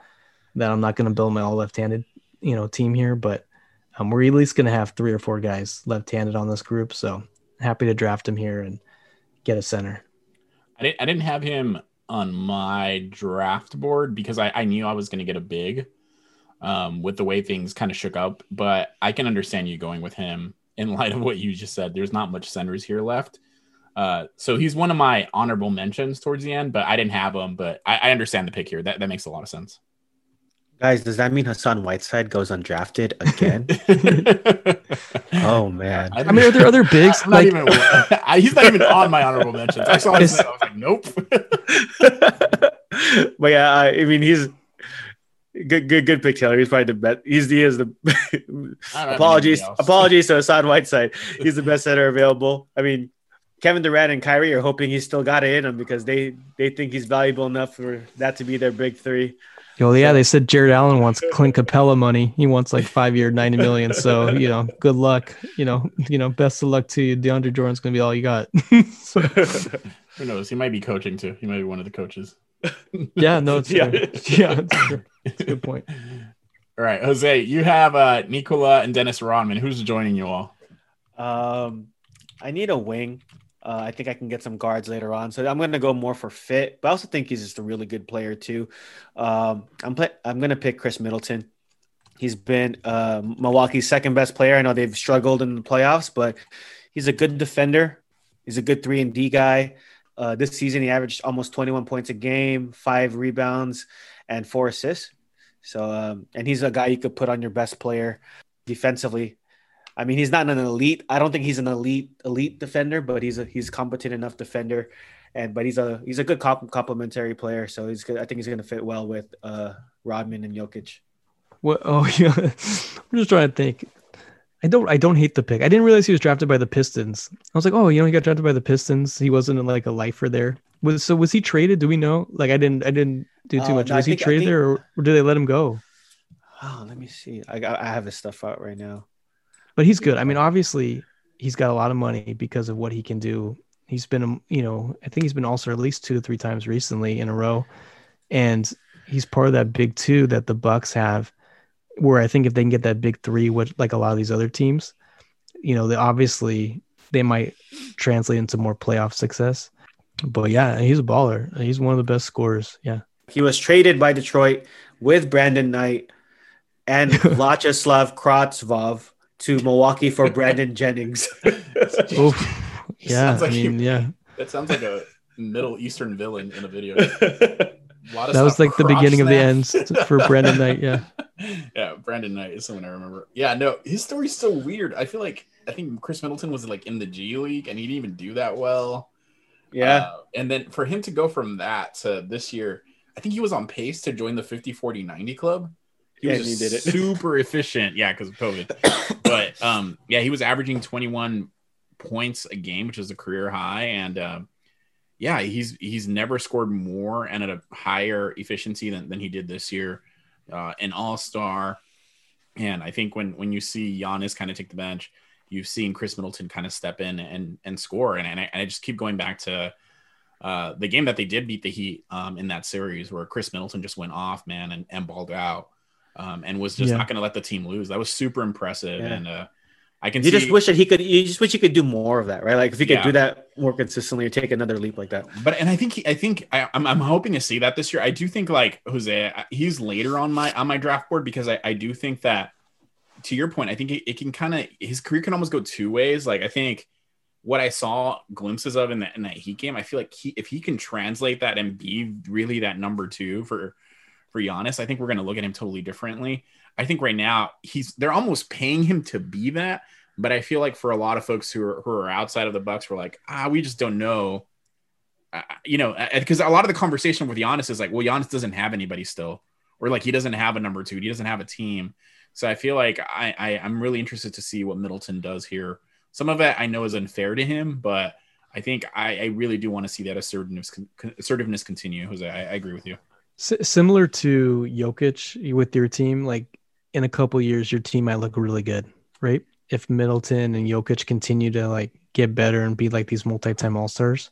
that I'm not going to build my all left-handed, you know, team here. But um, we're at least going to have three or four guys left-handed on this group. So happy to draft him here and get a center.
I didn't I didn't have him on my draft board because I, I knew I was gonna get a big um with the way things kind of shook up, but I can understand you going with him in light of what you just said. There's not much centers here left. Uh, so he's one of my honorable mentions towards the end, but I didn't have him. But I, I understand the pick here. That that makes a lot of sense.
Guys, does that mean Hassan Whiteside goes undrafted again? oh man.
I mean, are there other bigs?
I'm not even. He's not even on my honorable mentions. I saw his name. I was like, nope.
but yeah, I, I mean he's good good good pick Taylor. He's probably the best. He's he is the
I
apologies apologies to Hassan Whiteside. He's the best center available. I mean Kevin Durant and Kyrie are hoping he's still got it in him because they they think he's valuable enough for that to be their big three.
Yo, yeah, they said Jarrett Allen wants Clint Capela money. He wants like five year, ninety million. So you know, good luck. You know, you know, best of luck to you. DeAndre Jordan's gonna be all you got. so,
Who knows? He might be coaching too. He might be one of the coaches.
yeah, no, it's
Yeah.
fair. yeah, it's true. It's a good point.
All right, Jose, you have uh Nikola and Dennis Rodman. Who's joining you all?
Um, I need a wing. Uh, I think I can get some guards later on, so I'm going to go more for fit. But I also think he's just a really good player too. Um, I'm play- I'm going to pick Khris Middleton. He's been uh, Milwaukee's second best player. I know they've struggled in the playoffs, but he's a good defender. He's a good three and D guy. Uh, this season, he averaged almost 21 points a game, five rebounds, and four assists. So, um, and he's a guy you could put on your best player defensively. I mean, he's not an elite. I don't think he's an elite elite defender, but he's a he's competent enough defender, and but he's a he's a good comp- complementary player. So he's good. I think he's going to fit well with uh, Rodman and Jokic.
What? Oh yeah, I'm just trying to think. I don't. I don't hate the pick. I didn't realize he was drafted by the Pistons. I was like, oh, you know, he got drafted by the Pistons. He wasn't like a lifer there. Was so? Was he traded? Do we know? Like, I didn't. I didn't do too
Uh,
much.
no,
was he
think- I
traded
think-
there, or, or did they let him go?
Oh, let me see. I got, I have his stuff out right now.
But he's good. I mean, obviously, he's got a lot of money because of what he can do. He's been, um, you know, I think he's been also at least two or three times recently in a row, and he's part of that big two that the Bucks have. Where I think if they can get that big three, what like a lot of these other teams, you know, they obviously they might translate into more playoff success. But yeah, he's a baller. He's one of the best scorers. Yeah.
He was traded by Detroit with Brandon Knight and Vyacheslav Kravtsov to Milwaukee for Brandon Jennings.
Oof. Yeah.
Sounds like
I
you-
mean, yeah.
That sounds like a Middle Eastern villain in a video. A lot of
That was like the
crotch
beginning of the
snap.
end for Brandon Knight. Yeah.
yeah, Brandon Knight is someone I remember. Yeah, no, his story's so weird. I feel like I think Khris Middleton was like in the G League and he didn't even do that well.
yeah.
Uh, and then for him to go from that to this year, I think he was on pace to join the 50 40 90 club. He
Yeah,
was
he did it.
super efficient. Yeah, because of COVID. but um, yeah, he was averaging 21 points a game, which is a career high. And uh, yeah, he's he's never scored more and at a higher efficiency than, than he did this year. Uh, an all star. And I think when when you see Giannis kind of take the bench, you've seen Khris Middleton kind of step in and and score. And, and, I, and I just keep going back to uh, the game that they did beat the Heat um, in that series, where Khris Middleton just went off, man, and, and balled out, um, and was just
Yeah.
not going to let the team lose. That was super impressive,
Yeah.
and uh, I can
You
see.
just wish that he could. You just wish he could do more of that, right? Like if he could
Yeah.
do that more consistently or take another leap like that.
but and I think he, I think I, I'm I'm hoping to see that this year. I do think like Jose, he's later on my on my draft board because I, I do think that to your point, I think it, it can kind of his career can almost go two ways. Like I think what I saw glimpses of in that in that Heat game, I feel like he if he can translate that and be really that number two for for Giannis, I think we're gonna look at him totally differently. I think right now he's they're almost paying him to be that, but I feel like for a lot of folks who are who are outside of the Bucks, we're like, ah, we just don't know. Uh, you know, because a lot of the conversation with Giannis is like, well, Giannis doesn't have anybody still, or like he doesn't have a number two, he doesn't have a team. So I feel like I, I I'm really interested to see what Middleton does here. Some of it I know is unfair to him, but I think I, I really do want to see that assertiveness assertiveness continue. Jose, I, I agree with you.
S- similar to Jokic with your team, like in a couple years, your team might look really good, right? If Middleton and Jokic continue to like get better and be like these multi-time All Stars,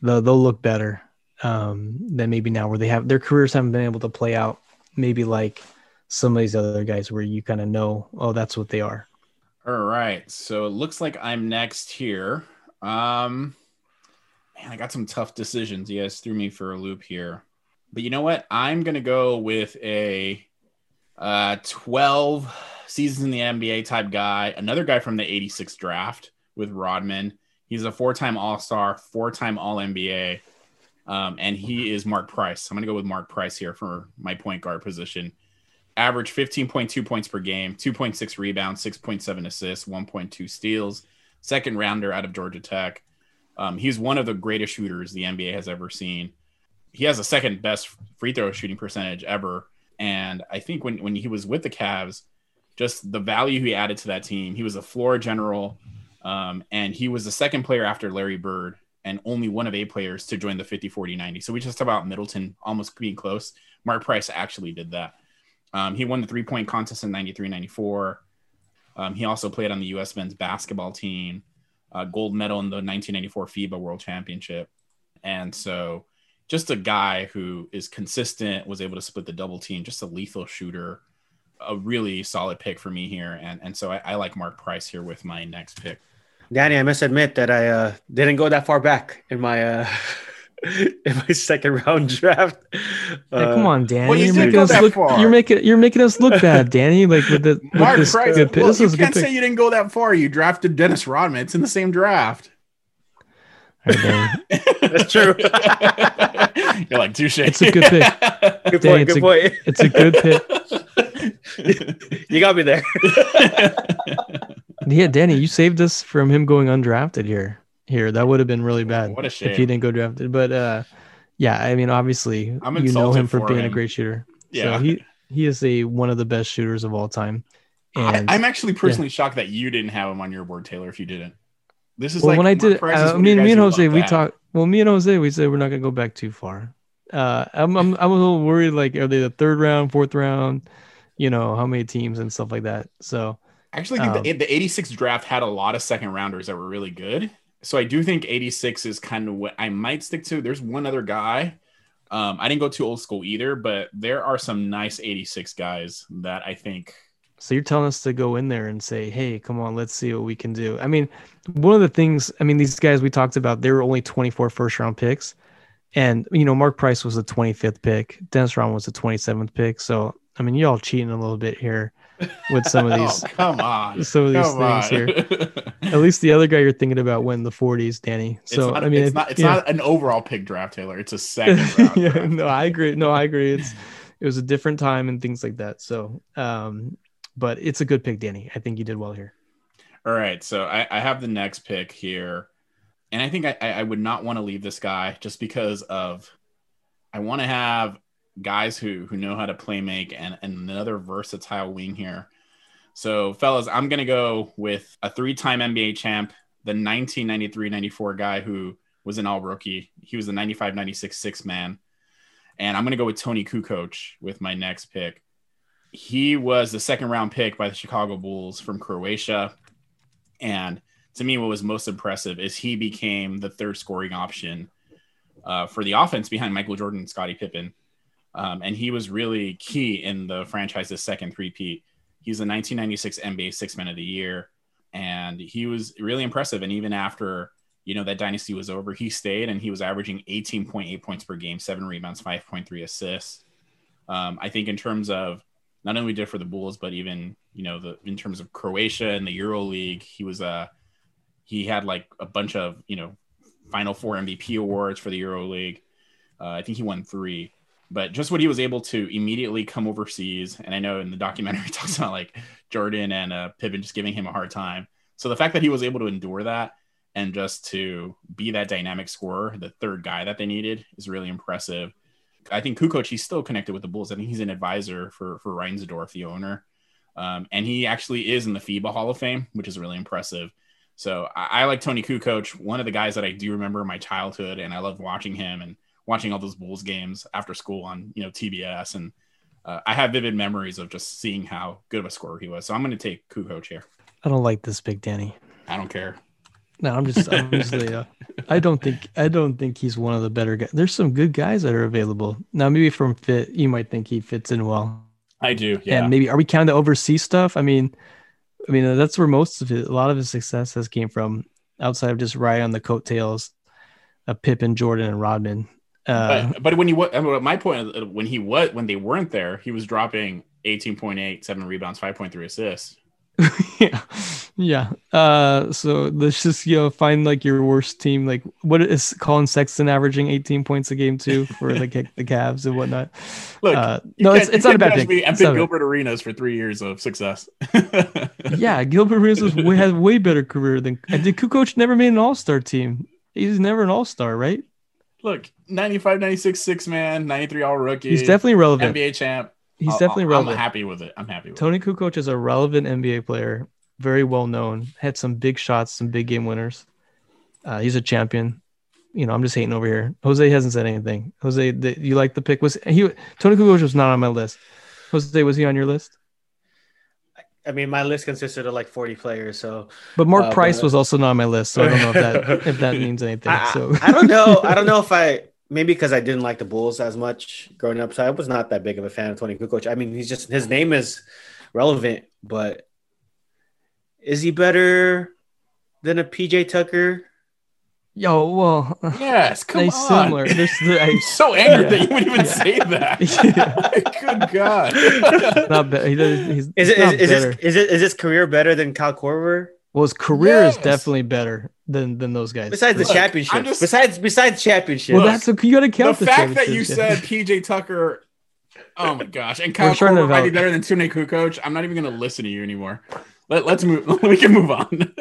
they'll they'll look better um, than maybe now, where they have their careers haven't been able to play out. Maybe like some of these other guys, where you kind of know, oh, that's what they are.
All right. So it looks like I'm next here. Um man, I got some tough decisions. You guys threw me for a loop here. But you know what? I'm gonna go with a uh 12 seasons in the NBA type guy, another guy from the 86 draft with Rodman. He's a four-time all-star, four-time all-NBA. Um, and he is Mark Price. I'm gonna go with Mark Price here for my point guard position average 15.2 points per game, 2.6 rebounds, 6.7 assists, 1.2 steals, second rounder out of Georgia Tech. Um, he's one of the greatest shooters the NBA has ever seen. He has the second best free throw shooting percentage ever. And I think when, when he was with the Cavs, just the value he added to that team, he was a floor general. Um, and he was the second player after Larry Bird and only one of eight players to join the 50, 40, 90. So we just about Middleton almost being close. Mark Price actually did that. Um, he won the three point contest in 93 94. Um, he also played on the U.S. men's basketball team, uh, gold medal in the 1994 FIBA World Championship. And so, just a guy who is consistent, was able to split the double team, just a lethal shooter, a really solid pick for me here. And, and so, I, I like Mark Price here with my next pick.
Danny, I must admit that I uh, didn't go that far back in my uh, in my second round draft.
Yeah,
Uh,
come on, Danny.
well, you
you're making us look.
far.
You're making you're making us look bad, Danny. Like with the with
Mark
this
Price,
good pick.
well,
This
you
was a good
can't
pick.
say you didn't go that far. You drafted Dennis Rodman. It's in the same draft.
All right, Danny.
That's true.
You're like touche.
It's a good pick.
good
Danny,
point.
it's
Good
a-
point.
It's a good pick.
You got me there.
Yeah, Danny, you saved us from him going undrafted here. Here, that would have been really bad
What a shame.
if he didn't go drafted. But uh, yeah, I mean, obviously,
I'm
you know him for,
for
being a great shooter.
Yeah.
so he he is a one of the best shooters of all time. And
I, am actually personally shocked that you didn't have him on your board, Taylor. If you didn't, this is
well,
like
when I did, uh,
one of
me, and me and Jose, we talked. Well, me and Jose, we said we're not gonna go back too far. Uh, I'm, I'm I'm a little worried. Like, are they the third round, fourth round? You know, how many teams and stuff like that. So
I actually think
Um,
the, the 86 draft had a lot of second rounders that were really good. So I do think 86 is kind of what I might stick to. There's one other guy. Um, I didn't go too old school either, but there are some nice 86 guys that I think.
So you're telling us to go in there and say, "Hey, come on, let's see what we can do." I mean, one of the things, I mean, these guys we talked about, they were only 24 first round picks, and you know, Mark Price was the 25th pick, Dennis Ron was the 27th pick. So I mean, y'all cheating a little bit here with some of these,
Oh, come on.
some of these
Come on.
things here. At least the other guy you're thinking about went in the 40s, Danny. So
not,
I mean,
it's not it's
yeah.
not an overall pick draft, Taylor. It's a second round.
yeah,
draft.
no, I agree. No, I agree. It's it was a different time and things like that. So, um, but it's a good pick, Danny. I think you did well here.
All right, so I, I have the next pick here, and I think I, I would not want to leave this guy just because of I want to have guys who who know how to play make and, and another versatile wing here. So, fellas, I'm gonna go with a three-time NBA champ, the 1993-94 guy who was an all rookie. He was the 95-96 six man, and I'm gonna go with Toni Kukoc with my next pick. He was the second round pick by the Chicago Bulls from Croatia. And to me, what was most impressive is he became the third scoring option uh, for the offense behind Michael Jordan and Scottie Pippen. Um, and he was really key in the franchise's second three-peat. He's the 1996 NBA Six Man of the Year, and he was really impressive. And even after you know that dynasty was over, he stayed and he was averaging 18.8 points per game, seven rebounds, 5.3 assists. Um, I think in terms of not only did for the Bulls, but even you know the in terms of Croatia and the Euro League, he was a uh, he had like a bunch of you know Final Four MVP awards for the Euro League. Uh, I think he won three, but just what he was able to immediately come overseas. And I know in the documentary talks about like Jordan and uh, Pippen just giving him a hard time. So the fact that he was able to endure that and just to be that dynamic scorer, the third guy that they needed, is really impressive. I think Kukoc, he's still connected with the Bulls. I think he's an advisor for for Reinsdorf, the owner, um, and he actually is in the FIBA Hall of Fame, which is really impressive. So I, I like Toni Kukoc, one of the guys that I do remember in my childhood, and I loved watching him and watching all those Bulls games after school on you know TBS, and uh, I have vivid memories of just seeing how good of a scorer he was. So I'm going to take Kukoc here.
I don't like this big Danny.
I don't care.
No, I'm just, I'm just uh, I don't think, I don't think he's one of the better guys. There's some good guys that are available now. Maybe from fit, you might think he fits in well.
I do, yeah.
And maybe are we counting the overseas stuff? I mean, I mean that's where most of it, a lot of his success has came from outside of just riding on the coattails of Pippen, Jordan, and Rodman.
Uh, but, but when you what my point when he was when they weren't there, he was dropping 18.8, seven rebounds, 5.3 assists.
yeah. Yeah. Uh so let's just you know find like your worst team. Like what is Collin Sexton averaging 18 points a game too for the the Cavs and whatnot?
Look uh, no it's, it's not a bad thing. and pick gilbert arenas for three years of success.
Yeah gilbert arenas was way, had way better career than and did Kukoc never made an all-star team? He's never an all-star right?
Look 95 96 six man 93 all rookie
he's definitely relevant.
Nba champ
He's definitely relevant.
I'm happy with it. I'm happy with
Toni
it.
Kukoc is a relevant NBA player, very well known, had some big shots, some big game winners. Uh, he's a champion. You know, I'm just hating over here. Jose hasn't said anything. Jose, the, you like the pick? Was he Toni Kukoc was not on my list. Jose, was he on your list?
I mean, my list consisted of like 40 players. So,
but Mark uh, Price but... was also not on my list. So I don't know if that if that means anything.
I,
so
I don't know. I don't know if I maybe because I didn't like the Bulls as much growing up, so I was not that big of a fan of Toni Kukoc. I mean, he's just his name is relevant, but is he better than a PJ Tucker?
Yo, well,
yes, come on. Similar. There's, I'm so angry yeah. that you would even say that. Good God,
not bad. He does,
he's, is it is, is, this, is it is this career better than Kyle Korver?
Well, his career yes. is definitely better than than those guys.
Besides the championship, just, besides besides championship.
Well, that's a, you got to count
the, the fact that you said PJ Tucker. Oh my gosh, and Kyle Korver might be better than Toni Kukoc. I'm not even going to listen to you anymore. Let, let's move. we can move on.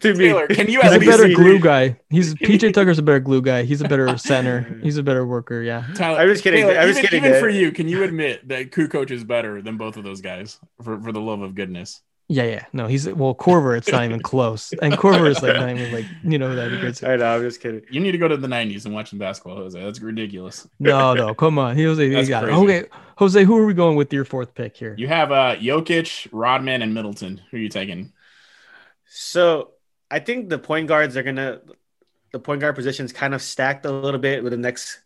to Taylor,
can you?
He's a better glue guy. He's PJ Tucker's a better glue guy. He's a better center. He's a better worker. Yeah.
Tyler, I was kidding. Taylor, I was
even,
kidding.
Even for you, can you admit that Kukoc is better than both of those guys? For for the love of goodness.
Yeah, yeah. No, he's well, Korver, it's not even close. And Korver is like not even like, you know, that'd be great.
I know, I'm just kidding.
You need to go to the 90s and watch some basketball, Jose. That's ridiculous.
No, no, come on. Jose, he got it. Okay. Jose, who are we going with your fourth pick here?
You have uh Jokic, Rodman, and Middleton. Who are you taking?
So I think the point guards are gonna the point guard position's kind of stacked a little bit with the next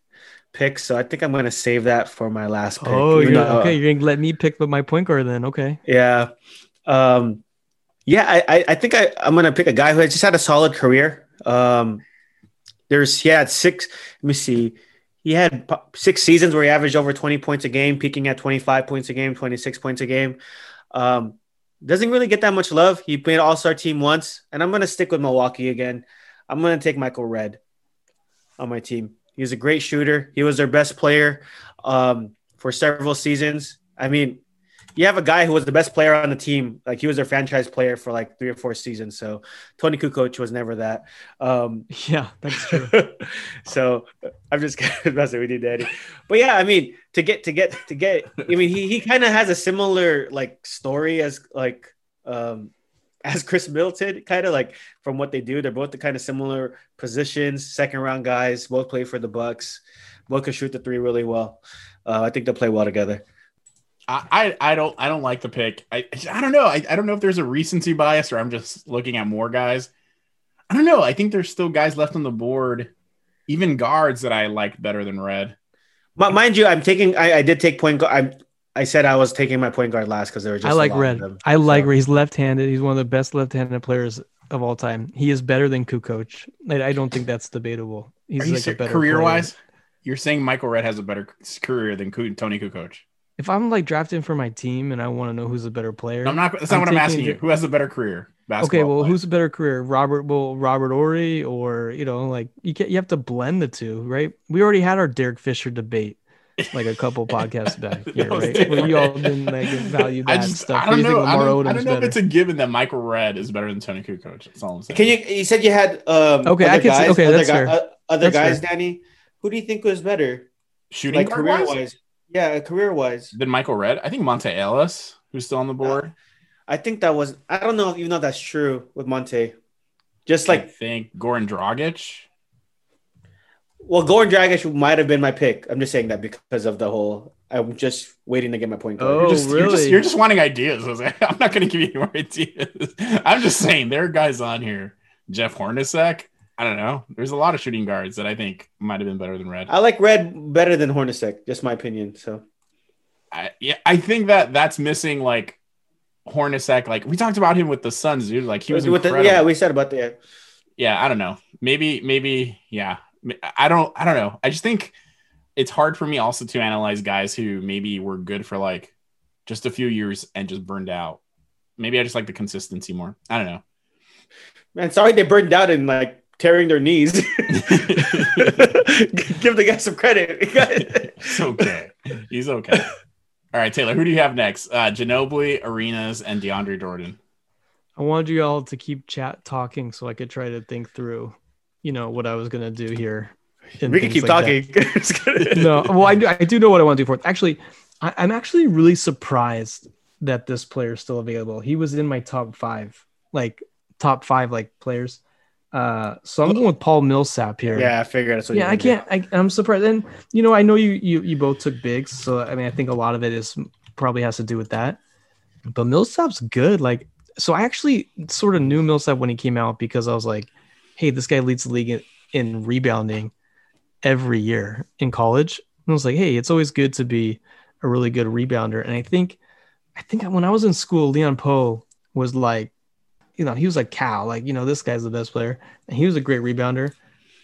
pick. So I think I'm gonna save that for my last pick.
Oh, you're, okay. You're gonna let me pick with my point guard then. Okay.
Yeah. Um, yeah, I, I think I, I'm going to pick a guy who has just had a solid career. Um, there's he had six. Let me see. He had six seasons where he averaged over 20 points a game, peaking at 25 points a game, 26 points a game. Um, doesn't really get that much love. He played All Star team once, and I'm going to stick with Milwaukee again. I'm going to take Michael Redd on my team. He's a great shooter. He was their best player um, for several seasons. I mean, you have a guy who was the best player on the team. Like he was their franchise player for like three or four seasons. So Toni Kukoc was never that. Um,
yeah, that's true.
so I'm just messing with you, Daddy. But yeah, I mean, to get to get to get, I mean, he he kind of has a similar like story as like um as Khris Middleton, kind of like from what they do. They're both the kind of similar positions, second round guys. Both play for the Bucks. Both can shoot the three really well. Uh, I think they'll play well together.
I, I don't I don't like the pick. I I don't know. I, I don't know if there's a recency bias or I'm just looking at more guys. I don't know. I think there's still guys left on the board even guards that I like better than Redd.
M- mind you, I'm taking. I, I did take point guard. I I said I was taking my point guard last because there were just.
I like
lot of
Redd.
them.
I like
So-
Redd. He's left-handed. He's one of the best left-handed players of all time. He is better than Kukoc. I, I don't think that's debatable. He's
Are you
like a better
career
player.
wise? You're saying Michael Redd has a better career than Ku- Toni Kukoc?
If I'm like drafting for my team and I want to know who's a better player,
I'm not. That's not
I'm
what I'm asking you. Who has a better career?
Okay, well,
wise?
who's a better career, Robert? Well, Robert Horry, or you know, like you can you have to blend the two, right? We already had our Derek Fisher debate, like a couple podcasts back here,
That was
right? Where you all didn't like value that
I just
stuff.
I don't
you
know. I don't, I don't know if it's a given that Michael Redd is better than Toni Kukoc. That's all I'm saying.
Can you? You said you had. Um,
Okay, I
other
can see-
guys,
okay,
other
that's
guy-
fair.
uh, other
That's
guys,
fair.
Danny. Who do you think was better,
shooting
like career
wise?
Wise? Yeah, career wise.
Then Michael Redd. I think Monta Ellis, who's still on the board.
I think that was. I don't know if even though that's true with Monta. Just
I
like
think Goran Dragic.
well, Goran Dragic might have been my pick. I'm just saying that because of the whole. I'm just waiting to get my point guard.
Oh,
You're just, You're just,
really?
you're just wanting ideas. Jose. I'm not going to give you any more ideas. I'm just saying there are guys on here. Jeff Hornacek. I don't know. There's a lot of shooting guards that I think might have been better than Redd.
I like Redd better than Hornacek. Just my opinion. So
I, yeah, I think that that's missing like Hornacek. Like we talked about him with the Suns, dude. Like he was
With the-
incredible.
yeah, we said about the
yeah, I don't know. Maybe, maybe, yeah. I don't, I don't know. I just think it's hard for me also to analyze guys who maybe were good for like just a few years and just burned out. Maybe I just like the consistency more. I don't know.
Man, sorry they burned out and like tearing their knees. Give the guy some credit.
It's okay. He's okay. All right, Taylor, who do you have next? Uh, Ginobili, Arenas, and DeAndre Jordan.
I wanted you all to keep chat talking so I could try to think through, you know, what I was gonna do here.
we can keep
like
talking.
no, well, I do, I do know what I want to do for it. Actually, I, I'm actually really surprised that this player is still available. He was in my top five, like top five, like players. Uh, so I'm going with Paul Millsap here.
Yeah, I figured that's what.
yeah, I can't. I, I'm surprised. And you know, I know you you you both took bigs, so I mean, I think a lot of it is probably has to do with that. But Millsap's good. Like, so I actually sort of knew Millsap when he came out because I was like, hey, this guy leads the league in, in rebounding every year in college. And I was like, hey, it's always good to be a really good rebounder. And I think, I think when I was in school, Leon Powe was like, you know, he was like Cal, like, you know, this guy's the best player. And he was a great rebounder.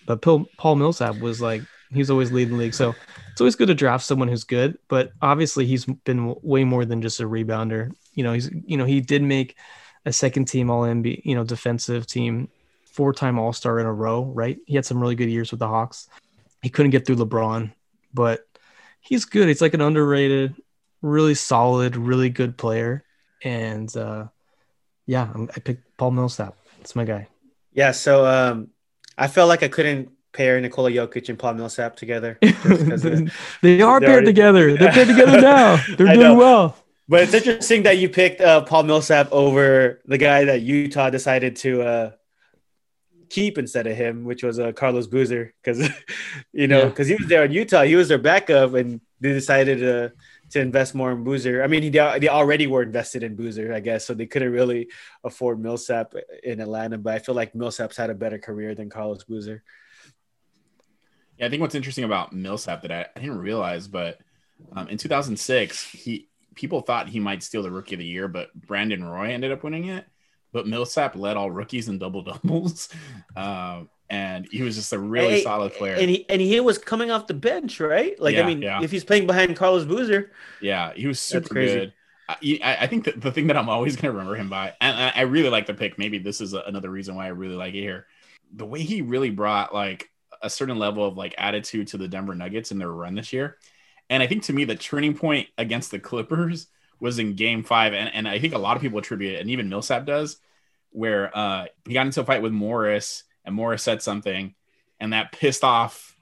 But Paul, Paul Millsap was like, he's always leading the league. So it's always good to draft someone who's good. But obviously, he's been way more than just a rebounder. You know, he's, you know, he did make a second team All NBA, you know, defensive team, four time All Star in a row, right? He had some really good years with the Hawks. He couldn't get through LeBron, but he's good. He's like an underrated, really solid, really good player. And uh, yeah, I'm, I picked Paul Millsap. It's my guy.
Yeah, so um, I felt like I couldn't pair Nikola Jokic and Paul Millsap together. 'cause
they are paired
already-
together. They're paired together now. They're doing
know.
well.
but it's interesting that you picked uh, Paul Millsap over the guy that Utah decided to uh, keep instead of him, which was uh, Carlos Boozer, because you know,
Yeah.
because he was there in Utah, he was their backup, and they decided to to invest more in Boozer. I mean, he, they already were invested in Boozer, I guess, so they couldn't really afford Millsap in Atlanta. But I feel like Millsap's had a better career than Carlos Boozer.
Yeah, I think what's interesting about Millsap that I, I didn't realize, but um, in 2006, he people thought he might steal the Rookie of the Year, but Brandon Roy ended up winning it. But Millsap led all rookies in double doubles, um, and he was just a really
Hey,
solid player.
And he and he was coming off the bench, right? Like
Yeah,
I mean,
yeah.
if he's playing behind Carlos Boozer,
Yeah, he was super
crazy.
good. I, I think that the thing that I'm always going to remember him by, and I really like the pick. Maybe this is another reason why I really like it here. The way he really brought like a certain level of like attitude to the Denver Nuggets in their run this year, and I think to me the turning point against the Clippers was in Game Five, and, and I think a lot of people attribute it, and even Millsap does, where uh, he got into a fight with Morris, and Morris said something, and that pissed off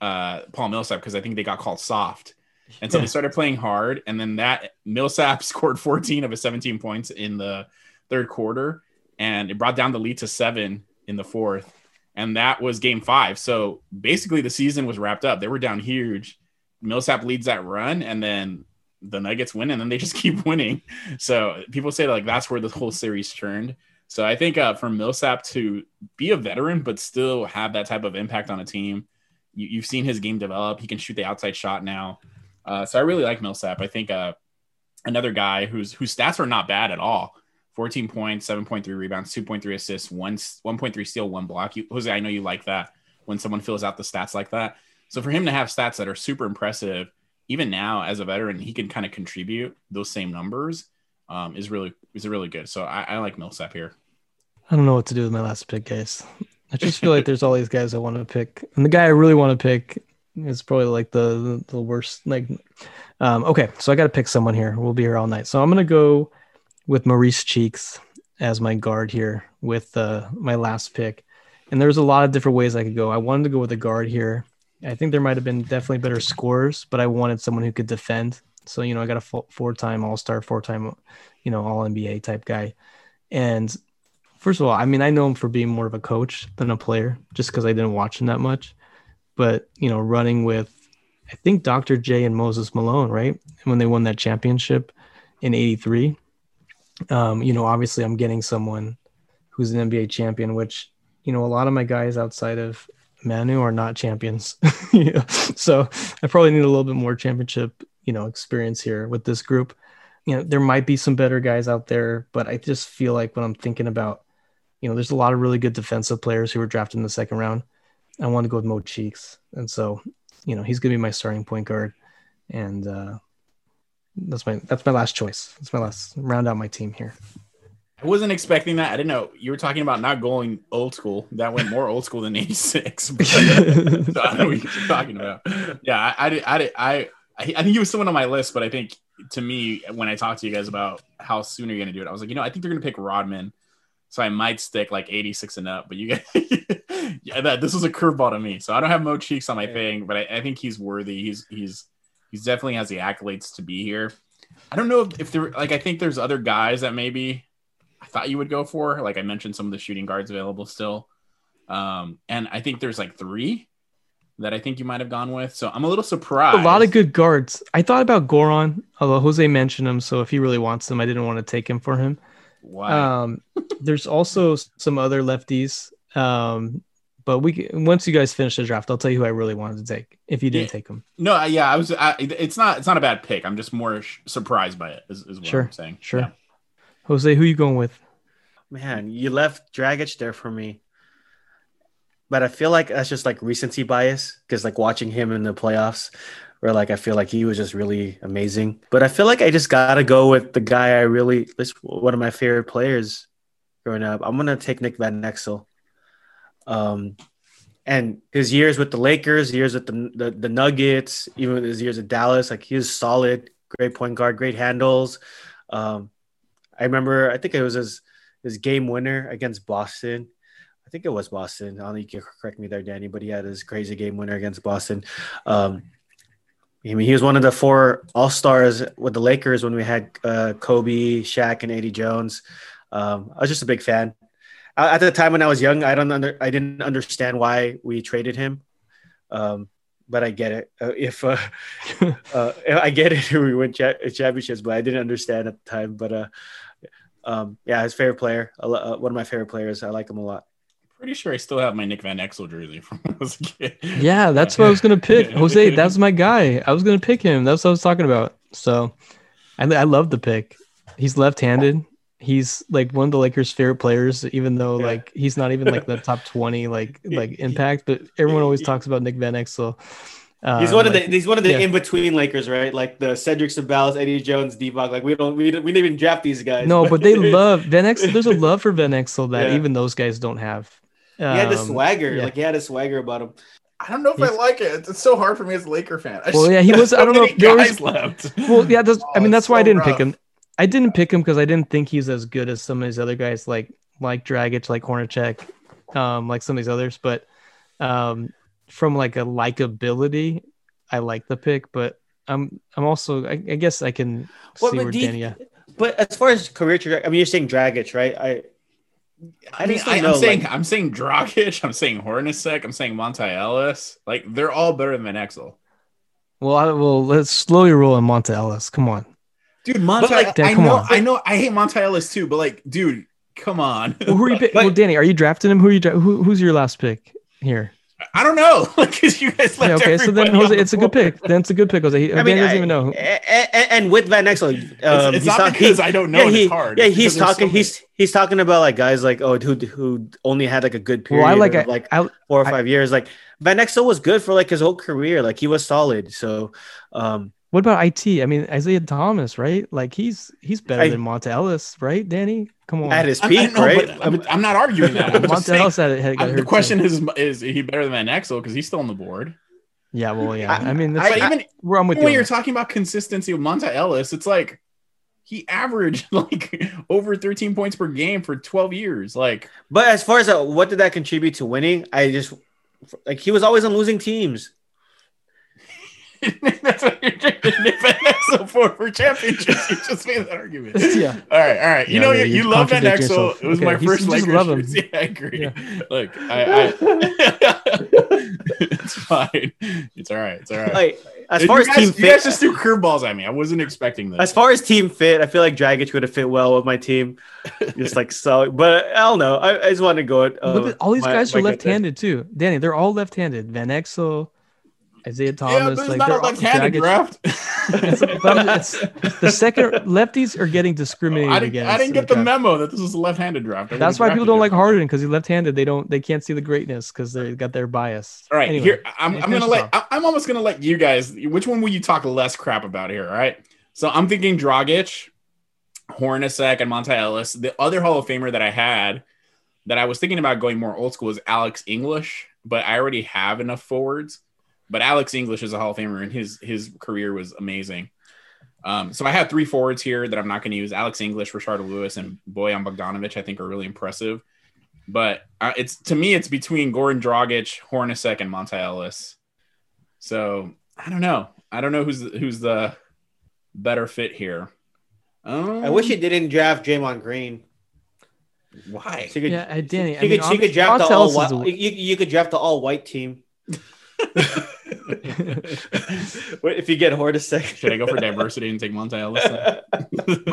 uh, Paul Millsap because I think they got called soft. And so
Yeah.
they started playing hard, and then that Millsap scored 14 of his 17 points in the third quarter, and it brought down the lead to seven in the fourth, and that was Game Five. So basically, the season was wrapped up. They were down huge. Millsap leads that run, and then the Nuggets win, and then they just keep winning. So people say like that's where the whole series turned. So I think uh, for Millsap to be a veteran but still have that type of impact on a team You, you've seen his game develop. He can shoot the outside shot now. Uh, so I really like Millsap. I think uh, another guy whose whose stats are not bad at all. 14 points, 7.3 rebounds, 2.3 assists, one 1.3 steal, one block. You, Jose, I know you like that when someone fills out the stats like that. So for him to have stats that are super impressive, even now as a veteran, he can kind of contribute those same numbers. Um, is really is really good. So I, I like Millsap here.
I don't know what to do with my last pick, guys. I just feel like there's all these guys I want to pick, and the guy I really want to pick is probably like the the, worst. Like, um, okay, so I got to pick someone here. We'll be here all night, so I'm gonna go with Maurice Cheeks as my guard here with uh, my last pick. And there's a lot of different ways I could go. I wanted to go with a guard here. I think there might have been definitely better scores, but I wanted someone who could defend. So you know, I got a four-time All-Star, four-time, you know, All NBA type guy, and first of all, I mean, I know him for being more of a coach than a player, just because I didn't watch him that much. But you know, running with, I think Dr. J and Moses Malone, right? When they won that championship in '83, um, you know, obviously, I'm getting someone who's an NBA champion, which you know, a lot of my guys outside of Manu are not champions. So I probably need a little bit more championship, you know, experience here with this group. You know, there might be some better guys out there, but I just feel like when I'm thinking about you know, there's a lot of really good defensive players who were drafted in the second round. I want to go with Mo Cheeks. And so, you know, he's gonna be my starting point guard. And uh that's my that's my last choice. That's my last round out my team here.
I wasn't expecting that. I didn't know you were talking about not going old school. That went more old school than '86. so I know what you're talking about. Yeah, I, I, I, I, I think he was someone on my list, but I think to me, when I talked to you guys about how soon are you going to do it, I was like, you know, I think they're going to pick Rodman so I might stick like 86 and up. But you guys, yeah, that this was a curveball to me. So I don't have Mo Cheeks on my thing, but I, I, think he's worthy. He's he's he's definitely has the accolades to be here. I don't know if, if there like I think there's other guys that maybe I thought you would go for. Like I mentioned, some of the shooting guards available still. Um, and I think there's like three that I think you might have gone with. So I'm a little surprised.
A lot of good guards. I thought about Goran, although Jose mentioned him. So if he really wants them, I didn't want to take him for him.
Why?
Um, there's also some other lefties. Um, but we once you guys finish the draft, I'll tell you who I really wanted to take. If you didn't
yeah.
take him,
no, yeah, I was. I, it's not. It's not a bad pick. I'm just more sh- surprised by it. Is, is what
sure.
I'm saying.
Sure. Yeah. Jose, who you going with?
Man, you left Dragic there for me, but I feel like that's just like recency bias because like watching him in the playoffs, where like I feel like he was just really amazing. But I feel like I just gotta go with the guy I really this one of my favorite players growing up. I'm gonna take Nick Van Exel. Um, and his years with the Lakers, years with the, the the Nuggets, even his years at Dallas, like he was solid, great point guard, great handles. Um, I remember, I think it was his his game winner against Boston. I think it was Boston. I don't know you can correct me there, Danny, but he had his crazy game winner against Boston. Um, I mean, he was one of the four All Stars with the Lakers when we had uh, Kobe, Shaq, and Eddie Jones. Um, I was just a big fan. At the time when I was young, I don't under, I didn't understand why we traded him, um, but I get it. Uh, if uh, uh I get it, we win cha- championships, but I didn't understand at the time. But uh, um, yeah, his favorite player, uh, one of my favorite players. I like him a lot
pretty sure I still have my Nick Van Exel jersey from when I was a kid.
Yeah, that's what I was gonna pick. Jose, that's my guy. I was gonna pick him. That's what I was talking about. So, I I love the pick. He's left-handed. He's like one of the Lakers' favorite players, even though yeah. like he's not even like the top twenty like like impact. But everyone always talks about Nick Van Exel.
Um, he's one of like, the he's one of the yeah. in between Lakers, right? Like the Cedric Ceballos, Eddie Jones, Divac. Like we don't we don't, we didn't even draft these guys.
No, but they love Van Exel. There's a love for Van Exel that yeah. even those guys don't have.
Um, he had the um, swagger. Yeah. Like he had a swagger about him.
I don't know if He's, I like it. It's so hard for me as a Laker fan.
I well, yeah, he was. I don't know. Guys was, left. Well, yeah, that's, oh, I mean, that's why so I didn't rough. pick him. I didn't pick him because I didn't think he's as good as some of these other guys, like like Dragic, like Hornacek, um, like some of these others. But um, from like a likability, I like the pick. But I'm I'm also I, I guess I can well, see where Danny.
But as far as career trajectory, I mean, you're saying Dragic, right? I
I mean, I, am saying like, I'm saying Dragic, I'm saying Hornacek, I'm saying Monta Ellis. Like they're all better than Exel.
Well, I, well, let's slowly roll in Monta Ellis. Come on,
dude. Monta, like, Dan, I know, on. I know, I hate Monta Ellis too, but like, dude, come on.
Well, who are you? Pick- well, Danny, are you drafting him? Who are you? Dra- who, who's your last pick here?
I don't know. Because you guys
Yeah, okay, so then Jose,
the
it's a good pick. Then it's a good pick, Jose. He,
I
Danny
mean,
doesn't
I-
even know.
And, and with Van Exel, um,
It's- it's
he's
not
talk-
because
he-
I don't know
Yeah, he,
it's hard.
yeah, he's
because there's so
talking. he's he's talking about like guys like oh who who only had like a good period.
Well, I like
of, like
I,
four or
I-
five years. Like Van Exel was good for like his whole career. Like he was solid. So, um,
what about IT? I mean, Isaiah Thomas, right? Like he's he's better
I-
than Monta Ellis, right? Danny, come on.
at his
I- I
peak,
know,
right?
but I'm, I'm not arguing that. I'm just
Monta
saying,
Ellis had, had got
I'm-
hurt
the
too.
question is: Is he better than Van Exel? Because he's still on the board.
Yeah, well, yeah.
I-
I, mean,
I-
that's,
But even,
where I'm with
even
you.
when you're talking about consistency with Monta Ellis, it's like he averaged like over 13 points per game for 12 years. Like,
But as far as uh, what did that contribute to winning, I just like he was always on losing teams.
that's what you're drinking Van Exel for for championships. You just made that argument.
Yeah.
All right, all right. You
Yeah,
know,
yeah,
you,
you
you love Van
contradict
Exel.
yourself.
It was
Okay,
my
you
first
just
Lakers
love him.
jersey. I agree.
Yeah.
Look, I, I it's fine. It's all right. It's all right.
Like as
You
far as
guys-
team
you
fit,
guys just threw curveballs at me. I wasn't expecting this.
as far as team fit, I feel like Dragic would have fit well with my team. Just like so, but I don't know. I, I just want to go. At, uh,
Look at- all these
my-
guys
my
are
gut
left-handed too. Danny, they're all left-handed. Van Exel, Isaiah
yeah,
Thomas,
but it's
like
not a
they're
left-handed
Dragic-
draft.
But I'm- it's- the second lefties are getting discriminated
I
against.
I didn't get the
draft.
memo that this was a left-handed draft. I
That's why people don't like Harden because he's left-handed. They don't. They can't see the greatness because they got their bias.
All right,
Anyway,
here I'm, I'm gonna let
off.
I- I'm almost gonna let you guys. Which one will you talk less crap about here? All right. So I'm thinking Dragic, Hornacek, and Monta Ellis. The other Hall of Famer that I had that I was thinking about going more old school is Alex English, but I already have enough forwards. But Alex English is a Hall of Famer, and his his career was amazing. Um, so I have three forwards here that I'm not going to use: Alex English, Rashard Lewis, and Bojan Bogdanovic. I think are really impressive. But uh, it's to me, it's between Goran Dragic, Hornacek, and Monta Ellis. So I don't know. I don't know who's the, who's the better fit here. Um,
I wish he didn't draft Draymond Green.
why.
So you could,
Yeah, uh, Danny.
you
I
could,
mean,
you could draft the all white.
is
You, you could draft the all white team. if you get Hornacek,
Should I go for diversity and take Monta Ellis? then?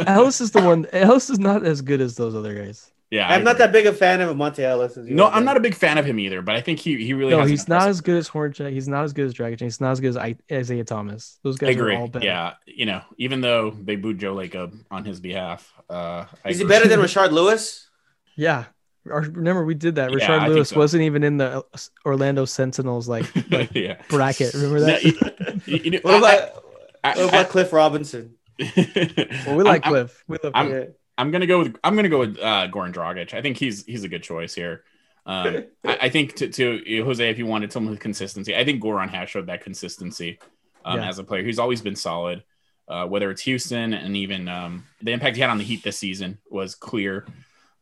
Ellis is the one. Ellis is not as good as those other guys.
yeah, I
I'm not that big a fan of Monta Ellis. As you
No, I'm not a big fan of him either, but I think he he really
No,
has
he's not as good as Hornacek. He's not as good as Dragic. He's not as good as I- Isaiah Thomas. Those guys
I
guys
agree.
are all better.
Yeah, you know, even though they booed Joe Lacob on his behalf, uh,
Is he better than Rashard Lewis?
Yeah. Our- Remember we did that.
Yeah, I
Lewis
so.
wasn't even in the uh, Orlando Sentinels like, like
yeah.
bracket. Remember
No,
that?
you- you know,
What about
I- I-
what about Cliff Robinson?
Well, we like
I'm-
Cliff. We love
I'm-
Cliff.
I'm gonna go with I'm gonna go with uh, Goran Dragic. I think he's he's a good choice here. Um, I, I think to, to Jose, if you wanted someone with consistency, I think Goran has showed that consistency um,
Yeah.
as a player. He's always been solid. Uh, whether it's Houston and even um, the impact he had on the Heat this season was clear,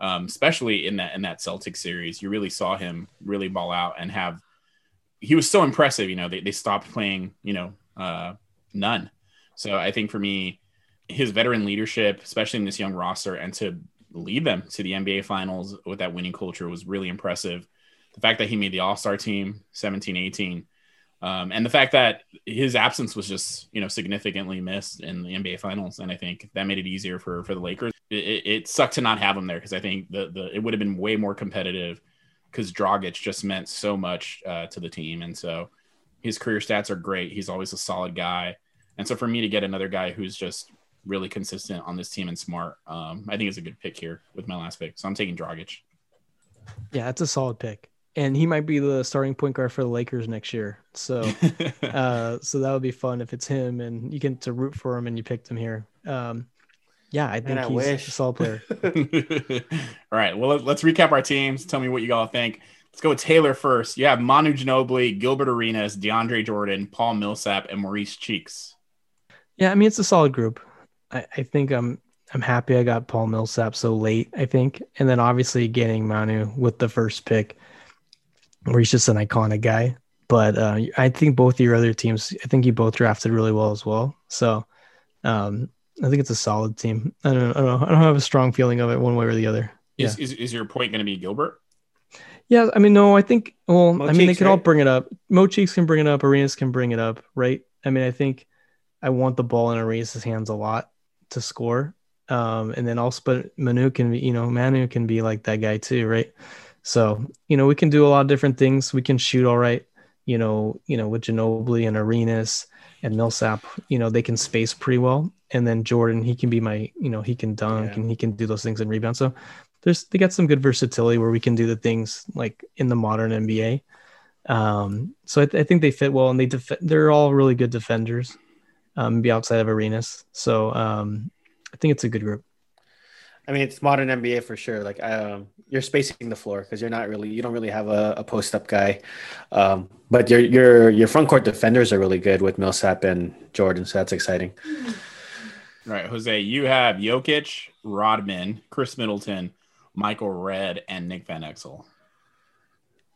um, especially in that in that Celtic series. You really saw him really ball out and have. He was so impressive. You know, they they stopped playing. You know, uh, none. So I think for me, his veteran leadership, especially in this young roster, and to lead them to the NBA finals with that winning culture was really impressive. The fact that he made the All Star team 17 18, um, and the fact that his absence was just you know significantly missed in the NBA finals, and I think that made it easier for for the Lakers. It, it, sucked to not have him there because I think the the it would have been way more competitive because Dragic just meant so much uh, to the team, and so his career stats are great. He's always a solid guy, and so for me to get another guy who's just really consistent on this team and smart. Um, I think it's a good pick here with my last pick. So I'm taking Dragic.
Yeah, it's a solid pick. And he might be the starting point guard for the Lakers next year. So uh so that would be fun if it's him and you get to root for him and you picked him here. Um yeah, I think
I
he's
wish.
a solid player.
All right. Well, let- let's recap our teams. Tell me what you all think. Let's go with Taylor first. You have Manu Ginobili, Gilbert Arenas, DeAndre Jordan, Paul Millsap, and Maurice Cheeks.
Yeah, I mean it's a solid group. I, I think I'm I'm happy I got Paul Millsap so late, I think. And then obviously getting Manu with the first pick, where he's just an iconic guy. But uh, I think both your other teams, I think you both drafted really well as well. So um, I think it's a solid team. I don't, I don't know. I don't have a strong feeling of it one way or the other.
Is, is, is your point going to be Gilbert?
Yeah, I mean, no, I think. Well,
Mo
I mean, they
Cheeks,
can all bring it up. Mo Cheeks can bring it up. Arenas can bring it up, right? I mean, I think I want the ball in Arenas' hands a lot to score. Um, and then also, but Manu can be, you know, Manu can be like that guy too, right? So, you know, we can do a lot of different things. We can shoot all right, you know, you know, with Ginobili and Arenas and Millsap, you know, they can space pretty well. And then Jordan, he can be my, you know, he can dunk
Yeah.
and he can do those things and rebound. So there's they got some good versatility where we can do the things like in the modern NBA. Um, so I, th- I think they fit well and they def- they're all really good defenders, um, maybe outside of Arenas. So um, I think it's a good group.
I mean, it's modern NBA for sure. Like, um, you're spacing the floor because you're not really, you don't really have a, a post up guy. Um, but your your your front court defenders are really good with Millsap and Jordan, so that's exciting.
All right, Jose, you have Jokic, Rodman, Khris Middleton, Michael Redd, and Nick Van Exel.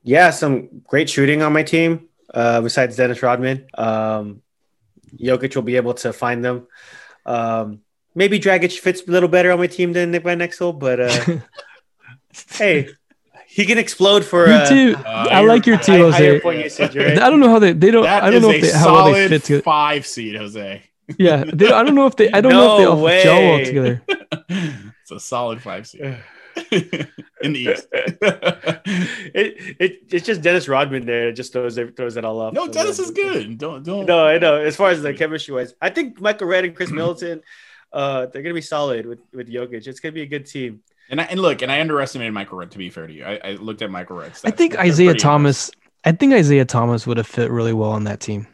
Yeah, some great shooting on my team. Uh, besides Dennis Rodman, um, Jokic will be able to find them. Um, maybe Dragic fits a little better on my team than Nick Van Exel, but uh, hey, he can explode for
Your
uh,
team,
uh,
I like your team, Jose.
point usage,
I don't know how they they don't.
That
I don't know if they, how well they fit together.
five seed, Jose.
Yeah, they, I don't know if they. I don't know if they
No
all gel well together.
it's a solid five seed in the East.
it, it it's just Dennis Rodman there. It just throws it throws it all off.
no, Dennis is good. Don't don't.
No, I know. As far as the chemistry wise, I think Michael Redd and Khris Middleton, uh, they're gonna be solid with with Jokic. It's gonna be a good team.
And I, and look, and I underestimated Michael Redd. To be fair to you, I, I looked at Michael Redd.
I think Isaiah Thomas. I think Isaiah Thomas would have fit really well on that team.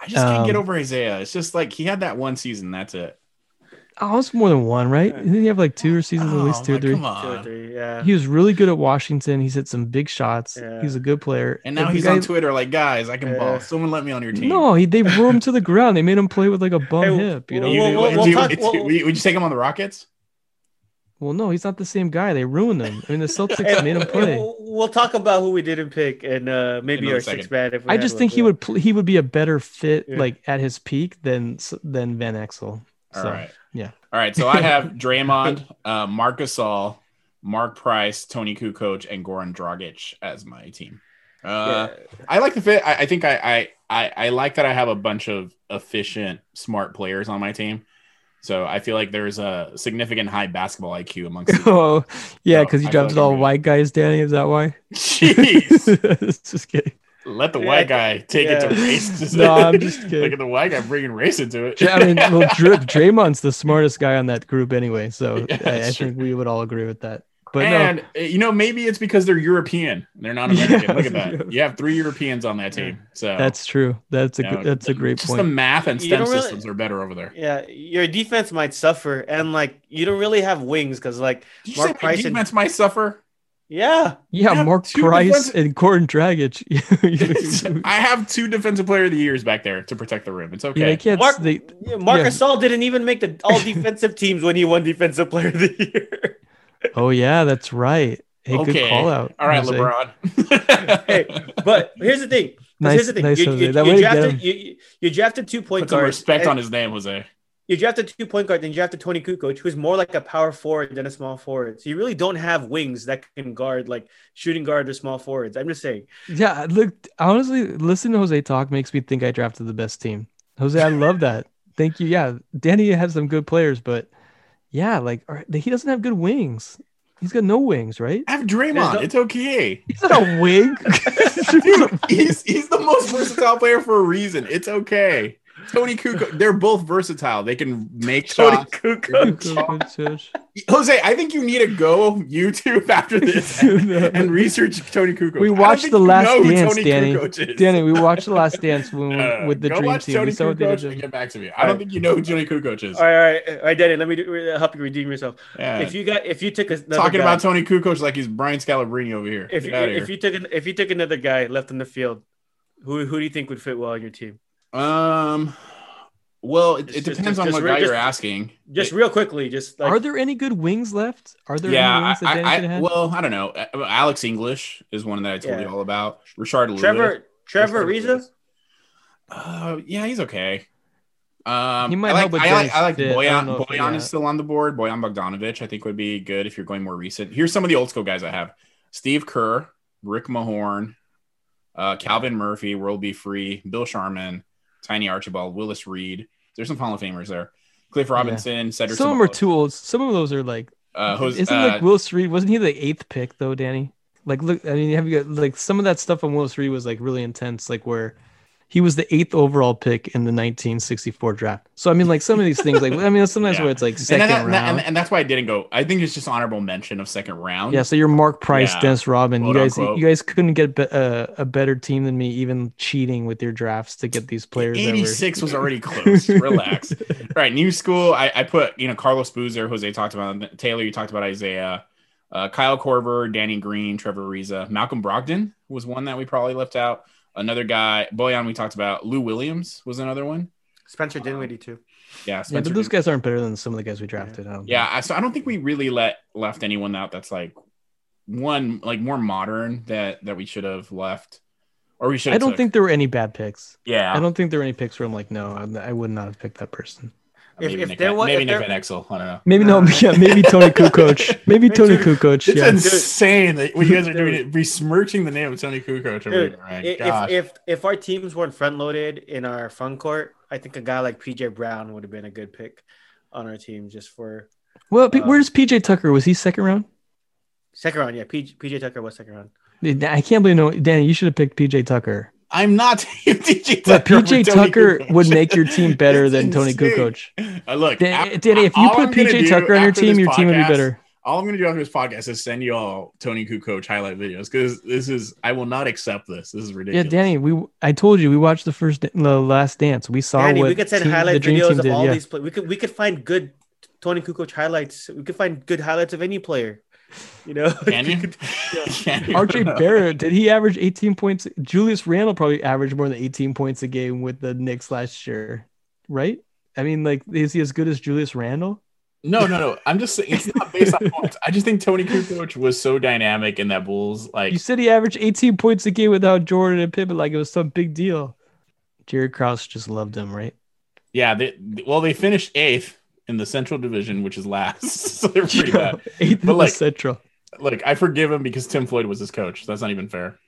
I just can't get
um,
over Isaiah. It's just like he had that one season. That's it.
Oh, it's more than one, right? Didn't he have like two or seasons, at least
Oh,
two or three?
Come
Two or
on.
three, yeah.
He was really good at Washington. He's hit some big shots.
Yeah.
He's a good player.
And now
the
he's
guy-
on Twitter like, guys, I can
Yeah.
ball. Someone let me on your team.
No, he they rode him to the ground. They made him play with like a bum
Hey,
hip. You know.
You-
Well, well,
would,
well,
you,
talk-
would,
well-
you, would you take him on the Rockets?
well, no, he's not the same guy. They ruined him. I mean, the Celtics
Hey,
made him play.
We'll, we'll talk about who we didn't pick and uh, maybe
Another
our
second.
six man. If we
I
had
just
one,
think he would pl- he would be a better fit
Yeah.
like at his peak than than Van Exel.
All
So,
right.
yeah.
All right. So I have Draymond, uh, Marc Gasol, Mark Price, Toni Kukoc, and Goran Dragic as my team. Uh,
Yeah.
I like the fit. I, I think I, I I I like that I have a bunch of efficient, smart players on my team. So I feel like there's a significant high basketball IQ amongst.
Oh, yeah,
So,
because you
I
drafted
like
all white guys, Danny. Is that why?
Jeez,
just kidding.
Let the white guy take it to race.
No, I'm just kidding.
Look at the white guy bringing race into it.
I mean, well, Dr- Draymond's the smartest guy on that group anyway, so
Yeah,
I, I think we would all agree with that. But
and uh, you know, maybe it's because they're European. They're not American.
Yeah.
Look at that. You have three Europeans on that team. So
that's true. That's a
you know,
that's a great
just
point.
the math and STEM
really-
systems are better over there.
Yeah, your defense might suffer, and like you don't really have wings because like
Did you
Mark
say my
Price and-
defense might suffer?
Yeah,
yeah,
have
Mark Price
defensive-
and Goran Dragic.
I have two defensive player of the years back there to protect the rim. It's
yeah,
okay.
they can't.
Mark-
they,
yeah Marc
Yeah.
Gasol didn't even make the all defensive teams when he won Defensive Player of the Year.
oh yeah, that's right. Hey, good
Okay.
call out.
All right,
Jose.
hey, but here's the thing.
Nice,
here's the thing.
nice.
You,
Jose.
you,
that
you
way to
drafted, you, you- you drafted two point
Put some respect
and
on his name, Jose.
You draft drafted two point guards, then you drafted Toni Kukoc, who's more like a power forward than a small forward. So you really don't have wings that can guard like shooting guard or small forwards. I'm just saying.
Yeah, look, honestly, listening to Jose talk makes me think I drafted the best team. Jose, I love that. Thank you. Yeah, Danny has some good players, but yeah, like he doesn't have good wings. He's got no wings, right?
I have Draymond.
no-
It's okay.
He's not a wing.
Dude, he's he's the most versatile player for a reason. It's okay. Toni Kukoc, they're both versatile. They can make
Toni
shots.
Kukoc.
Jose, I think you need to go YouTube after this and, and research Toni Kukoc.
We watched
think
The
you
Last
know
Dance,
Toni
Danny.
Kukoc.
Danny, we watched the Last Dance when,
Uh,
with the
go
Dream
watch
Team.
Toni
We saw what
Kukoc and get back to me. I don't
right.
think you know who Toni Kukoc is.
All right, all right, all right, Danny. Let me do, help you redeem yourself.
Yeah.
If you got, if you took a
Talking
guy,
about Tony Kukoc like he's Brian Scalabrine over here.
if
Get
you, if
here.
you took an, if you took another guy left in the field, who who do you think would fit well on your team?
Um, well, it,
Just-
it
just-
depends on
just
what
real-
guy
just-
you're asking.
Just
It-
real quickly, just like
Are there any good wings left? Are there
yeah,
any wings that
I, I,
had?
well, I don't know. Uh, Alex English is one that I told
Yeah.
you all about. Rashard Lewis.
Trevor Trevor
Richard
Ariza.
Uh, yeah, he's okay. Um,
He might
I like,
help with
I like, I like
fit. I
Bojan.
don't know if-
Bojan
yeah.
is still on the board. Bojan Bogdanovic, I think, would be good if you're going more recent. Here's some of the old school guys I have: Steve Kerr, Rick Mahorn, uh, Calvin Murphy, World B. Free, Bill Sharman, Tiny Archibald, Willis Reed. There's some Hall of Famers there. Cliff Robinson, Cedric.
Some of them are too old. Some of those are like.
Uh, Jose,
isn't
uh,
like Willis Reed? Wasn't he the eighth pick though, Danny? Like, look, I mean, have you got like some of that stuff on Willis Reed was like really intense, like where he was the eighth overall pick in the 1964 draft. So I mean, like some of these things, like I mean, sometimes
Yeah.
where it's like second
and, that-
round.
and, and that's why I didn't go. I think it's just honorable mention of second round.
yeah, so you're Mark Price,
Yeah,
Dennis Robin. You guys,
unquote.
you guys couldn't get be- a, a better team than me, even cheating with your drafts to get these players. that were-
86 was already close. Relax. All right, new school. I, I put, you know, Carlos Boozer, Jose talked about Taylor, you talked about Isaiah, uh, Kyle Korver, Danny Green, Trevor Ariza, Malcolm Brogdon was one that we probably left out. Another guy, Bojan, we talked about. Lou Williams was another one.
Spencer Dinwiddie too.
Yeah,
Yeah,
Spencer
but those
Din-
guys aren't better than some of the guys we drafted. I don't um,
Yeah, I, so I don't think we really let left anyone out that's like one like more modern that that we should have left, or we should.
I don't think there were any bad picks.
Yeah,
I don't think there were any picks where I'm like, no, I, I would not have picked that person.
If-
maybe
if
Nick,
there was-
maybe
if
Nick
there-
Van Exel. I don't know.
Maybe no, yeah, maybe Toni Kukoc. Maybe Toni Kukoc.
It's
Yeah.
insane that what you guys are doing, it, besmirching the name of Toni Kukoc.
Dude,
right?
if,
Gosh.
if if our teams weren't front loaded in our front court, I think a guy like PJ Brown would have been a good pick on our team just for
Well, P-
Uh,
where's PJ Tucker? Was he second round?
second round. Yeah, PJ, PJ Tucker was second round.
I can't believe no, Danny. You should have picked PJ Tucker.
I'm not taking PJ Tucker. over
PJ Tucker
Kukoc.
would make your team better than Toni
insane.
Kukoc.
Uh, look,
Dan-
after-
Danny, if you put PJ Tucker on your team,
this
your team would be better.
All I'm going to do after this podcast is send you all Toni Kukoc highlight videos because this is I will not accept this. This is ridiculous. Yeah.
Danny. We I told you we watched the first the last dance. We saw
Danny,
what
we could send
team-
highlight videos of
did,
all
yeah.
these. Play- we could we could find good Toni Kukoc highlights. We could find good highlights of any player. You know,
Can you? Can you?
RJ Barrett, did he average 18 points? Julius Randle probably averaged more than 18 points a game with the Knicks last year, right? I mean, like, is he as good as Julius Randle?
No, no, no. I'm just saying it's not based on points. I just think Toni Kukoc was so dynamic in that Bulls. Like,
You said he averaged 18 points a game without Jordan and Pippen, like it was some big deal. Jerry Krause just loved him, right?
yeah, they well they finished eighth in the Central Division, which is last. so they're pretty bad.
Eighth
But,
in
like,
the Central.
Look, I forgive him because Tim Floyd was his coach. That's not even fair.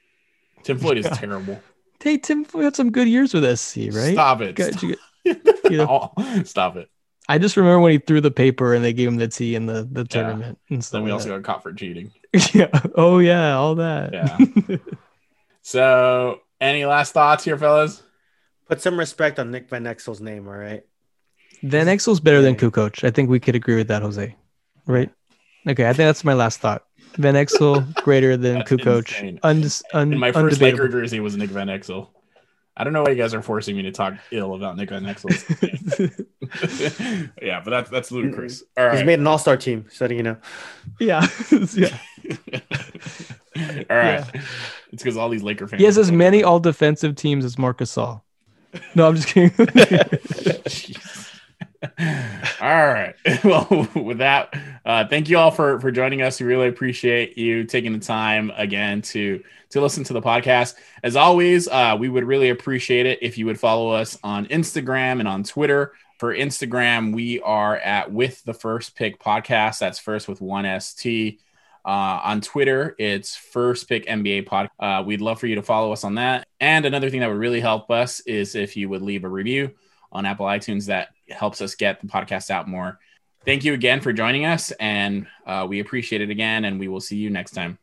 Tim Floyd is terrible.
Hey, Tim Floyd had some good years with SC, right?
Stop it.
Got
Stop,
you- you know.
Stop it.
I just remember when he threw the paper and they gave him the T in the, the tournament and stuff.
Then we
like
also got caught for cheating.
yeah. Oh yeah, all that.
Yeah. So, any last thoughts here, fellas?
put some respect on Nick Van Exel's name. All right.
Van Exel's better than
Yeah.
Kukoc. I think we could agree with that, Jose. Right? Okay, I think that's my last thought. Van Exel greater than
That's
Kukoc. Undis, un,
And my first Laker jersey was Nick Van Exel. I don't know why you guys are forcing me to talk ill about Nick Van Exel. yeah, but that's that's ludicrous. All
He's made an All Star team, so that you know.
yeah. yeah.
all right. It's because all these Laker fans.
He has as many all defensive teams as Marcus All. No, I'm just kidding.
all right. Well, with that, uh, thank you all for for joining us. We really appreciate you taking the time again to to listen to the podcast. As always, uh, we would really appreciate it if you would follow us on Instagram and on Twitter. For Instagram, we are at with the first pick podcast. That's first with one st. Uh, on Twitter, it's First Pick NBA Pod. Uh, we'd love for you to follow us on that. And another thing that would really help us is if you would leave a review on Apple iTunes. That helps us get the podcast out more. Thank you again for joining us, and uh, we appreciate it again. And we will see you next time.